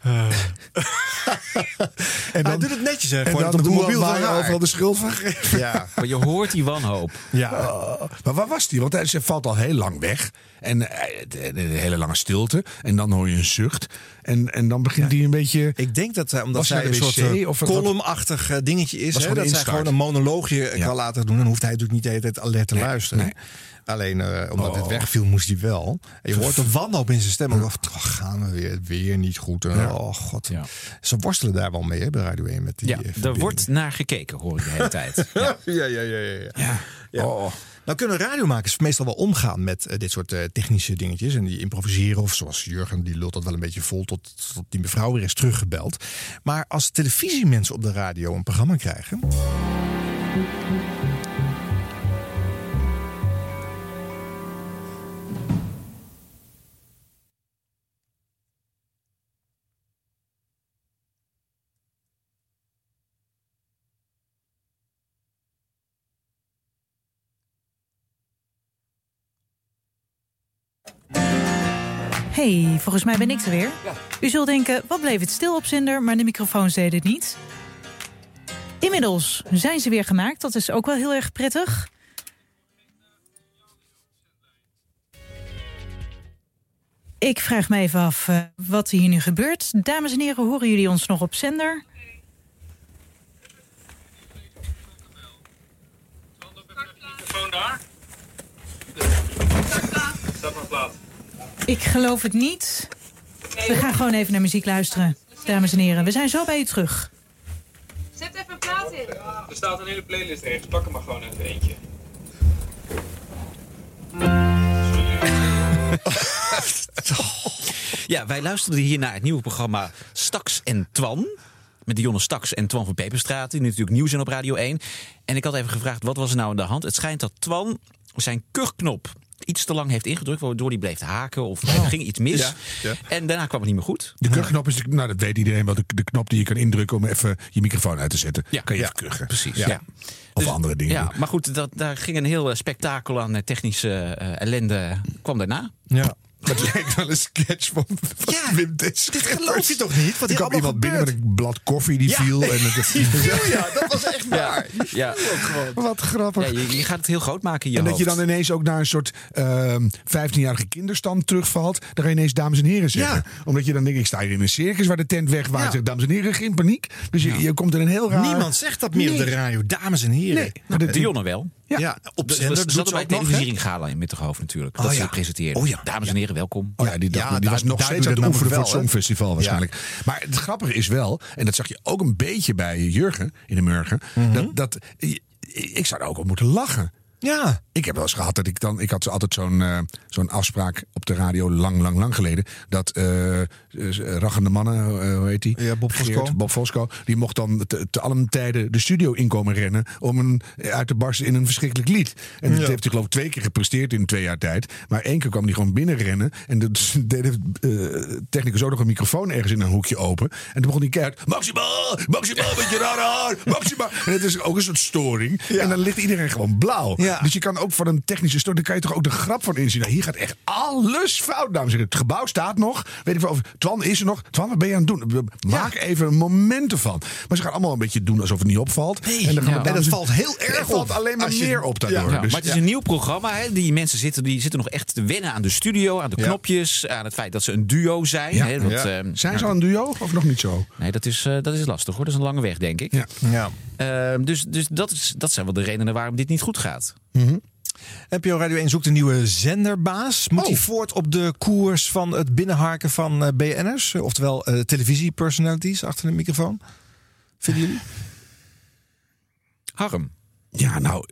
En Hij doet het netjes, hè? En Gewoon dan op de de mobiel van haar. overal de schuld van. Ja. Maar je hoort die wanhoop. Ja. maar waar was die? Want hij ze valt al heel lang weg. En eh, de hele lange stilte. En dan hoor je een zucht. En, en dan begint hij een beetje... Ik denk dat eh, omdat zij een soort wc eh, of columnachtig dingetje is. Hè, gewoon dat een zij gewoon een monoloogje Ja. kan laten doen. Dan hoeft hij natuurlijk niet de hele tijd alert te luisteren. Alleen eh, omdat het Oh. wegviel, moest hij wel. En je hoort de wanhoop in zijn stem. ook. Oh, gaan we weer, weer niet goed. En, Ja. Oh god. Ja. Ze worstelen daar wel mee hè, bij Radio 1 met die Ja, eh, er wordt naar gekeken, hoor ik de hele tijd. Ja. ja, ja, ja, ja. ja. Ja. Nou kunnen radiomakers meestal wel omgaan met eh, dit soort technische dingetjes. En die improviseren. Of zoals Jurgen, die lult dat wel een beetje vol tot, tot die mevrouw weer is teruggebeld. Maar als televisiemensen op de radio een programma krijgen... hey, volgens mij ben ik er weer. U zult denken, wat bleef het stil op zender, maar de microfoons deden het niet. Inmiddels zijn ze weer gemaakt, dat is ook wel heel erg prettig. Ik vraag me even af eh, wat hier nu gebeurt. Dames en heren, horen jullie ons nog op zender? Telefoon daar? Staat maar plaats. Ik geloof het niet. We gaan gewoon even naar muziek luisteren. Dames en heren, we zijn zo bij u terug. Zet even een plaat in. Er staat een hele playlist ergens. Pak er maar gewoon even eentje. Ja, wij luisterden hier naar het nieuwe programma Stax en Twan. Met Dionne Stax en Twan van Peperstraat. Die natuurlijk nieuws zijn op Radio 1. En ik had even gevraagd, wat was er nou aan de hand? Het schijnt dat Twan zijn kuchknop iets te lang heeft ingedrukt... waardoor hij bleef haken of er ging iets mis. Ja, ja. En daarna kwam het niet meer goed. De kuchknop is, de, nou dat weet iedereen wel, de, de knop die je kan indrukken om even je microfoon uit te zetten. Ja. kan je Ja, even kuchen. precies, Ja. ja. Of andere dingen. Ja, maar goed, dat, daar ging een heel eh, spektakel aan eh, technische eh, ellende. kwam daarna. Ja. Het lijkt wel een sketch van, van Wim Dit geloof je toch niet? Wat er kwam allemaal iemand binnen met een blad koffie die Ja. viel. En het, Die viel, ja, dat was echt waar. Ja. Wat grappig. Ja, je, je gaat het heel groot maken in je en dat je dan ineens ook naar een soort ehm 15-jarige kinderstand terugvalt. Dan ga je ineens dames en heren zeggen. Omdat je dan denkt, ik sta hier in een circus waar de tent wegwaait. Ja. Zegt dames en heren, geen paniek. Dus je, je komt in een heel raar... Niemand zegt dat meer op de radio, dames en heren. Nee. Maar de- Dionne wel. Ja, op Dus zender we doet zaten ze bij televisiering gala in Mitterhoofd natuurlijk. Dat Oh, ze ja. presenteerden. Oh, ja. Dames en heren, welkom. Oh ja, die, dag, Ja, die daar- was nog steeds aan het oefenen voor het? Songfestival waarschijnlijk. Maar het grappige is wel, en dat zag je ook een beetje bij Jurgen in de Murgen, Mhm. dat, dat ik zou er ook op moeten lachen. Ja. Ik heb wel eens gehad dat ik dan. Ik had altijd zo'n eh, zo'n afspraak op de radio lang, lang, lang geleden. Dat eh eh, raggende mannen, hoe heet die? Ja, Bob Fosco. Geert, Bob Fosco. Die mocht dan te, te allen tijden de studio inkomen rennen. om een, uit te barsten in een verschrikkelijk lied. En dat Ja. heeft hij geloof ik twee keer gepresteerd in twee jaar tijd. Maar één keer kwam hij gewoon binnenrennen. En de, deed de technicus ook nog een microfoon ergens in een hoekje open. En toen begon hij keihard. Maximaal, maximaal met je rare haar, maximaal. En het is ook een soort storing. En dan ligt iedereen gewoon blauw. Ja. Dus je kan ook van een technische storing, daar kan je toch ook de grap van inzien. Nou, hier gaat echt alles fout, dames en heren. Het gebouw staat nog. Weet ik wel, of Twan is er nog. Twan, wat ben je aan het doen? Maak even een moment ervan. Maar ze gaan allemaal een beetje doen alsof het niet opvalt. Nee, en, dan gaan ja. we en dames- dat valt heel erg Het valt op. alleen maar je- meer op daardoor. Ja, Dus- maar het is een nieuw programma. Hè? Die mensen zitten, die zitten nog echt te wennen aan de studio, aan de knopjes, aan het feit dat ze een duo zijn. Hè? Want, ehm, Zijn ze nou, al een duo of nog niet zo? Nee, dat is, eh, dat is lastig hoor. Dat is een lange weg, denk ik. Ja. Ja. Ehm, dus dus dat, is, dat zijn wel de redenen waarom dit niet goed gaat. NPO Radio 1 zoekt een nieuwe zenderbaas. Moet Oh. hij voort op de koers van het binnenharken van eh, BN'ers? Oftewel eh televisiepersonalities achter de microfoon? Vinden jullie? Harm. Ja, nou.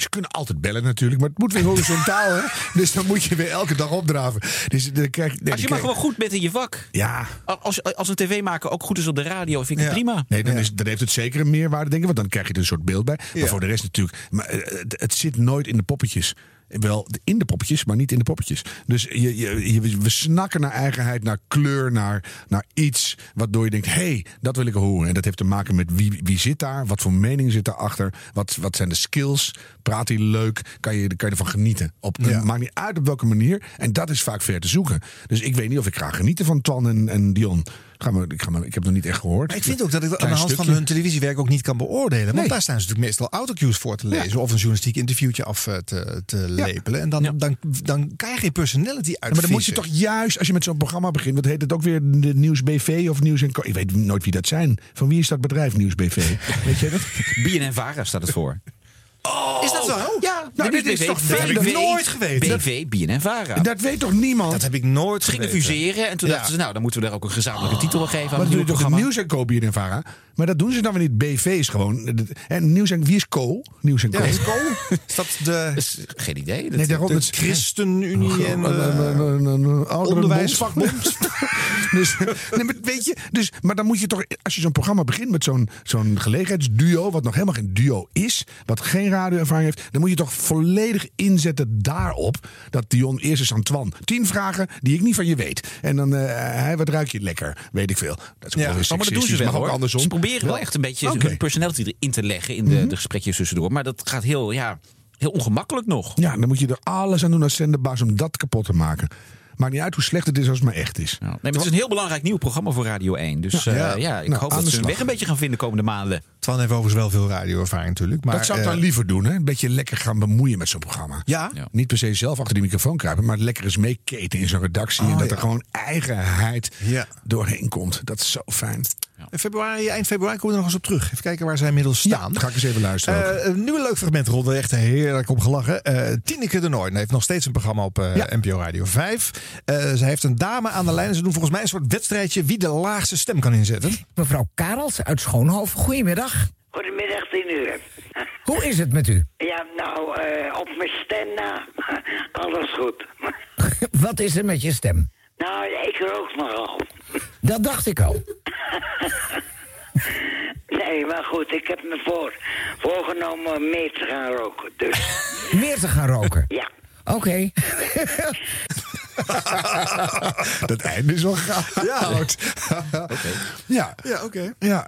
Ze kunnen altijd bellen natuurlijk, maar het moet weer horizontaal, hè? Dus dan moet je weer elke dag opdraven. Dus dan krijg, nee, Als je maar gewoon goed bent in je vak. Ja. Als, als een tv-maker ook goed is op de radio, vind ik het prima. Nee, dan, is, dan heeft het zeker een meerwaarde, denk ik. Want dan krijg je er een soort beeld bij. Maar voor de rest natuurlijk. Maar eh, het, het zit nooit in de poppetjes. Wel in de poppetjes, maar niet in de poppetjes. Dus je, je, je- we snakken naar eigenheid, naar kleur, naar, naar iets. Waardoor je denkt: hé, hey, dat wil ik horen. En dat heeft te maken met wie, wie zit daar, wat voor mening zit daarachter, wat, wat zijn de skills. Praat hij leuk, kan je, kan je ervan genieten. Op, Ja. Maakt niet uit op welke manier. En dat is vaak ver te zoeken. Dus ik weet niet of ik ga genieten van Twan en, en Dion. Ga maar, ik, ga maar, ik heb het nog niet echt gehoord. Maar ik vind ook dat ik dat aan de hand van hun televisiewerk ook niet kan beoordelen. Want Nee. daar staan ze natuurlijk meestal autocues voor te lezen. Of een journalistiek interviewtje af eh, te, te lepelen. En dan, dan, dan kan je geen personality uit. Ja, maar dan moet je toch juist, als je met zo'n programma begint, wat heet het ook weer, de Nieuws BV of Nieuws en Ik weet nooit wie dat zijn. Van wie is dat bedrijf, Nieuws BV? weet je dat? BNN Vara staat het voor. Is dat zo? Ja, Nou, dit dit is toch BV, veel- BV, nooit geweten. BV, BNN Vara. Dat weet toch niemand? Dat heb ik nooit Ze gingen fuseren en toen Ja. dachten ze, nou, dan moeten we daar ook een gezamenlijke titel aan geven aan Maar het dat doe nieuwe je toch. Nieuws en Co en Vara? Maar dat doen ze dan weer niet. BV is gewoon. En Nieuws en wie is Co? Nieuws en Co. Ja, is Co? Is dat de, Dus, geen idee. Dat, Nee, daarom de ChristenUnie en onderwijsvakbond? dus, nee, maar weet je, dus, maar dan moet je toch, als je zo'n programma begint met zo'n zo'n gelegenheidsduo, wat nog helemaal geen duo is, wat geen radioervaring heeft, dan moet je toch volledig inzetten daarop dat Dion eerst is aan Twan. Tien vragen die ik niet van je weet. En dan, eh hij, wat ruik je lekker, weet ik veel. Dat is ook wel maar dat doen ze wel ook hoor. andersom. Ze proberen wel echt een beetje. Mhm. hun personality erin te leggen in de, de gesprekjes tussendoor. Maar dat gaat heel, ja, heel ongemakkelijk nog. Ja, dan moet je er alles aan doen als zenderbaas om dat kapot te maken. Maakt niet uit hoe slecht het is als het maar echt is. Nee, maar het is een heel belangrijk nieuw programma voor Radio 1. Dus Ja. eh, Ja. ja, ik Nou, hoop dat de ze hun weg een beetje gaan vinden komende maanden. Twan heeft overigens wel veel radioervaring natuurlijk. Maar, dat zou ik dan eh, liever doen, hè? Een beetje lekker gaan bemoeien met zo'n programma. Ja? Niet per se zelf achter die microfoon kruipen, maar lekker eens meeketen in zo'n redactie. Oh, en dat ja. er gewoon eigenheid Ja. doorheen komt. Dat is zo fijn. In februari, eind februari komen we er nog eens op terug. Even kijken waar zij inmiddels staan. ga ik eens even luisteren. ook. Eh, een nieuwe leuk fragment, Ron. Echt heerlijk om gelachen. Eh Tineke de Noorden heeft nog steeds een programma op eh, NPO Radio 5. Eh zij heeft een dame aan de lijn. En ze doen volgens mij een soort wedstrijdje wie de laagste stem kan inzetten. Mevrouw Karels uit Schoonhoven, goedemiddag. Goedemiddag, 10 uur. Hoe is het met u? Ja, nou, eh, op mijn stem na. Alles goed. Wat is er met je stem? Nou, ik rook nogal. Dat dacht ik al. Nee, maar goed, ik heb me voor, voorgenomen meer te gaan roken. Dus, Meer te gaan roken? ja. Oké. dat einde is wel goud. Ja. Ja, oké. Ja.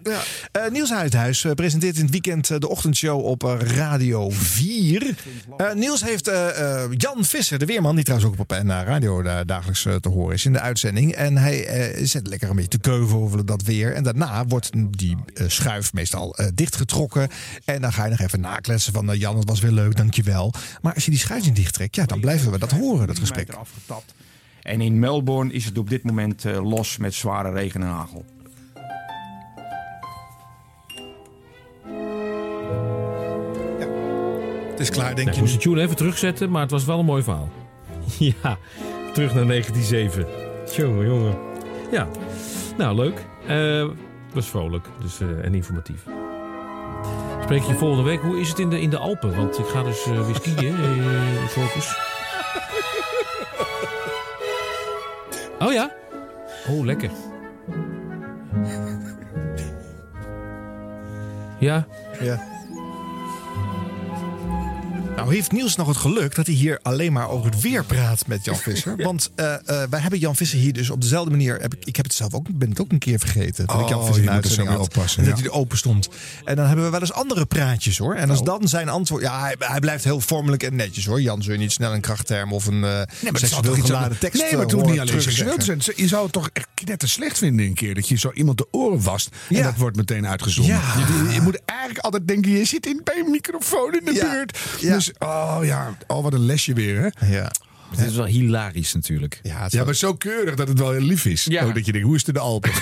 Eh, Niels Uithuis eh, presenteert in het weekend eh, de ochtendshow op Radio 4. Eh, Niels heeft eh, eh, Jan Visser, de weerman, die trouwens ook op NH Radio da- dagelijks te horen is in de uitzending. En hij zet lekker een beetje te keuven over dat weer. En daarna wordt die schuif meestal dichtgetrokken. En dan ga je nog even nakletsen van Jan, het was weer leuk, dankjewel. Maar als je die schuif niet dichttrekt, ja, dan blijven we dat horen, dat gesprek. afgetapt. En in Melbourne is het op dit moment eh, los met zware regen en hagel. Het is klaar, denk Ja, je ik moest de tune even terugzetten, maar het was wel een mooi verhaal. ja, terug naar 1907. Jongen, jongen. Ja, nou leuk. Eh was vrolijk dus, eh, en informatief. Spreek je volgende week. Hoe is het in de, in de Alpen? Want ik ga dus eh weer skiën, focus. Oh ja? Oh, lekker. Ja? Ja. Nou heeft Niels nog het geluk dat hij hier alleen maar over het weer praat met Jan Visser. Want eh, eh, wij hebben Jan Visser hier dus op dezelfde manier. Heb ik, ik heb het zelf ook, ben het ook een keer vergeten. Dat ik Jan Oh, Visser je de had. oppassen, En dat ja. hij er open stond. En dan hebben we wel eens andere praatjes hoor. En als dan zijn antwoord. Ja, hij, hij blijft heel vormelijk en netjes hoor. Jan zul je niet snel een krachtterm of een eh Nee, maar het zou seksueel geladen tekst Nee, maar toen niet alleen seksueel te zijn. Je zou het toch echt knetter slecht vinden een keer. Dat je zo iemand de oren wast. En dat wordt meteen uitgezonden. Ja. Je, je moet eigenlijk altijd denken, je zit in, bij een microfoon in de buurt. Ja. Dus, oh ja, oh wat een lesje weer hè. Ja. Het is wel hilarisch natuurlijk. Ja, Ja, maar zo keurig dat het wel heel lief is. Ja. Ook dat je denkt, hoe is het in de Alpen?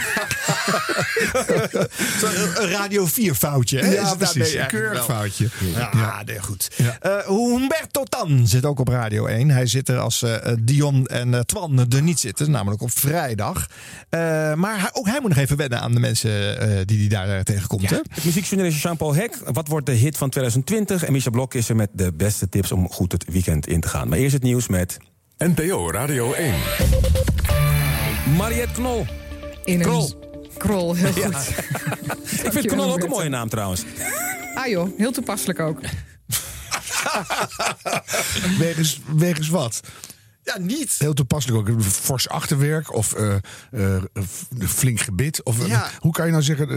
Zo'n, een Radio 4 foutje. Hè? Ja, precies. Een keurig wel? foutje. Ja, Ja. nee, goed. Eh, Humberto Tan zit ook op Radio 1. Hij zit er als eh, Dion en eh, Twan er niet zitten, namelijk op vrijdag. Eh, maar hij, ook hij moet nog even wennen aan de mensen eh, die hij daar eh, tegenkomt. Hè? Muziekjournalist Jean-Paul Hek. Wat wordt de hit van 2020? En Micha Blok is er met de beste tips om goed het weekend in te gaan. Maar eerst het nieuws met... NPO Radio 1. Mariette Knol. In een Krol. Krol, heel Ja. goed. Ik vind Knol ook een mooie naam trouwens. Ah joh, heel toepasselijk ook. wegens, wegens wat? Ja, niet. Heel toepasselijk ook. Fors achterwerk of eh, eh, een flink gebit. Of, eh. Hoe kan je nou zeggen...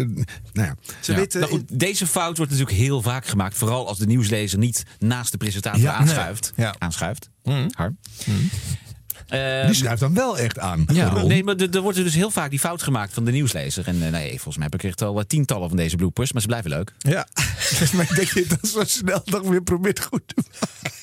nou ja. Ja. Nou goed, deze fout wordt natuurlijk heel vaak gemaakt. Vooral als de nieuwslezer niet naast de presentator Ja, aanschuift. nee. Ja. Aanschuift. Mm. Harm. Die schuift dan wel echt aan. Ja, nee, maar er er wordt dus heel vaak die fout gemaakt van de nieuwslezer. En nee, volgens mij heb ik echt al tientallen van deze bloopers, maar ze blijven leuk. Ja. maar ik denk je dat zo snel nog weer probeert goed te maken.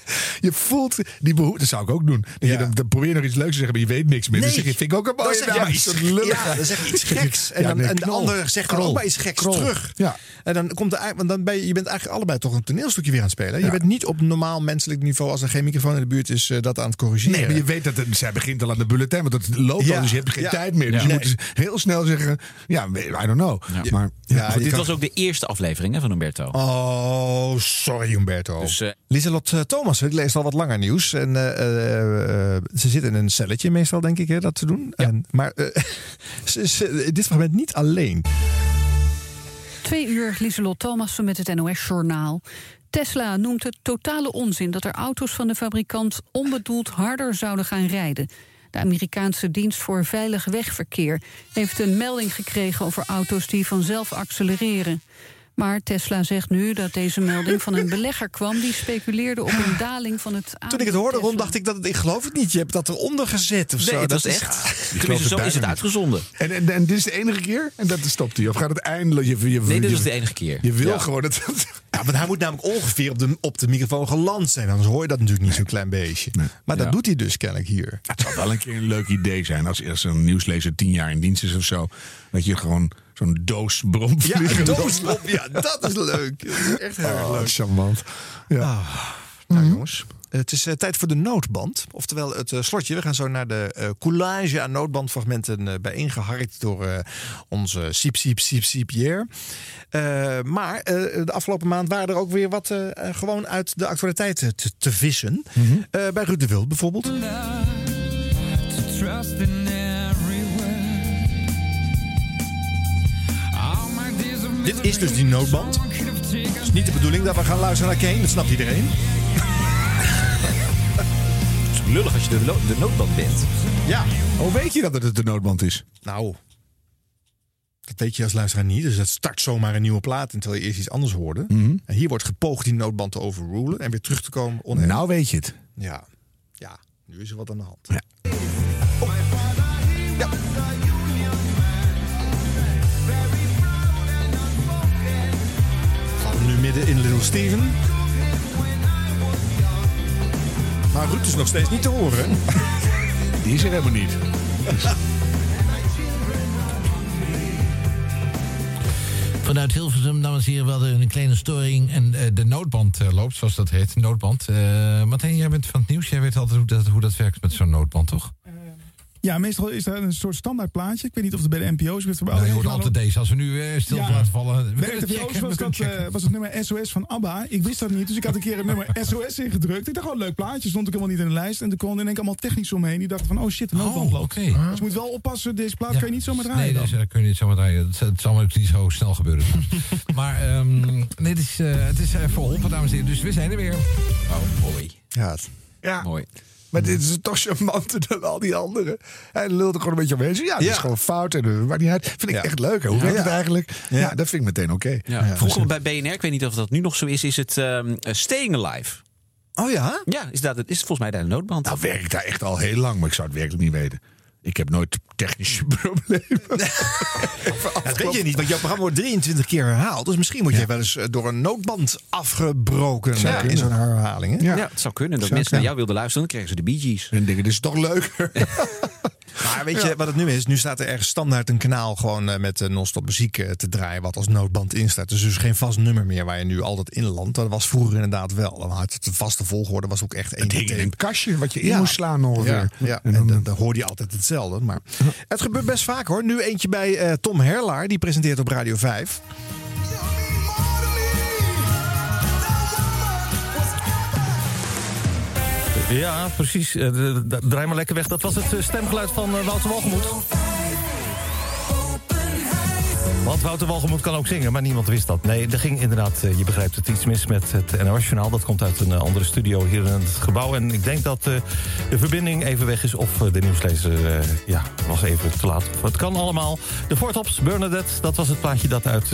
Je voelt die behoefte, dat zou ik ook doen. Dat je dan, dan probeer je nog iets leuks te zeggen, maar je weet niks meer. Dan zeg je, vind ik ook een mooie naam. iets- Ja, dan zeg je iets geks. En, Ja, dan, nee, en de ander zegt dan ook maar iets geks Krol. terug. Ja. En dan komt er eigenlijk, want dan ben je, je bent eigenlijk allebei toch een toneelstukje weer aan het spelen. Je bent niet op normaal menselijk niveau, als er geen microfoon in de buurt is, eh, dat aan het corrigeren. Nee, maar je weet dat het, zij begint al aan de bulletin, want het loopt Ja. al, dus je hebt geen Ja. tijd meer. Dus Ja. je Nee. moet dus heel snel zeggen, ja, I don't know. Maar, Ja, Goed, je dit kan- was ook de eerste aflevering hè, van Humberto. Oh, sorry Humberto. Dus, eh, Lieselot uh, Thomas, die leest al wat langer nieuws. En eh, eh, eh, ze zit in een celletje meestal, denk ik, hè, dat te doen. En, maar eh, ze, dit fragment niet alleen. Twee uur Lieselot Thomassen met het NOS-journaal. Tesla noemt het totale onzin dat er auto's van de fabrikant onbedoeld harder zouden gaan rijden. De Amerikaanse dienst voor veilig wegverkeer heeft een melding gekregen over auto's die vanzelf accelereren. Maar Tesla zegt nu dat deze melding van een belegger kwam... die speculeerde op een daling van het Toen ik het hoorde, Ron, dacht ik dat het, ik geloof het niet. Je hebt dat eronder gezet of Nee, zo. het dat was is- echt. Tenminste, zo is het uitgezonden. En, en, en dit is de enige keer? En dat stopt hij? Of gaat het eindelijk... Je, je, Nee, dit je- is de enige keer. Je wil Ja. gewoon dat... Ja, want hij moet namelijk ongeveer op de, op de microfoon geland zijn. Anders hoor je dat natuurlijk niet zo'n klein beestje. Maar dat Ja. doet hij dus kennelijk hier. Het zou wel een keer een leuk idee zijn als, als een nieuwslezer tien jaar in dienst is of zo. Dat je gewoon zo'n doos Ja, bromvliegen doos op. Ja, dat is leuk. Dat is echt heel erg Oh, leuk. charmant. Ja. Ah, nou jongens, het is eh, tijd voor de noodband. Oftewel het eh, slotje. We gaan zo naar de eh, collage aan noodbandfragmenten uh, bijeengeharkt door eh, onze Siep Siep Siep Siep Pierre. Uh, maar uh, de afgelopen maand waren er ook weer wat uh, gewoon uit de actualiteiten te, te vissen. Mm -hmm. bij Ruud de Wild bijvoorbeeld. Dit is dus die noodband. Het is niet de bedoeling dat we gaan luisteren naar Kane, dat snapt iedereen. Het is lullig als je de, de noodband bent. Ja. Hoe weet je dat het de noodband is? Nou, dat weet je als luisteraar niet. Dus dat start zomaar een nieuwe plaat en terwijl je eerst iets anders hoorde. Mm -hmm. En hier wordt gepoogd die noodband te overrulen en weer terug te komen. Oneens. Nou weet je het. Ja. Ja, nu is er wat aan de hand. Ja. Oh. ja. Midden in Little Steven. Maar Ruud is nog steeds niet te horen. Die is er helemaal niet. Vanuit Hilversum, dames en heren, we hadden een kleine storing en uh, de noodband uh, loopt, zoals dat heet. Noodband. Uh, Martijn, jij bent van het nieuws. Jij weet altijd hoe dat, hoe dat werkt met zo'n noodband, toch? Ja, meestal is er een soort standaard plaatje. Ik weet niet of het bij de NPO's is. Nou, je hoort altijd deze. Als we nu uh, stil ja. laten vallen. Bij de NPO's was, dat, uh, was het nummer SOS van ABBA. Ik wist dat niet, dus ik had een keer het nummer SOS ingedrukt. Ik dacht, oh, leuk plaatje. Stond ik helemaal niet in de lijst. En toen kwam er in één keer allemaal technisch omheen. Die dachten van, oh shit, de noodband oh. Okay. Dus je moet wel oppassen, deze plaat ja. kan je niet zomaar draaien. Nee, deze kun je niet zomaar draaien. Het, het zal ook niet zo snel gebeuren. maar um, nee, het is, uh, het is verholpen, dames en heren. Dus we zijn er weer. Oh, mooi. Ja, ja. mooi. Maar dit is toch charmanter dan al die anderen. Hij lulde gewoon een beetje omheen. Ja, dat ja. is gewoon fout. En maakt niet uit. Vind ik echt leuk. Hè? Hoe werkt het eigenlijk? Ja. dat vind ik meteen oké. Okay. Vroeger bij BNR, ik weet niet of dat nu nog zo is, is het um, Staying Alive. Oh ja? Ja, is, dat, is volgens mij daar een noodband. Nou werkt daar echt al heel lang, maar ik zou het werkelijk niet weten. Ik heb nooit technische problemen. dat weet je niet, want jouw programma wordt 23 keer herhaald. Dus misschien word je ja. wel eens door een noodband afgebroken ja, in zo'n herhaling. Hè? Ja. ja, het zou kunnen. Dat zou mensen naar jou wilden luisteren, dan krijgen ze de Bee Gees. En denken, dit is toch leuker. Maar weet je wat het nu is? Nu staat er ergens standaard een kanaal gewoon uh, met uh, non-stop muziek uh, te draaien, wat als noodband instaat. Dus dus geen vast nummer meer waar je nu altijd in landt. Dat was vroeger inderdaad wel. Dan had het de vaste volgorde was ook echt één. In een kastje wat je in ja. moest slaan ongeveer. Ja, ja. en dan, dan, dan hoorde je altijd hetzelfde. Maar het gebeurt best vaak hoor. Nu eentje bij Tom Herlaar, die presenteert op Radio 5. Ja, precies. Uh, draai maar lekker weg. Dat was het stemgeluid van uh, Wouter Walgemoed. Want Wouter Walgemoed kan ook zingen, maar niemand wist dat. Nee, er ging inderdaad, uh, je begrijpt het, iets mis met het NOS-journaal. Dat komt uit een andere studio hier in het gebouw. En ik denk dat de verbinding even weg is of de nieuwslezer ja, was even te laat. Het kan allemaal. De Fortops, Bernadette, dat was het plaatje dat uit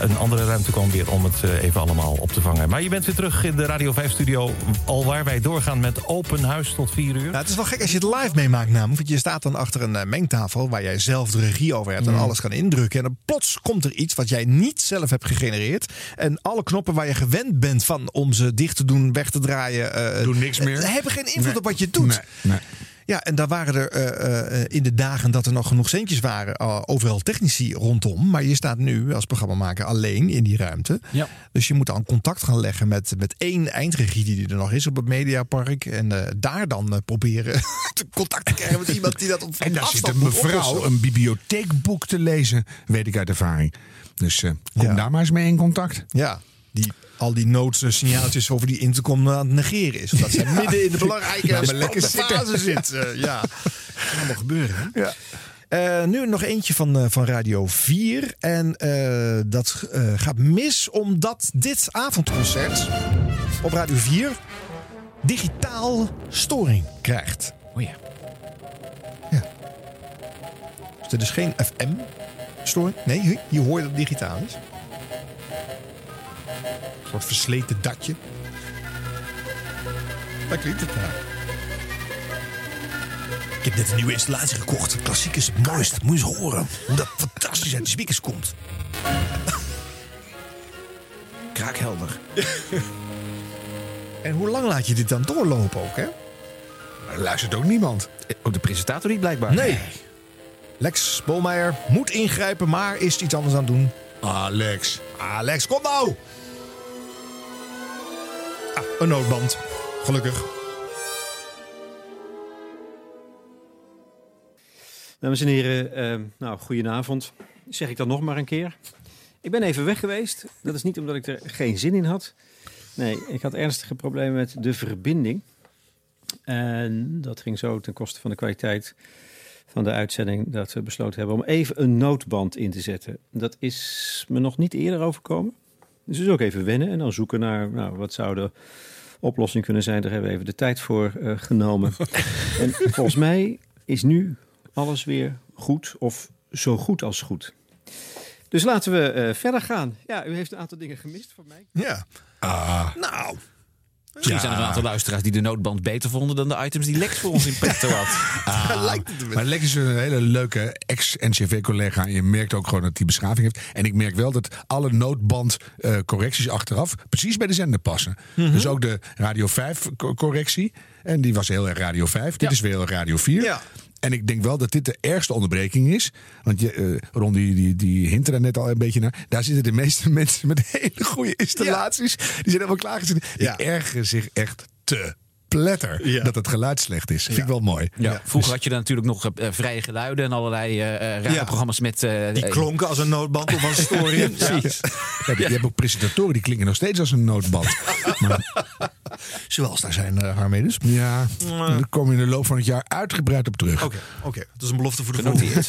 een andere ruimte kwam weer... om het even allemaal op te vangen. Maar je bent weer terug in de Radio 5-studio... al waar wij doorgaan met open huis tot 4 uur. Nou, het is wel gek als je het live meemaakt namelijk. Want je staat dan achter een mengtafel waar jij zelf de regie over hebt... en mm. alles kan indrukken. En plots komt er iets wat jij niet zelf hebt gegenereerd. En alle knoppen waar je gewend bent van om ze dicht te doen, weg te draaien... Uh, Doe niks meer. hebben geen invloed nee. op wat je doet. Nee. Nee. Ja, en daar waren er uh, uh, in de dagen dat er nog genoeg centjes waren, uh, overal technici rondom. Maar je staat nu als programmamaker alleen in die ruimte. Ja. Dus je moet dan contact gaan leggen met, met één eindregie die er nog is op het Mediapark. En daar dan proberen contact te krijgen met iemand die dat op En daar zit een mevrouw een bibliotheekboek te lezen, weet ik uit ervaring. Dus kom ja. daar maar eens mee in contact. Ja, die al die noodsignaaltjes over die intercom aan het negeren is. Omdat ze ja. midden in de belangrijke ja, lekker fase zit. Uh, ja, kan allemaal gebeuren. Hè? Ja. Uh, nu nog eentje van, uh, van Radio 4. En uh, dat gaat mis omdat dit avondconcert op Radio 4 digitaal storing krijgt. Oh ja. Ja. Dus dit is geen FM-storing. Nee, hier hoor je dat het digitaal is. Soort versleten dakje. Daar klinkt het naar. Ik heb net een nieuwe installatie gekocht. Klassiek is het mooist. Moet je eens horen hoe dat fantastisch uit de speakers komt. Kraakhelder. en hoe lang laat je dit dan doorlopen ook, hè? Er luistert ook niemand. Ook de presentator niet blijkbaar. Nee. Lex Bolmeijer moet ingrijpen, maar is iets anders aan het doen. Alex. Alex, kom nou! Een noodband. Gelukkig. Dames en heren, eh, nou, goedenavond. Zeg ik dan nog maar een keer. Ik ben even weg geweest. Dat is niet omdat ik er geen zin in had. Nee, ik had ernstige problemen met de verbinding. En dat ging zo ten koste van de kwaliteit van de uitzending dat we besloten hebben om even een noodband in te zetten. Dat is me nog niet eerder overkomen. Dus dus ook even wennen en dan zoeken naar nou, wat zou de oplossing kunnen zijn. Daar hebben we even de tijd voor eh, genomen. en volgens mij is nu alles weer goed of zo goed als goed. Dus laten we eh, verder gaan. Ja, u heeft een aantal dingen gemist van mij. Ja. Ah. Nou. Misschien zijn er een aantal luisteraars die de noodband beter vonden dan de items die Lex voor ons in petto had. Ah, maar Lex is een hele leuke ex-NCV-collega. En je merkt ook gewoon dat hij beschaving heeft. En ik merk wel dat alle noodbandcorrecties achteraf precies bij de zender passen. Mhm. Dus ook de Radio 5-correctie. En die was heel erg Radio 5. Dit is weer heel erg Radio 4. Ja. En ik denk wel dat dit de ergste onderbreking is. Want je, eh, Ron, die, die, die hintte er net al een beetje naar. Daar zitten de meeste mensen met hele goede installaties. Die zijn helemaal klaargezet. Die ergeren zich echt te pletter dat het geluid slecht is. Vind ik wel mooi. Ja, vroeger had je dan natuurlijk nog eh, vrije geluiden en allerlei eh eh, radioprogramma's met... eh, Die eh, klonken als een noodband of als een story. Precies. Ja, je hebt ook presentatoren die klinken nog steeds als een noodband. Zoals daar zijn, uh, dus. Ja, daar kom je in de loop van het jaar uitgebreid op terug. Oké, oké. dat is een belofte voor de volgende.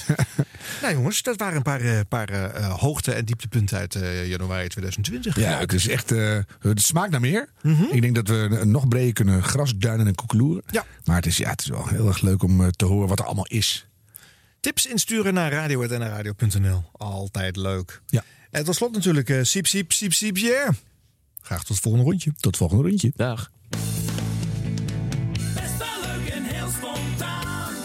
nou jongens, dat waren een paar, eh, paar eh, hoogte- en dieptepunten uit eh, januari 2020. Ja, het is echt. eh, het smaakt naar meer. Ik denk dat we nog breder kunnen grasduinen en koekeloeren. Ja. Maar het is, ja, het is wel heel erg leuk om eh, te horen wat er allemaal is. Tips insturen naar radio.nradio.nl. Altijd leuk. Ja. En tot slot natuurlijk eh siep, siep, siep, siep, yeah. Graag tot het volgende rondje. Tot het volgende rondje. Dag.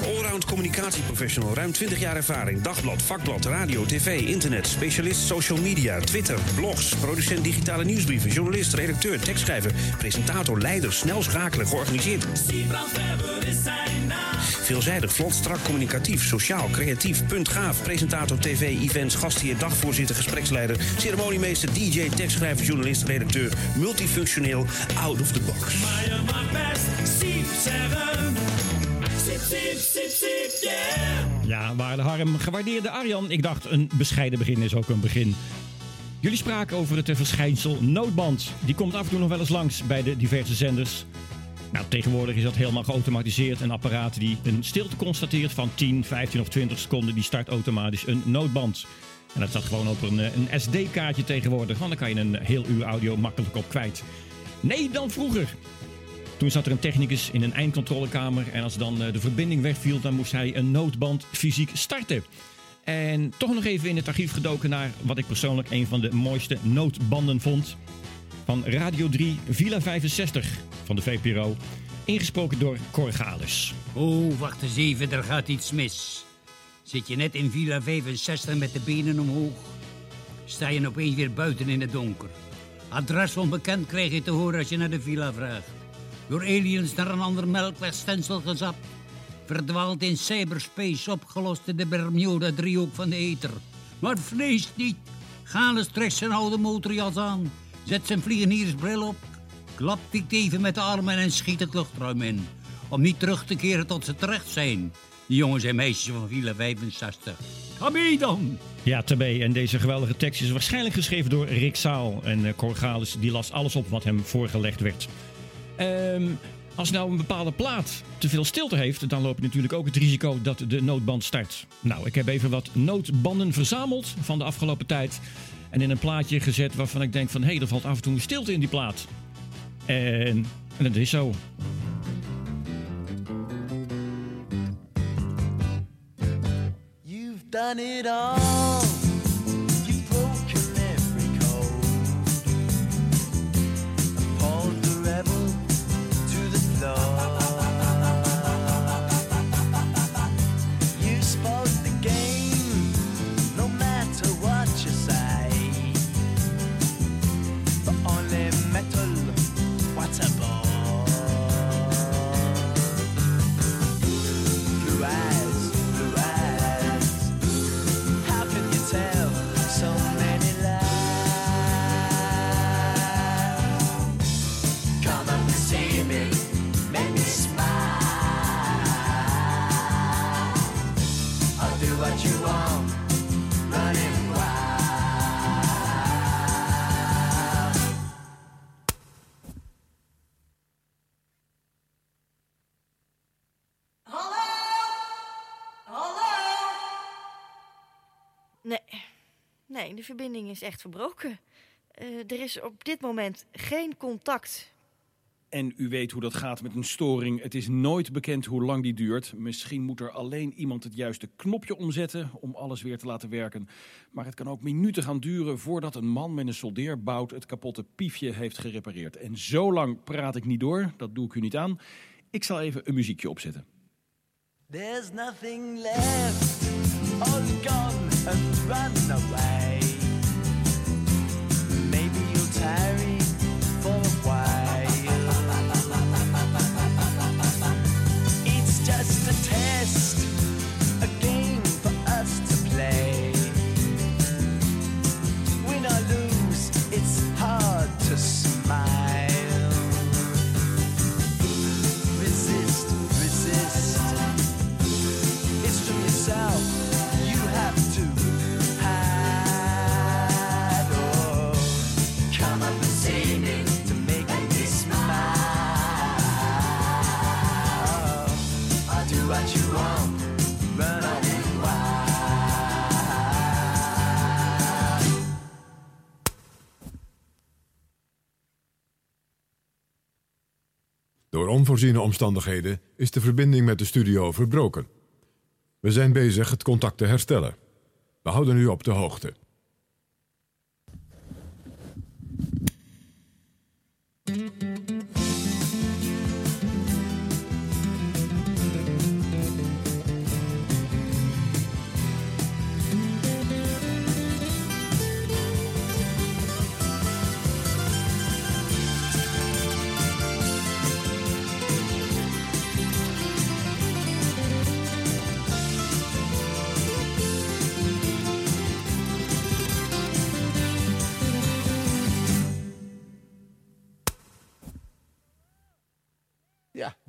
Allround communicatieprofessional, ruim 20 jaar ervaring. Dagblad, vakblad, radio, tv, internet, specialist social media, Twitter, blogs, producent digitale nieuwsbrieven, journalist, redacteur, tekstschrijver, presentator, leider, snel schakelen, georganiseerd. Veelzijdig, vlot, strak, communicatief, sociaal, creatief, puntgaaf, presentator, tv, events, gastheer, dagvoorzitter, gespreksleider, ceremoniemeester, DJ, tekstschrijver, journalist, redacteur, multifunctioneel, out of the box. Maar je mag best Siep zeggen. Sip, sip, sip, sip, yeah. Ja, waarde Harm, gewaardeerde Arjan. Ik dacht, een bescheiden begin is ook een begin. Jullie spraken over het verschijnsel noodband. Die komt af en toe nog wel eens langs bij de diverse zenders. Nou, tegenwoordig is dat helemaal geautomatiseerd. Een apparaat die een stilte constateert van 10, 15 of 20 seconden... die start automatisch een noodband. En dat staat gewoon op een, eh, een SD-kaartje tegenwoordig. Want dan kan je een heel uur audio makkelijk op kwijt. Nee, dan vroeger. Toen zat er een technicus in een eindcontrolekamer en als dan eh, de verbinding wegviel, dan moest hij een noodband fysiek starten. En toch nog even in het archief gedoken naar wat ik persoonlijk een van de mooiste noodbanden vond. Van Radio 3 Villa 65 van de VPRO. Ingesproken door Cor Gales. Oh, wacht eens even, er gaat iets mis. Zit je net in Villa 65 met de benen omhoog? Sta je opeens weer buiten in het donker? Adres onbekend krijg je te horen als je naar de villa vraagt. Door aliens naar een ander melkwegstensel gezapt. Verdwaald in cyberspace opgelost in de Bermuda-driehoek van de ether. Maar vrees niet. Gales trekt zijn oude motorjas aan. Zet zijn vliegeniersbril op. Klapt dit even met de armen en schiet het luchtruim in. Om niet terug te keren tot ze terecht zijn. Die jongens en meisjes van Villa 65. Ga mee dan! Ja, tabé. En deze geweldige tekst is waarschijnlijk geschreven door Rick Zaal. En uh, Cor Gales die las alles op wat hem voorgelegd werd. Ehm, als nou een bepaalde plaat te veel stilte heeft, dan loop je natuurlijk ook het risico dat de noodband start. Nou, ik heb even wat noodbanden verzameld van de afgelopen tijd. En in een plaatje gezet waarvan ik denk van... hé, hey, er valt af en toe een stilte in die plaat. En, en dat is zo. You've done it all. De verbinding is echt verbroken. Eh, er is op dit moment geen contact. En u weet hoe dat gaat met een storing. Het is nooit bekend hoe lang die duurt. Misschien moet er alleen iemand het juiste knopje omzetten om alles weer te laten werken. Maar het kan ook minuten gaan duren voordat een man met een soldeerbout het kapotte piefje heeft gerepareerd. En zo lang praat ik niet door, dat doe ik u niet aan. Ik zal even een muziekje opzetten. There's nothing left, all gone and run away. Maybe you'll tarry onvoorziene omstandigheden is de verbinding met de studio verbroken. We zijn bezig het contact te herstellen. We houden u op de hoogte.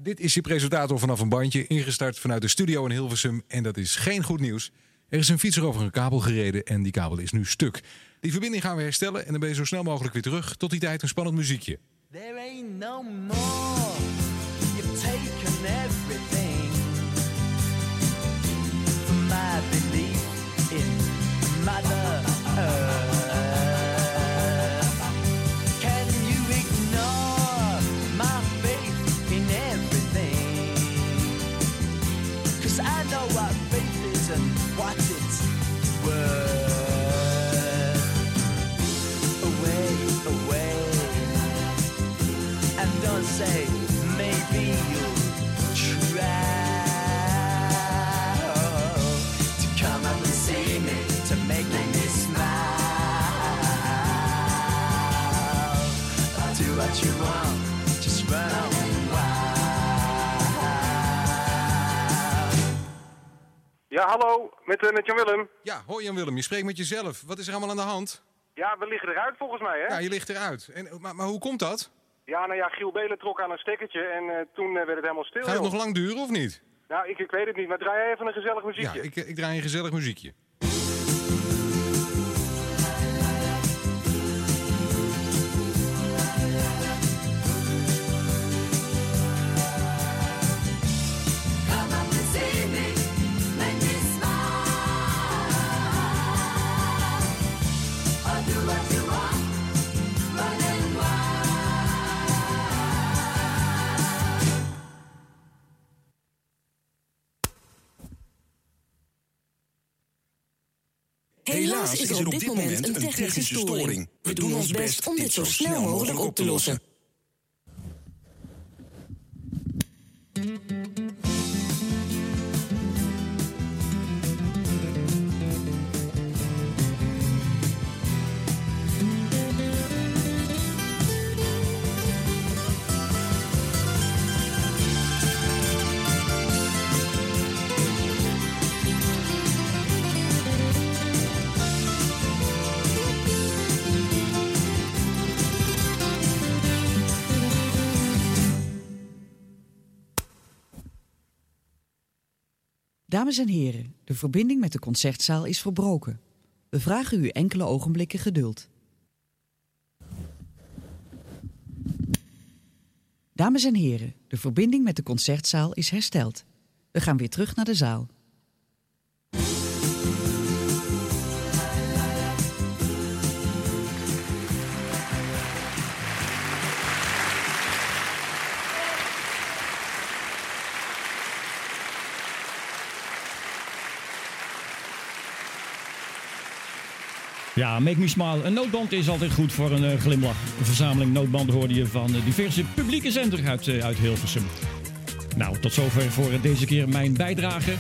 Dit is je presentator vanaf een bandje, ingestart vanuit de studio in Hilversum. En dat is geen goed nieuws. Er is een fietser over een kabel gereden en die kabel is nu stuk. Die verbinding gaan we herstellen en dan ben je zo snel mogelijk weer terug. Tot die tijd een spannend muziekje. There no more. You've taken everything my belief in Mother Earth. Say maybe you'll try to come up and see me to make me smile. I'll do what you want, just run on wild. Ja, hallo, met, eh, met Jan Willem. Ja, hoi Jan Willem, je spreekt met jezelf. Wat is er allemaal aan de hand? Ja, we liggen eruit volgens mij, hè? Ja, je ligt eruit. En, maar, maar hoe komt dat? Ja, nou ja, Giel Belen trok aan een stekkertje en eh, toen eh, werd het helemaal stil. Gaat het joh. nog lang duren of niet? Nou, ik, ik weet het niet, maar draai even een gezellig Ja, muziekje. ik, ik draai een gezellig muziekje. Helaas is er op dit moment een technische storing. We doen ons best om dit zo snel mogelijk op te lossen. Dames en heren, de verbinding met de concertzaal is verbroken. We vragen u enkele ogenblikken geduld. Dames en heren, de verbinding met de concertzaal is hersteld. We gaan weer terug naar de zaal. Ja, make me smile. Een noodband is altijd goed voor een eh, glimlach. Een verzameling noodbanden hoorde je van eh, diverse publieke zenders uit, eh, uit Hilversum. Nou, tot zover voor deze keer mijn bijdrage.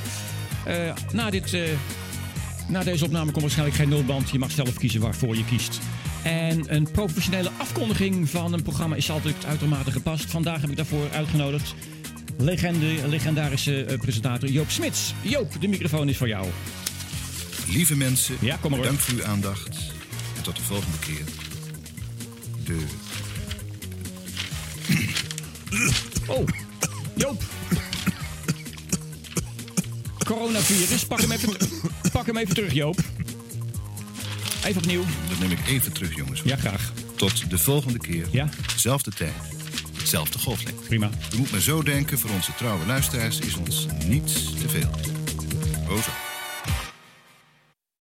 Na, dit, na deze opname komt waarschijnlijk geen noodband. Je mag zelf kiezen waarvoor je kiest. En een professionele afkondiging van een programma is altijd uitermate gepast. Vandaag heb ik daarvoor uitgenodigd legende, legendarische presentator Joop Smits. Joop, de microfoon is voor jou. Lieve mensen, Ja, kom maar dank voor uw aandacht. En tot de volgende keer. De... Oh, Joop. Coronavirus, pak hem even, pak hem even terug, Joop. Even opnieuw. Dat neem ik even terug, jongens. Ja, graag. Tot de volgende keer. Ja. Zelfde tijd. Zelfde golflengte. Prima. U moet maar zo denken, voor onze trouwe luisteraars is ons niets te veel. O zo.